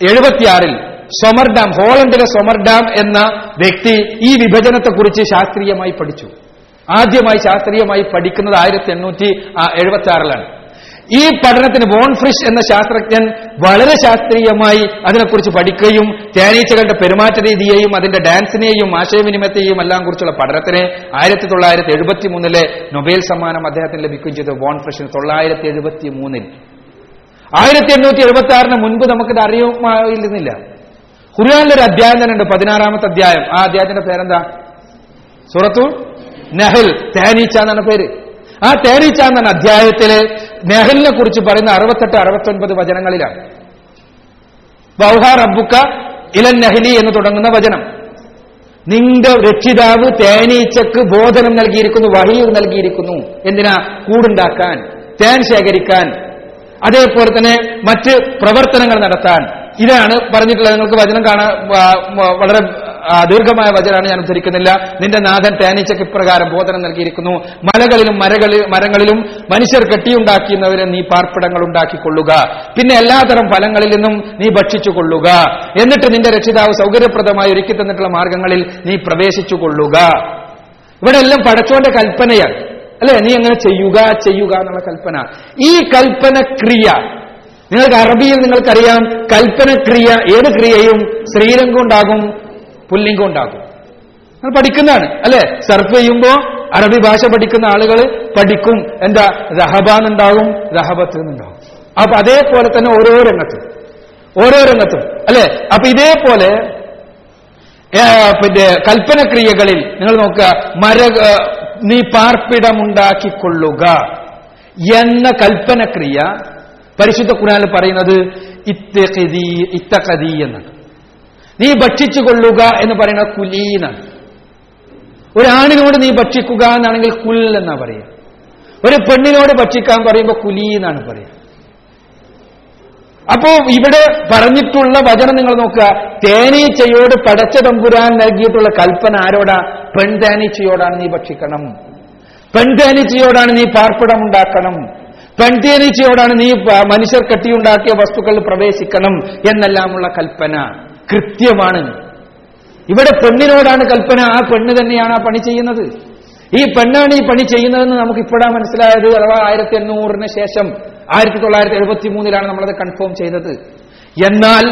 എഴുപത്തിയാറിൽ സൊമർ ഡാം ഹോളണ്ടിലെ സൊമർ ഡാം എന്ന വ്യക്തി ഈ വിഭജനത്തെക്കുറിച്ച് ശാസ്ത്രീയമായി പഠിച്ചു. ആദ്യമായി ശാസ്ത്രീയമായി പഠിക്കുന്നത് ആയിരത്തി എണ്ണൂറ്റി എഴുപത്തി ആറിലാണ് ഈ പഠനത്തിന് ബോൺ ഫ്രിഷ് എന്ന ശാസ്ത്രജ്ഞൻ വളരെ ശാസ്ത്രീയമായി അതിനെക്കുറിച്ച് പഠിക്കുകയും തേനീച്ചകളുടെ പെരുമാറ്റ രീതിയെയും അതിന്റെ ഡാൻസിനെയും ആശയവിനിമയത്തെയും എല്ലാം കുറിച്ചുള്ള പഠനത്തിന് ആയിരത്തി തൊള്ളായിരത്തി എഴുപത്തി മൂന്നിലെ നൊബേൽ സമ്മാനം അദ്ദേഹത്തിന് ലഭിക്കുകയും ചെയ്തു. ബോൺ ഫ്രിഷിന് തൊള്ളായിരത്തി എഴുപത്തി മൂന്നിൽ ആയിരത്തി എണ്ണൂറ്റി എഴുപത്തി ആറിന് മുൻപ് നമുക്കിത് അറിയുമായിരുന്നില്ല. ഖുർആാനിലൊരു അധ്യായം തന്നെ ഉണ്ട് പതിനാറാമത്തെ അധ്യായം. ആ അധ്യായത്തിന്റെ പേരെന്താ? സൂറത്തു നെഹൽ തേനീച്ച എന്നാണ് പേര്. ആ എന്ന അധ്യായത്തിൽ നെഹലിനെ കുറിച്ച് പറയുന്ന അറുപത്തെട്ട് അറുപത്തൊൻപത് വചനങ്ങളിലാണ്. ബൗഹ റബ്ബുക്ക ഇലൻ നെഹലി എന്ന് തുടങ്ങുന്ന വചനം. നിന്റെ രക്ഷിതാവ് തേനീച്ചക്ക് ബോധനം നൽകിയിരിക്കുന്നു വഹിയും നൽകിയിരിക്കുന്നു. എന്തിനാ? കൂടുണ്ടാക്കാൻ തേൻ ശേഖരിക്കാൻ. അതേപോലെ തന്നെ മറ്റ് പ്രവർത്തനങ്ങൾ നടത്താൻ. ഇതാണ് പറഞ്ഞിട്ടുള്ളത്. നിങ്ങൾക്ക് വചനം കാണാൻ വളരെ ദീർഘമായ വചനാണ് ഞാൻ ഉദ്ധരിക്കുന്നില്ല. നിന്റെ നാഥൻ തേനീച്ചയ്ക്ക് ഇപ്രകാരം ബോധനം നൽകിയിരിക്കുന്നു. മലകളിലും മരകളിൽ മരങ്ങളിലും മനുഷ്യർ കെട്ടിയുണ്ടാക്കുന്നവരെ നീ പാർപ്പിടങ്ങൾ ഉണ്ടാക്കിക്കൊള്ളുക. പിന്നെ എല്ലാതരം ഫലങ്ങളിൽ നിന്നും നീ ഭക്ഷിച്ചു കൊള്ളുക എന്നിട്ട് നിന്റെ രക്ഷിതാവ് സൗകര്യപ്രദമായി ഒരുക്കി തന്നിട്ടുള്ള മാർഗങ്ങളിൽ നീ പ്രവേശിച്ചു കൊള്ളുക ഇവിടെ എല്ലാം പടച്ചോന്റെ കൽപ്പനയാണ്. അല്ലെ? നീ അങ്ങനെ ചെയ്യുക ചെയ്യുക എന്നുള്ള കൽപ്പന. ഈ കൽപ്പന ക്രിയ നിങ്ങൾക്ക് അറബിയിൽ നിങ്ങൾക്കറിയാം കൽപ്പന ക്രിയ ഏത് ക്രിയയും ശ്രീരംഗം ഉണ്ടാകും. പുല്ലിംഗം ഉണ്ടാക്കും. നിങ്ങൾ പഠിക്കുന്നതാണ് അല്ലെ? സർഫ് ചെയ്യുമ്പോ അറബി ഭാഷ പഠിക്കുന്ന ആളുകൾ പഠിക്കും. എന്താ? റഹബാന്നുണ്ടാകും റഹബത്ത് എന്നുണ്ടാകും അപ്പൊ അതേപോലെ തന്നെ ഓരോ രംഗത്തും. ഓരോ രംഗത്തും അല്ലെ? അപ്പൊ ഇതേപോലെ പിന്നെ കൽപ്പനക്രിയകളിൽ നിങ്ങൾ നോക്കുക മര നീ പാർപ്പിടമുണ്ടാക്കിക്കൊള്ളുക എന്ന കൽപ്പനക്രിയ പരിശുദ്ധ ഖുർആനിൽ പറയുന്നത് ഇത്തഖദി ഇത്തഖദി എന്നാണ്. നീ ഭക്ഷിച്ചു കൊള്ളുക എന്ന് പറയുന്നത് കുലീനാണ് ഒരാണിനോട് നീ ഭക്ഷിക്കുക എന്നാണെങ്കിൽ കുൽ എന്നാ പറയുക. ഒരു പെണ്ണിനോട് ഭക്ഷിക്കാൻ പറയുമ്പോൾ കുലി എന്നാണ് പറയുക. അപ്പോ ഇവിടെ പറഞ്ഞിട്ടുള്ള വചനം നിങ്ങൾ നോക്കുക. തേനീച്ചയോട് പടച്ച തമ്പുരാൻ നൽകിയിട്ടുള്ള കൽപ്പന ആരോടാ? പെൺ തേനീച്ചയോടാണ് നീ ഭക്ഷിക്കണം. പെൺ തേനീച്ചയോടാണ് നീ പാർപ്പിടം ഉണ്ടാക്കണം. പെൺ തേനീച്ചയോടാണ് നീ മനുഷ്യർ കെട്ടിയുണ്ടാക്കിയ വസ്തുക്കളിൽ പ്രവേശിക്കണം. എന്നെല്ലാമുള്ള കൽപ്പന. കൃത്യമാണ്. ഇവിടെ പെണ്ണിനോടാണ് കൽപ്പന. ആ പെണ്ണ് തന്നെയാണ് ആ പണി ചെയ്യുന്നത്. ഈ പെണ്ണാണ് ഈ പണി ചെയ്യുന്നതെന്ന് നമുക്ക് ഇപ്പോഴാണ് മനസ്സിലായത് അഥവാ ആയിരത്തി എണ്ണൂറിന് ശേഷം ആയിരത്തി തൊള്ളായിരത്തി എഴുപത്തി മൂന്നിലാണ് നമ്മളത് കൺഫേം ചെയ്തത്. എന്നാൽ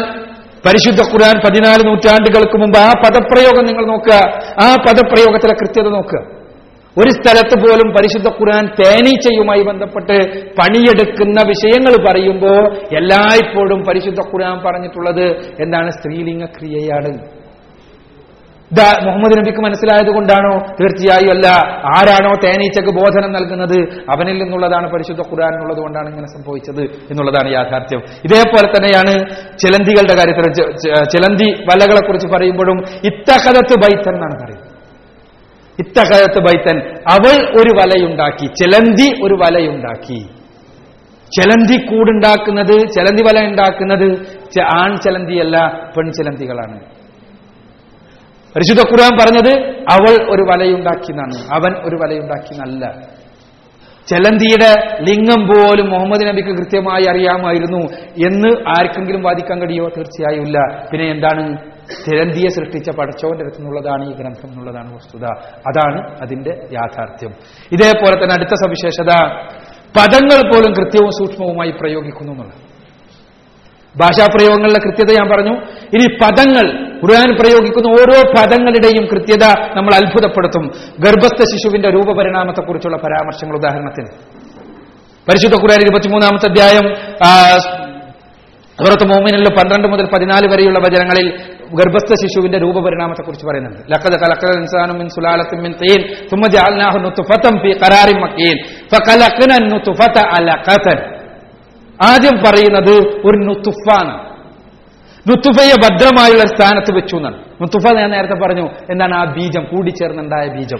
പരിശുദ്ധ ഖുർആൻ പതിനാല് നൂറ്റാണ്ടുകൾക്ക് മുമ്പ് ആ പദപ്രയോഗം നിങ്ങൾ നോക്കുക. ആ പദപ്രയോഗത്തിലെ കൃത്യത നോക്കുക. ഒരു സ്ഥലത്ത് പോലും പരിശുദ്ധ ഖുർആൻ തേനീച്ചയുമായി ബന്ധപ്പെട്ട് പണിയെടുക്കുന്ന വിഷയങ്ങൾ പറയുമ്പോൾ എല്ലായ്പ്പോഴും പരിശുദ്ധ ഖുർആൻ പറഞ്ഞിട്ടുള്ളത് എന്താണ്? സ്ത്രീലിംഗ ക്രിയയാണ് മുഹമ്മദ് നബിക്ക് മനസ്സിലായത് കൊണ്ടാണോ? തീർച്ചയായും അല്ല. ആരാണോ തേനീച്ചക്ക് ബോധനം നൽകുന്നത്? അവനിൽ നിന്നുള്ളതാണ് പരിശുദ്ധ ഖുർആൻ എന്നുള്ളത് കൊണ്ടാണ് ഇങ്ങനെ സംഭവിച്ചത് എന്നുള്ളതാണ് യാഥാർത്ഥ്യം. ഇതേപോലെ തന്നെയാണ് ചിലന്തികളുടെ കാര്യത്തിൽ. ചിലന്തി വലകളെ കുറിച്ച് പറയുമ്പോഴും ഇത്തഹതത്ത് ബൈത്തൻ എന്നാണ് പറയുന്നത്. ഇത്തകഥത്ത് ബൈത്തൻ അവൾ ഒരു വലയുണ്ടാക്കി ചെലന്തി ഒരു വലയുണ്ടാക്കി. ചെലന്തി കൂടുണ്ടാക്കുന്നത് ചെലന്തി വല ഉണ്ടാക്കുന്നത് ആൺ ചെലന്തിയല്ല പെൺ ചെലന്തികളാണ്. പരിശുദ്ധ ഖുർആൻ പറഞ്ഞത് അവൾ ഒരു വലയുണ്ടാക്കി എന്നാണ് അവൻ ഒരു വലയുണ്ടാക്കി എന്നല്ല ചെലന്തിയുടെ ലിംഗം പോലും മുഹമ്മദ് നബിക്ക് കൃത്യമായി അറിയാമായിരുന്നു എന്ന് ആർക്കെങ്കിലും വാദിക്കാൻ കഴിയോ തീർച്ചയായും ഇല്ല. പിന്നെ എന്താണ്? ചെലന്തിയെ സൃഷ്ടിച്ച പടച്ചോന്റെ അടുത്ത് നിന്നുള്ളതാണ് ഈ ഗ്രന്ഥം എന്നുള്ളതാണ് വസ്തുത. അതാണ് അതിന്റെ യാഥാർത്ഥ്യം. ഇതേപോലെ തന്നെ അടുത്ത സവിശേഷത പദങ്ങൾ പോലും കൃത്യവും സൂക്ഷ്മവുമായി പ്രയോഗിക്കുന്നു എന്നുള്ളത്. ഭാഷാപ്രയോഗങ്ങളിലെ കൃത്യത ഞാൻ പറഞ്ഞു. ഇനി പദങ്ങൾ ഖുർആൻ പ്രയോഗിക്കുന്ന ഓരോ പദങ്ങളുടെയും കൃത്യത നമ്മൾ അത്ഭുതപ്പെടുത്തും. ഗർഭസ്ഥ ശിശുവിന്റെ രൂപപരിണാമത്തെക്കുറിച്ചുള്ള പരാമർശങ്ങൾ ഉദാഹരണത്തിന്. പരിശുദ്ധ ഖുർആൻ ഇരുപത്തിമൂന്നാമത്തെ അധ്യായം സൂറത്ത് മോമിനിലെ പന്ത്രണ്ട് മുതൽ പതിനാല് വരെയുള്ള വചനങ്ങളിൽ ഗർഭസ്ഥ ശിശുവിന്റെ രൂപപരിണാമത്തെ കുറിച്ച് പറയുന്നുണ്ട് ഖലഖൽ മിൻ സുലാലത്തിൻ മിൻ തീൻ ജഅൽനാഹു നുത്ഫതൻ ഫീ നുത്ഫത ആദ്യം പറയുന്നത് ഒരു നുത്തുഫാണ് നുത്തുഫയെ ഭദ്രമായുള്ള സ്ഥാനത്ത് വെച്ചു എന്നാണ്. നുത്തുഫ ഞാൻ നേരത്തെ പറഞ്ഞു എന്താണ് ആ ബീജം? കൂടിച്ചേർന്നുണ്ടായ ബീജം.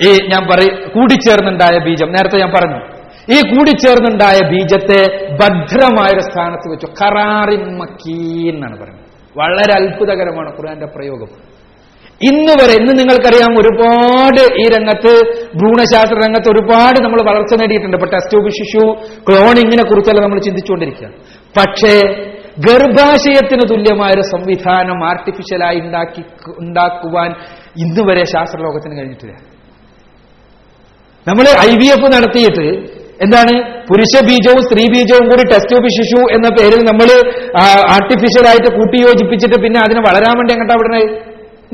ഈ ഞാൻ പറയും കൂടിച്ചേർന്നുണ്ടായ ബീജം. നേരത്തെ ഞാൻ പറഞ്ഞു ഈ കൂടിച്ചേർന്നുണ്ടായ ബീജത്തെ ഭദ്രമായൊരു സ്ഥാനത്ത് വെച്ചു. കറാറിൻ മക്കീൻ എന്നാണ് പറയുന്നത്. വളരെ അത്ഭുതകരമാണ് ഖുർആന്റെ പ്രയോഗം. ഇന്ന് വരെ ഇന്ന് നിങ്ങൾക്കറിയാം ഒരുപാട് ഈ രംഗത്ത് ഭ്രൂണശാസ്ത്ര രംഗത്ത് ഒരുപാട് നമ്മൾ വളർച്ച നേടിയിട്ടുണ്ട്. ഇപ്പൊ ടെസ്റ്റ് ട്യൂബ് ശിശു ക്ലോണിങ്ങിനെ കുറിച്ചല്ല നമ്മൾ ചിന്തിച്ചുകൊണ്ടിരിക്കുക. പക്ഷേ ഗർഭാശയത്തിന് തുല്യമായൊരു സംവിധാനം ആർട്ടിഫിഷ്യലായി ഉണ്ടാക്കി ഉണ്ടാക്കുവാൻ ഇന്ന് വരെ ശാസ്ത്രലോകത്തിന് കഴിഞ്ഞിട്ടില്ല. നമ്മൾ ഐ വി എഫ് നടത്തിയിട്ട് എന്താണ്? പുരുഷ ബീജവും സ്ത്രീ ബീജവും കൂടി ടെസ്റ്റ് ട്യൂബ് ശിശു എന്ന പേരിൽ നമ്മൾ ആർട്ടിഫിഷ്യലായിട്ട് കൂട്ടിയോജിപ്പിച്ചിട്ട് പിന്നെ അതിനെ വളരാൻ വേണ്ടി എങ്ങോട്ടാ വിടണത്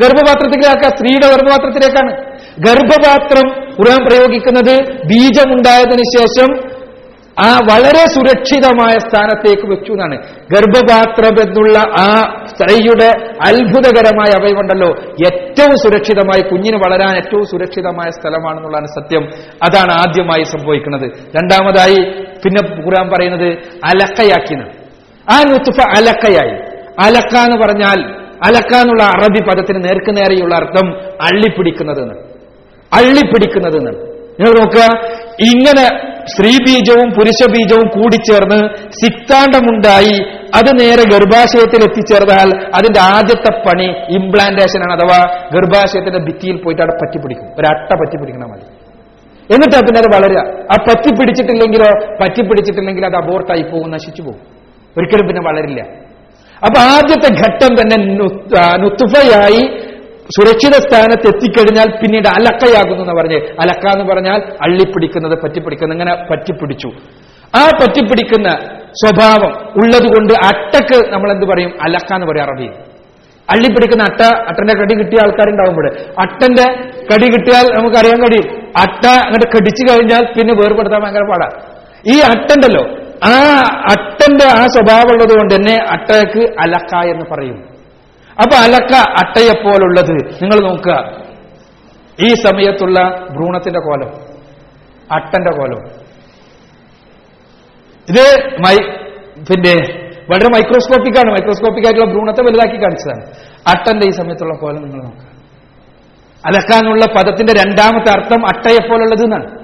ഗർഭപാത്രത്തിലേക്കാ സ്ത്രീയുടെ ഗർഭപാത്രത്തിലേക്കാണ്. ഗർഭപാത്രം ഖുർആൻ പ്രയോഗിക്കുന്നത് ബീജമുണ്ടായതിനു ശേഷം ആ വളരെ സുരക്ഷിതമായ സ്ഥാനത്തേക്ക് വെച്ചു എന്നാണ്. ഗർഭപാത്രം എന്നുള്ള ആ സ്ത്രീയുടെ അത്ഭുതകരമായ അവയവുണ്ടല്ലോ ഏറ്റവും സുരക്ഷിതമായി കുഞ്ഞിന് വളരാൻ ഏറ്റവും സുരക്ഷിതമായ സ്ഥലമാണെന്നുള്ളതാണ് സത്യം. അതാണ് ആദ്യമായി സംഭവിക്കുന്നത്. രണ്ടാമതായി പിന്നെ ഖുർആൻ പറയുന്നത് അലക്കയാക്കിന്. ആ നുത്തുഫ അലക്കയായി. അലക്ക എന്ന് പറഞ്ഞാൽ അലക്ക എന്നുള്ള അറബി പദത്തിന് നേർക്ക് നേരെയുള്ള അർത്ഥം അള്ളിപ്പിടിക്കുന്നതെന്ന്. അള്ളിപ്പിടിക്കുന്നതെന്ന്. നിങ്ങൾ നോക്കുക ഇങ്ങനെ സ്ത്രീബീജവും പുരുഷബീജവും കൂടിച്ചേർന്ന് സിക്താണ്ടമുണ്ടായി അത് നേരെ ഗർഭാശയത്തിൽ എത്തിച്ചേർന്നാൽ അതിന്റെ ആദ്യത്തെ പണി ഇംപ്ലാന്റേഷൻ ആണ്. അഥവാ ഗർഭാശയത്തിന്റെ ഭിത്തിയിൽ പോയിട്ട് അവിടെ പറ്റിപ്പിടിക്കും ഒരട്ട പറ്റിപ്പിടിക്കണം മതി. എന്നിട്ട് പിന്നെ അത് വളരുക. ആ പറ്റിപ്പിടിച്ചിട്ടില്ലെങ്കിലോ പറ്റിപ്പിടിച്ചിട്ടില്ലെങ്കിൽ അത് അബോർട്ടായി പോകും നശിച്ചു പോകും. ഒരിക്കലും പിന്നെ വളരില്ല. അപ്പൊ ആദ്യത്തെ ഘട്ടം തന്നെ നുത്തുഫയായി സുരക്ഷിത സ്ഥാനത്ത് എത്തിക്കഴിഞ്ഞാൽ പിന്നീട് അലക്കയാകുന്നു എന്ന് പറഞ്ഞ്. അലക്ക എന്ന് പറഞ്ഞാൽ അള്ളിപ്പിടിക്കുന്നത് പറ്റിപ്പിടിക്കുന്നത്. ഇങ്ങനെ പറ്റിപ്പിടിച്ചു. ആ പറ്റിപ്പിടിക്കുന്ന സ്വഭാവം ഉള്ളതുകൊണ്ട് അട്ടക്ക് നമ്മൾ എന്ത് പറയും? അലക്ക എന്ന് പറയും അറബി. അള്ളിപ്പിടിക്കുന്ന അട്ട അട്ടന്റെ കടി കിട്ടിയ ആൾക്കാരുണ്ടാവുമ്പോൾ അട്ടന്റെ കടി കിട്ടിയാൽ നമുക്ക് അറിയാൻ കഴിയും അട്ട അങ്ങോട്ട് കടിച്ചു കഴിഞ്ഞാൽ പിന്നെ വേർപെടുത്താൻ ഭയങ്കര പാടാ. ഈ അട്ടണ്ടല്ലോ. ആ അട്ടന്റെ ആ സ്വഭാവമുള്ളത് കൊണ്ട് തന്നെ അട്ടക്ക് അലക്ക എന്ന് പറയും. അപ്പൊ അലക്ക അട്ടയെപ്പോലുള്ളത് നിങ്ങൾ നോക്കുക. ഈ സമയത്തുള്ള ഭ്രൂണത്തിന്റെ കോലം അട്ടന്റെ കോലം. ഇത് മൈ പിന്നെ വളരെ മൈക്രോസ്കോപ്പിക് ആണ്. മൈക്രോസ്കോപ്പിക് ആയിട്ടുള്ള ഭ്രൂണത്തെ വലുതാക്കി കാണിച്ചതാണ്. അട്ടന്റെ ഈ സമയത്തുള്ള കോലം നിങ്ങൾ നോക്കുക. അലക്കാനുള്ള പദത്തിന്റെ രണ്ടാമത്തെ അർത്ഥം അട്ടയെപ്പോലുള്ളത് എന്നാണ്.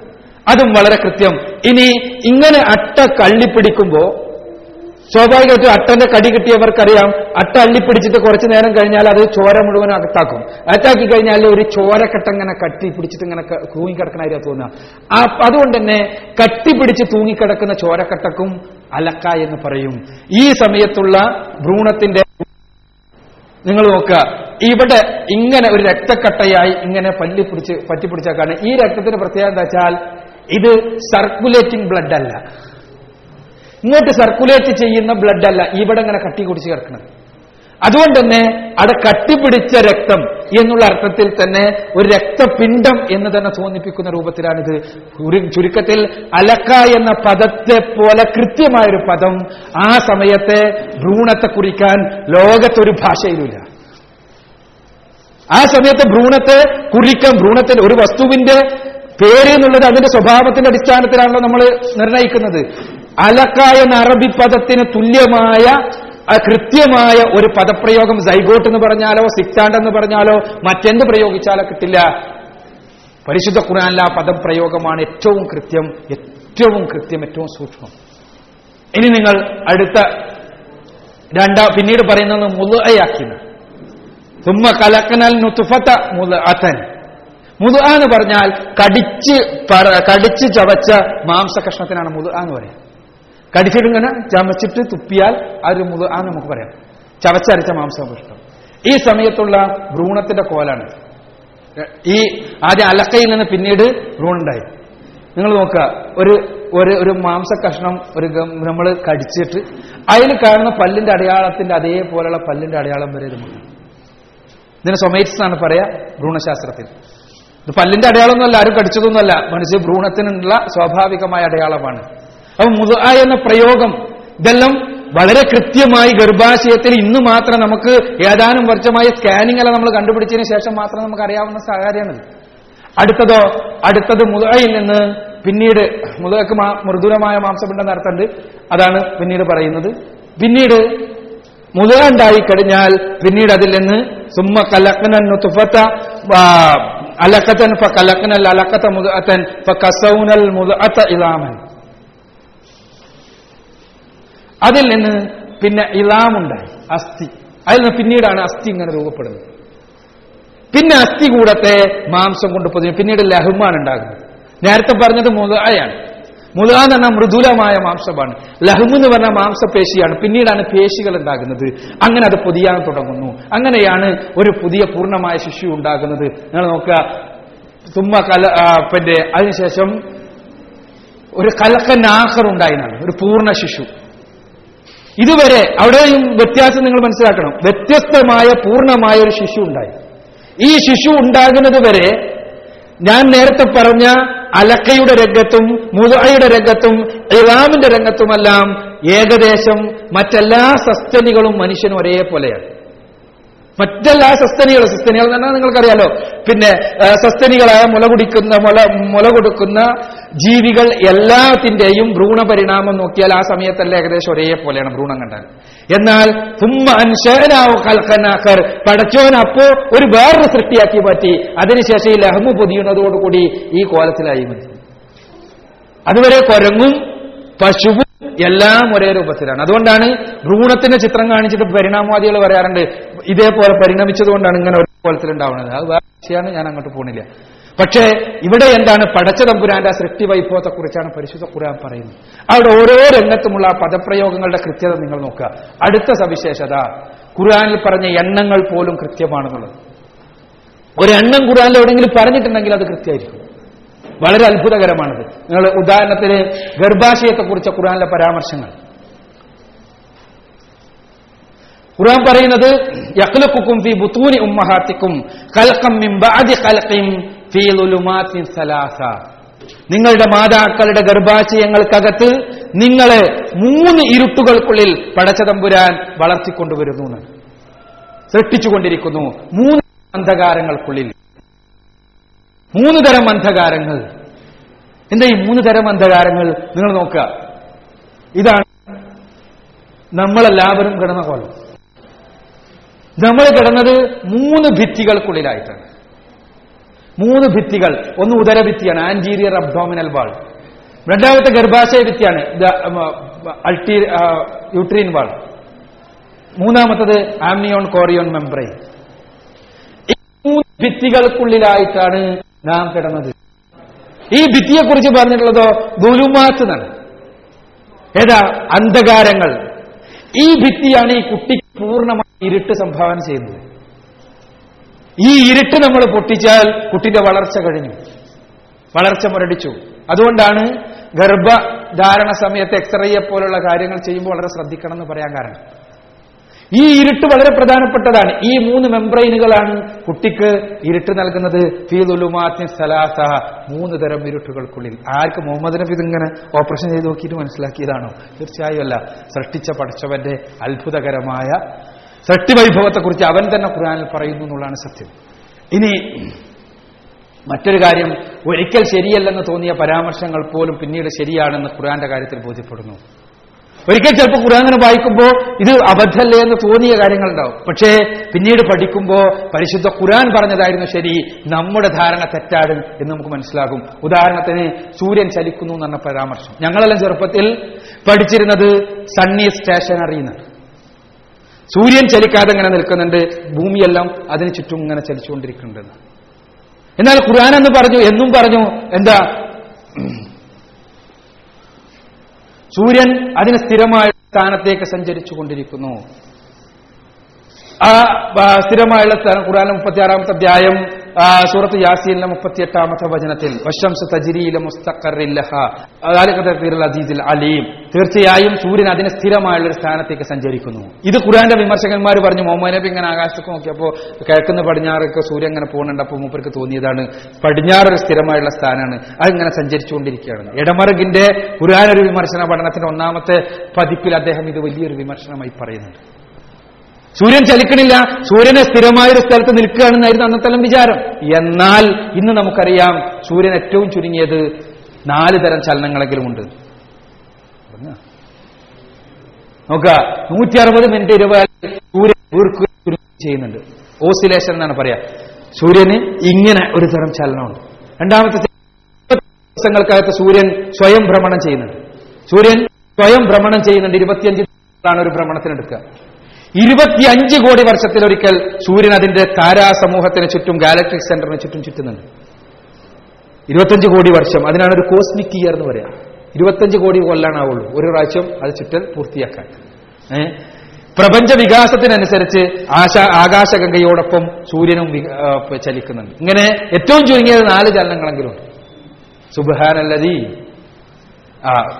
അതും വളരെ കൃത്യം. ഇനി ഇങ്ങനെ അട്ട കള്ളിപ്പിടിക്കുമ്പോ സ്വാഭാവികമായിട്ടും അട്ടന്റെ കടി കിട്ടിയവർക്കറിയാം. അട്ട അള്ളിപ്പിടിച്ചിട്ട് കുറച്ചു നേരം കഴിഞ്ഞാൽ അത് ചോര മുഴുവൻ അകത്താക്കും. അകത്താക്കി കഴിഞ്ഞാൽ ഒരു ചോരക്കെട്ട ഇങ്ങനെ കട്ടി പിടിച്ചിട്ട് ഇങ്ങനെ തൂങ്ങിക്കിടക്കണായിരിക്കും തോന്നുക. അതുകൊണ്ട് തന്നെ കട്ടി പിടിച്ച് തൂങ്ങിക്കിടക്കുന്ന ചോരക്കട്ടക്കും അലക്ക എന്ന് പറയും. ഈ സമയത്തുള്ള ഭ്രൂണത്തിന്റെ നിങ്ങൾ നോക്കുക. ഇവിടെ ഇങ്ങനെ ഒരു രക്തക്കട്ടയായി ഇങ്ങനെ പല്ലി പിടിച്ച് പറ്റിപ്പിടിച്ചേക്കാണ്. ഈ രക്തത്തിന്റെ പ്രത്യേകത എന്താ വെച്ചാൽ ഇത് സർക്കുലേറ്റിംഗ് ബ്ലഡ് അല്ല. ഇങ്ങോട്ട് സർക്കുലേറ്റ് ചെയ്യുന്ന ബ്ലഡ് അല്ല. ഇവിടെ ഇങ്ങനെ കട്ടി കുടിച്ച് കിടക്കുന്നത് അതുകൊണ്ട് തന്നെ അവിടെ കട്ടിപ്പിടിച്ച രക്തം എന്നുള്ള അർത്ഥത്തിൽ തന്നെ ഒരു രക്തപിണ്ഡം എന്ന് തന്നെ തോന്നിപ്പിക്കുന്ന രൂപത്തിലാണിത്. ചുരു- ചുരുക്കത്തിൽ അലക്ക എന്ന പദത്തെ പോലെ കൃത്യമായൊരു പദം ആ സമയത്തെ ഭ്രൂണത്തെ കുറിക്കാൻ ലോകത്തൊരു ഭാഷയിലുമില്ല ആ സമയത്ത് ഭ്രൂണത്തെ കുറിക്കാൻ ഭ്രൂണത്തിൽ ഒരു വസ്തുവിന്റെ പേര് എന്നുള്ളത് അതിന്റെ സ്വഭാവത്തിന്റെ അടിസ്ഥാനത്തിലാണല്ലോ നമ്മൾ നിർണയിക്കുന്നത്. അലക്ക എന്ന അറബി പദത്തിന് തുല്യമായ കൃത്യമായ ഒരു പദപ്രയോഗം സൈഗോട്ട് എന്ന് പറഞ്ഞാലോ സിക്താണ്ട് എന്ന് പറഞ്ഞാലോ മറ്റെന്ത് പ്രയോഗിച്ചാലോ കിട്ടില്ല. പരിശുദ്ധ ഖുറാനിലെ ആ പദപ്രയോഗമാണ് ഏറ്റവും കൃത്യം ഏറ്റവും കൃത്യം ഏറ്റവും സൂക്ഷ്മം. ഇനി നിങ്ങൾ അടുത്ത രണ്ടാ പിന്നീട് പറയുന്നത് മുതയാക്കിന് തുമ്മ കലക്കനൽ നുത്തുഫത്ത മുലഅത്തൻ മുത എന്ന് പറഞ്ഞാൽ കടിച്ച് കടിച്ച് ചവച്ച മാംസ കഷ്ണത്തിനാണ് മുതു എന്ന് പറയാം കടിച്ചിട്ട് ഇങ്ങനെ ചമച്ചിട്ട് തുപ്പിയാൽ ആ ഒരു മുതു ആ നമുക്ക് പറയാം. ചവച്ചരച്ച മാംസപുഷ്ടം ഈ സമയത്തുള്ള ഭ്രൂണത്തിന്റെ കോലാണ്. ഈ ആദ്യം അലക്കയിൽ നിന്ന് പിന്നീട് ഭ്രൂണുണ്ടായി. നിങ്ങൾ നോക്കുക ഒരു ഒരു ഒരു മാംസ കഷ്ണം ഒരു നമ്മൾ കടിച്ചിട്ട് അതിൽ കാണുന്ന പല്ലിന്റെ അടയാളത്തിന്റെ അതേപോലെയുള്ള പല്ലിന്റെ അടയാളം വരെ ഇതുമുണ്ട്. ഇതിന് സൊമൈറ്റ്സ് എന്നാണ് പറയാ ഭ്രൂണശാസ്ത്രത്തിൽ. ഇത് പല്ലിന്റെ അടയാളമൊന്നുമല്ല ആരും കടിച്ചതൊന്നുമല്ല. മനുഷ്യ ഭ്രൂണത്തിനുള്ള സ്വാഭാവികമായ അടയാളമാണ്. അപ്പൊ മുത എന്ന പ്രയോഗം. ഇതെല്ലാം വളരെ കൃത്യമായി ഗർഭാശയത്തിൽ ഇന്ന് മാത്രം നമുക്ക് ഏതാനും വർഷമായ സ്കാനിംഗ് എല്ലാം നമ്മൾ കണ്ടുപിടിച്ചതിന് ശേഷം മാത്രം നമുക്ക് അറിയാവുന്ന കാര്യമാണിത് അടുത്തതോ അടുത്തത് മുതയിൽ നിന്ന് പിന്നീട് മുതക്ക് മൃദുലമായ മാംസപിണ്ഡം നടത്തുന്നുണ്ട് അതാണ് പിന്നീട് പറയുന്നത്. പിന്നീട് മുതല ഉണ്ടായി കഴിഞ്ഞാൽ പിന്നീട് അതിൽ നിന്ന് സുമ്മ കലക്കനൻ തുഫത്ത അലക്കത്തൻ ഫ കലക്കനൽ അലക്കത്ത മുതൻ ഫ കസൗനൽ മുതഅത്ത ഇലാമൻ. അതിൽ നിന്ന് പിന്നെ ഇലാമുണ്ടായി അസ്ഥി. അതിൽ നിന്ന് പിന്നീടാണ് അസ്ഥി ഇങ്ങനെ രൂപപ്പെടുന്നത്. പിന്നെ അസ്ഥി കൂടത്തെ മാംസം കൊണ്ട് പൊതിഞ്ഞു പിന്നീട് ലഹുമാണ് ഉണ്ടാകുന്നത്. നേരത്തെ പറഞ്ഞത് മുതയാണ് മുത എന്ന് പറഞ്ഞാൽ മൃദുലമായ മാംസമാണ്. ലഹും എന്ന് പറഞ്ഞ മാംസപേശിയാണ്. പിന്നീടാണ് പേശികൾ ഉണ്ടാകുന്നത്. അങ്ങനെ അത് പൊതിയാൻ തുടങ്ങുന്നു. അങ്ങനെയാണ് ഒരു പുതിയ പൂർണമായ ശിശു ഉണ്ടാകുന്നത്. നിങ്ങൾ നോക്കുക. തുമ്മ കല പിന്നെ അതിനുശേഷം ഒരു കലക്കൻ ആഹർ ഉണ്ടായിരുന്നാണ് ഒരു പൂർണ ശിശു. ഇതുവരെ അവിടെയും വ്യത്യാസം നിങ്ങൾ മനസ്സിലാക്കണം. വ്യത്യസ്തമായ പൂർണമായ ഒരു ശിശു ഉണ്ടായി. ഈ ശിശു ഉണ്ടാകുന്നത് വരെ ഞാൻ നേരത്തെ പറഞ്ഞ അലക്കയുടെ രംഗത്തും മുതയുടെ രംഗത്തും ഇറാമിന്റെ രംഗത്തുമെല്ലാം ഏകദേശം മറ്റെല്ലാ സസ്തനികളും മനുഷ്യനും ഒരേപോലെയാണ്. മറ്റെല്ലാ സസ്തനികൾ സസ്തനികൾ എന്ന് പറഞ്ഞാൽ നിങ്ങൾക്കറിയാലോ. പിന്നെ സസ്തനികളായ മുല കുടിക്കുന്ന മുല മുല കൊടുക്കുന്ന ജീവികൾ എല്ലാത്തിന്റെയും ഭ്രൂണപരിണാമം നോക്കിയാൽ ആ സമയത്തല്ല ഏകദേശം ഒരേപോലെയാണ് ഭ്രൂണം കണ്ടാൽ. എന്നാൽ കൽക്കനാക്കർ പടച്ചോൻ അപ്പോ ഒരു വേറൊരു സൃഷ്ടിയാക്കി മാറ്റി. അതിനുശേഷം ഈ ലഹമു പൊതിയുന്നതോടുകൂടി ഈ കോലത്തിലായി മനുഷ്യൻ അതുവരെ കൊരങ്ങും പശുവും എല്ലാം ഒരേ രൂപത്തിലാണ്. അതുകൊണ്ടാണ് ഭ്രൂണത്തിന്റെ ചിത്രം കാണിച്ചിട്ട് പരിണാമവാദികൾ പറയാറുണ്ട് ഇതേപോലെ പരിണമിച്ചതുകൊണ്ടാണ് ഇങ്ങനെ ഒരു കോലത്തിലുണ്ടാവുന്നത്. അത് വേറെ ഞാൻ അങ്ങോട്ട് പോണില്ല. പക്ഷേ ഇവിടെ എന്താണ് പടച്ച തമ്പുരാന്റെ സൃഷ്ടി വൈഭവത്തെ കുറിച്ചാണ് പരിശുദ്ധ ഖുർആൻ പറയുന്നത്. അവിടെ ഓരോ രംഗത്തുമുള്ള പദപ്രയോഗങ്ങളുടെ കൃത്യത നിങ്ങൾ നോക്കുക. അടുത്ത സവിശേഷത ഖുർആനിൽ പറഞ്ഞ എണ്ണങ്ങൾ പോലും കൃത്യമാണെന്നുള്ളത്. ഒരു എണ്ണം ഖുർആനിൽ എവിടെയെങ്കിലും പറഞ്ഞിട്ടുണ്ടെങ്കിൽ അത് കൃത്യമായിരിക്കും. വളരെ അത്ഭുതകരമാണത്. നിങ്ങൾ ഉദാഹരണത്തിന് ഗർഭാശയത്തെക്കുറിച്ച ഖുർആനിലെ പരാമർശങ്ങൾ. ഖുർആൻ പറയുന്നത് യഖ്ലുഖുക്കും ഫീ ബുത്തൂനി ഉമ്മഹാത്തിക്കും ഖൽഖം മിൻ ബഅദി സലാസ. നിങ്ങളുടെ മാതാക്കളുടെ ഗർഭാശയങ്ങൾക്കകത്ത് നിങ്ങളെ മൂന്ന് ഇരുട്ടുകൾക്കുള്ളിൽ പടച്ചതമ്പുരാൻ വളർത്തിക്കൊണ്ടുവരുന്നു സൃഷ്ടിച്ചുകൊണ്ടിരിക്കുന്നു മൂന്ന് അന്ധകാരങ്ങൾക്കുള്ളിൽ. മൂന്ന് തരം അന്ധകാരങ്ങൾ. എന്താ ഈ മൂന്ന് തരം അന്ധകാരങ്ങൾ? നിങ്ങൾ നോക്കുക. ഇതാണ് നമ്മളെല്ലാവരും കിടന്ന കോലം. നമ്മൾ കിടന്നത് മൂന്ന് ഭിത്തികൾക്കുള്ളിലായിട്ടാണ്. മൂന്ന് ഭിത്തികൾ. ഒന്ന് ഉദരഭിത്തിയാണ് ആന്റീരിയർ അബ്ഡോമിനൽ വാൾ രണ്ടാമത്തെ ഗർഭാശയ ഭിത്തിയാണ് അൾട്ടി യൂട്രീൻ വാൾ മൂന്നാമത്തത് ആംനിയോൺ കോറിയോൺ മെംബ്രെയിൻ ഈ മൂന്ന് ഭിത്തികൾക്കുള്ളിലായിട്ടാണ് നാം കിടന്നത്. ഈ ഭിത്തിയെക്കുറിച്ച് പറഞ്ഞിട്ടുള്ളതോ ദുലുമാത്ത് എന്നാണ് ഏതാ? അന്ധകാരങ്ങൾ. ഈ ഭിത്തിയാണ് ഈ കുട്ടിക്ക് പൂർണമായി ഇരുട്ട് സംഭാവന ചെയ്യുന്നത്. ഈ ഇരുട്ട് നമ്മൾ പൊട്ടിച്ചാൽ കുട്ടിന്റെ വളർച്ച കഴിഞ്ഞു. വളർച്ച മുരടിച്ചു. അതുകൊണ്ടാണ് ഗർഭധാരണ സമയത്ത് എക്സ്റേയെ പോലുള്ള കാര്യങ്ങൾ ചെയ്യുമ്പോൾ വളരെ ശ്രദ്ധിക്കണം എന്ന് പറയാൻ കാരണം. ഈ ഇരുട്ട് വളരെ പ്രധാനപ്പെട്ടതാണ്. ഈ മൂന്ന് മെംബ്രൈനുകളാണ് കുട്ടിക്ക് ഇരുട്ട് നൽകുന്നത്. ഫീദുലുമാത്തി സലാസ മൂന്ന് തരം ഇരുട്ടുകൾക്കുള്ളിൽ. ആർക്ക് മുഹമ്മദ് നബി ഇതിങ്ങനെ ഓപ്പറേഷൻ ചെയ്ത് നോക്കിയിട്ട് മനസ്സിലാക്കിയതാണോ? തീർച്ചയായും അല്ല. സൃഷ്ടിച്ച പഠിച്ചവന്റെ അത്ഭുതകരമായ സൃഷ്ടിവൈഭവത്തെക്കുറിച്ച് അവൻ തന്നെ ഖുർആനിൽ പറയുന്നു എന്നുള്ളതാണ് സത്യം. ഇനി മറ്റൊരു കാര്യം ഒരിക്കൽ ശരിയല്ലെന്ന് തോന്നിയ പരാമർശങ്ങൾ പോലും പിന്നീട് ശരിയാണെന്ന് ഖുർആന്റെ കാര്യത്തിൽ ബോധ്യപ്പെടുന്നു. ഒരിക്കൽ ചിലപ്പോൾ ഖുർആാനിനെ വായിക്കുമ്പോൾ ഇത് അബദ്ധല്ലേ എന്ന് തോന്നിയ കാര്യങ്ങളുണ്ടാവും. പക്ഷേ പിന്നീട് പഠിക്കുമ്പോൾ പരിശുദ്ധ ഖുർആൻ പറഞ്ഞതായിരുന്നു ശരി നമ്മുടെ ധാരണ തെറ്റാണ് എന്ന് നമുക്ക് മനസ്സിലാകും. ഉദാഹരണത്തിന് സൂര്യൻ ചലിക്കുന്നു എന്ന പരാമർശം. ഞങ്ങളെല്ലാം ചെറുപ്പത്തിൽ പഠിച്ചിരുന്നത് സണ്ണി സ്റ്റേഷൻ എന്നാണ് സൂര്യൻ ചലിക്കാതെ ഇങ്ങനെ നിൽക്കുന്നുണ്ട് ഭൂമിയെല്ലാം അതിന് ചുറ്റും ഇങ്ങനെ ചലിച്ചുകൊണ്ടിരിക്കുന്നുണ്ട്. എന്നാൽ ഖുർആൻ എന്ന് പറഞ്ഞു എന്നും പറഞ്ഞു എന്താ? സൂര്യൻ അതിന് സ്ഥിരമായ സ്ഥാനത്തേക്ക് സഞ്ചരിച്ചു കൊണ്ടിരിക്കുന്നു ആ സ്ഥിരമായുള്ള സ്ഥാനം ഖുർആൻ മുപ്പത്തിയാറാമത്തെ അധ്യായം സൂറത്ത് യാസീനിലെ മുപ്പത്തിയെട്ടാമത്തെ വചനത്തിൽ അലീം. തീർച്ചയായും സൂര്യൻ അതിന് സ്ഥിരമായുള്ള ഒരു സ്ഥാനത്തേക്ക് സഞ്ചരിക്കുന്നു. ഇത് ഖുറാന്റെ വിമർശകന്മാർ പറഞ്ഞു മുഹമ്മദ് നബി ഇങ്ങനെ ആകാശത്തൊക്കെ നോക്കിയപ്പോൾ കിഴക്കുന്ന പടിഞ്ഞാറൊക്കെ സൂര്യൻ അങ്ങനെ പോകുന്നുണ്ട് അപ്പോൾ മൂപ്പർക്ക് തോന്നിയതാണ്. പടിഞ്ഞാറ് ഒരു സ്ഥിരമായുള്ള സ്ഥാനമാണ് അതിങ്ങനെ സഞ്ചരിച്ചുകൊണ്ടിരിക്കുകയാണ്. ഇടമറുകിന്റെ ഖുറാൻ ഒരു വിമർശന പഠനത്തിന്റെ ഒന്നാമത്തെ പതിപ്പിൽ അദ്ദേഹം ഇത് വലിയൊരു വിമർശനമായി പറയുന്നുണ്ട്. സൂര്യൻ ചലിക്കണില്ല. സൂര്യനെ സ്ഥിരമായ ഒരു സ്ഥലത്ത് നിൽക്കുകയാണെന്നായിരുന്നു അന്നത്തെല്ലാം വിചാരം. എന്നാൽ ഇന്ന് നമുക്കറിയാം സൂര്യൻ ഏറ്റവും ചുരുങ്ങിയത് നാല് തരം ചലനങ്ങളെങ്കിലും ഉണ്ട് നോക്ക നൂറ്റി അറുപത് മിനിറ്റ് ഇരുപത് സൂര്യൻ ചെയ്യുന്നുണ്ട്. ഓസിലേഷൻ എന്നാണ് പറയാ. സൂര്യന് ഇങ്ങനെ ഒരു തരം ചലനമുണ്ട്. രണ്ടാമത്തെ ദിവസങ്ങൾക്കകത്ത് സൂര്യൻ സ്വയം ഭ്രമണം ചെയ്യുന്നുണ്ട്. സൂര്യൻ സ്വയം ഭ്രമണം ചെയ്യുന്നുണ്ട്. ഇരുപത്തിയഞ്ച് ആണ് ഒരു ഭ്രമണത്തിനെടുക്കുക. ഇരുപത്തിയഞ്ച് കോടി വർഷത്തിലൊരിക്കൽ സൂര്യൻ അതിന്റെ താരാസമൂഹത്തിന് ചുറ്റും ഗാലക്ടിക് സെന്ററിന് ചുറ്റും ചുറ്റുന്നുണ്ട്. ഇരുപത്തഞ്ച് കോടി വർഷം. അതിനാണ് ഒരു കോസ്മിക് ഇയർ എന്ന് പറയാം. ഇരുപത്തഞ്ച് കോടി കൊല്ലാനാവുള്ളൂ. ഒരു പ്രാവശ്യം അത് ചുറ്റൽ പൂർത്തിയാക്കാൻ. പ്രപഞ്ച വികാസത്തിനനുസരിച്ച് ആശ ആകാശഗംഗയോടൊപ്പം സൂര്യനും ചലിക്കുന്നുണ്ട്. ഇങ്ങനെ ഏറ്റവും ചുരുങ്ങിയത് നാല് ചലനങ്ങളെങ്കിലും ഉണ്ട്. സുബാനല്ലതി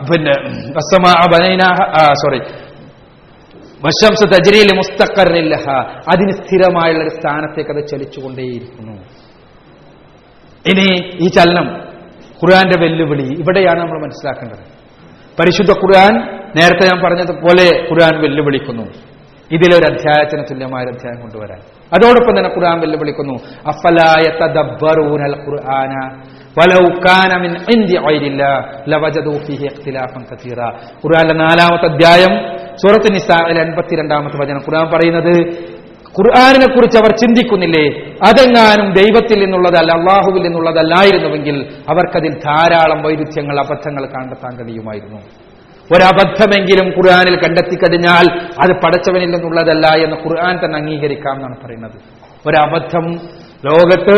പിന്നെ സോറി വശംസ തജരിയിൽ മുസ്തഖറില്ലഹ. അതിന് സ്ഥിരമായുള്ള ഒരു സ്ഥാനത്തേക്ക് അത് ചലിച്ചുകൊണ്ടേയിരിക്കുന്നു. ഇനി ഈ ചലനം ഖുർആന്റെ വെല്ലുവിളി. ഇവിടെയാണ് നമ്മൾ മനസ്സിലാക്കേണ്ടത്. പരിശുദ്ധ ഖുർആൻ നേരത്തെ ഞാൻ പറഞ്ഞതുപോലെ ഖുർആൻ വെല്ലുവിളിക്കുന്നു. ഇതിലൊരു അധ്യായത്തിന് തുല്യമായ ഒരു അധ്യായം കൊണ്ടുവരാൻ. അതോടൊപ്പം തന്നെ ഖുർആൻ വെല്ലുവിളിക്കുന്നു. അഫലായ തദബ്ബറൂനൽ ഖുർആന കാന മിൻ ഇൻദി ലവജദൂ ഇഖ്തിലാഫൻ കസീറ. നാലാമത്തെ അധ്യായം സൂറത്ത് നിസായിലെ എൺപത്തിരണ്ടാമത്തെ വചനം ഖുർആൻ പറയുന്നത് ഖുർആാനിനെ കുറിച്ച് അവർ ചിന്തിക്കുന്നില്ലേ? അതെങ്ങാനും ദൈവത്തിൽ നിന്നുള്ളതല്ല അള്ളാഹുവിൽ നിന്നുള്ളതല്ലായിരുന്നുവെങ്കിൽ അവർക്കതിൽ ധാരാളം വൈരുദ്ധ്യങ്ങൾ അബദ്ധങ്ങൾ കണ്ടെത്താൻ കഴിയുമായിരുന്നു. ഒരബദ്ധമെങ്കിലും ഖുർആാനിൽ കണ്ടെത്തിക്കഴിഞ്ഞാൽ അത് പടച്ചവനിൽ നിന്നുള്ളതല്ല എന്ന് ഖുർആൻ തന്നെ അംഗീകരിക്കാം എന്നാണ് പറയുന്നത്. ഒരബദ്ധം ലോകത്ത്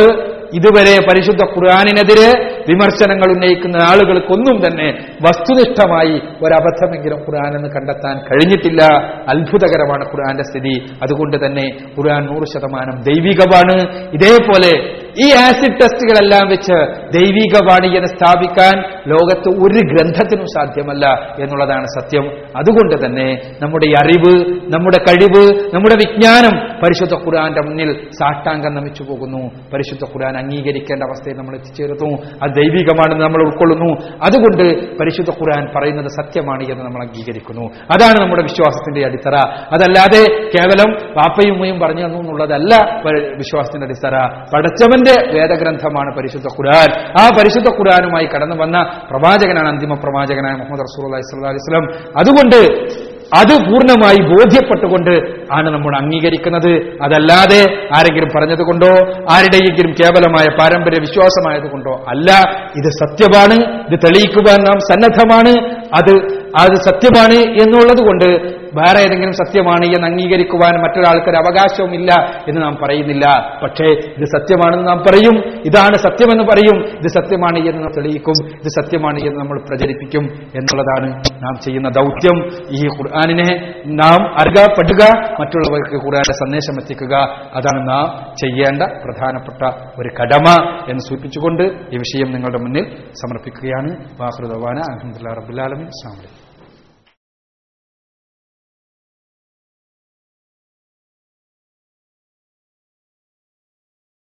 ഇതുവരെ പരിശുദ്ധ ഖുർആാനിനെതിരെ വിമർശനങ്ങൾ ഉന്നയിക്കുന്ന ആളുകൾക്കൊന്നും തന്നെ വസ്തുനിഷ്ഠമായി ഒരബദ്ധമെങ്കിലും എന്ന് കണ്ടെത്താൻ കഴിഞ്ഞിട്ടില്ല. അത്ഭുതകരമാണ് ഖുർആന്റെ സ്ഥിതി. അതുകൊണ്ട് തന്നെ ഖുർആൻ നൂറ് ശതമാനം ദൈവികമാണ്. ഇതേപോലെ ഈ ആസിഡ് ടെസ്റ്റുകളെല്ലാം വെച്ച് ദൈവികവാണി എന്ന് സ്ഥാപിക്കാൻ ലോകത്ത് ഒരു ഗ്രന്ഥത്തിനും സാധ്യമല്ല എന്നുള്ളതാണ് സത്യം. അതുകൊണ്ട് തന്നെ നമ്മുടെ അറിവ് നമ്മുടെ കഴിവ് നമ്മുടെ വിജ്ഞാനം പരിശുദ്ധ ഖുർആന്റെ മുന്നിൽ സാഷ്ടാംഗം നമിച്ചു പോകുന്നു പരിശുദ്ധ ഖുർആൻ അംഗീകരിക്കേണ്ട അവസ്ഥയിൽ നമ്മൾ എത്തിച്ചേരുന്നു. അത് ദൈവികമാണെന്ന് നമ്മൾ ഉൾക്കൊള്ളുന്നു. അതുകൊണ്ട് പരിശുദ്ധ ഖുർആൻ പറയുന്നത് സത്യമാണ് എന്ന് നമ്മൾ അംഗീകരിക്കുന്നു. അതാണ് നമ്മുടെ വിശ്വാസത്തിന്റെ അടിത്തറ. അതല്ലാതെ കേവലം വാപ്പയും ഉമ്മയും പറഞ്ഞു തന്നു എന്നുള്ളതല്ല വിശ്വാസത്തിന്റെ അടിത്തറ. പടച്ചവന്റെ വേദഗ്രന്ഥമാണ് പരിശുദ്ധ ഖുർആൻ. ആ പരിശുദ്ധ ഖുർആനുമായി കടന്നു വന്ന പ്രവാചകനാണ് അന്തിമ പ്രവാചകനായ മുഹമ്മദ് റസൂൽ അലൈഹി സ്വലം അതുകൊണ്ട് അത് പൂർണമായി ബോധ്യപ്പെട്ടുകൊണ്ട് ആണ് നമ്മൾ അംഗീകരിക്കുന്നത്. അതല്ലാതെ ആരെങ്കിലും പറഞ്ഞതുകൊണ്ടോ ആരുടെയെങ്കിലും കേവലമായ പാരമ്പര്യ വിശ്വാസമായതുകൊണ്ടോ അല്ല. ഇത് സത്യമാണ്. ഇത് തെളിയിക്കുവാൻ നാം സന്നദ്ധമാണ്. അത് അത് സത്യമാണ് എന്നുള്ളത് കൊണ്ട് വേറെ ഏതെങ്കിലും സത്യമാണ് എന്ന് അംഗീകരിക്കുവാൻ മറ്റൊരാൾക്കൊരു അവകാശവുമില്ല എന്ന് നാം പറയുന്നില്ല. പക്ഷേ ഇത് സത്യമാണെന്ന് നാം പറയും. ഇതാണ് സത്യമെന്ന് പറയും. ഇത് സത്യമാണ് എന്ന് നാം തെളിയിക്കും. ഇത് സത്യമാണ് എന്ന് നമ്മൾ പ്രചരിപ്പിക്കും എന്നുള്ളതാണ് നാം ചെയ്യുന്ന ദൗത്യം. ഈ ഖുർആാനിനെ നാം അറിയപ്പെടുക മറ്റുള്ളവർക്ക് ഖുർആാന്റെ സന്ദേശം എത്തിക്കുക. അതാണ് നാം ചെയ്യേണ്ട പ്രധാനപ്പെട്ട ഒരു കടമ എന്ന് സൂചിപ്പിച്ചുകൊണ്ട് ഈ വിഷയം നിങ്ങളുടെ മുന്നിൽ സമർപ്പിക്കുകയാണ്. വാഹൃദവാന അഹമ്മദ് റബുലാലമി വലൈക്കും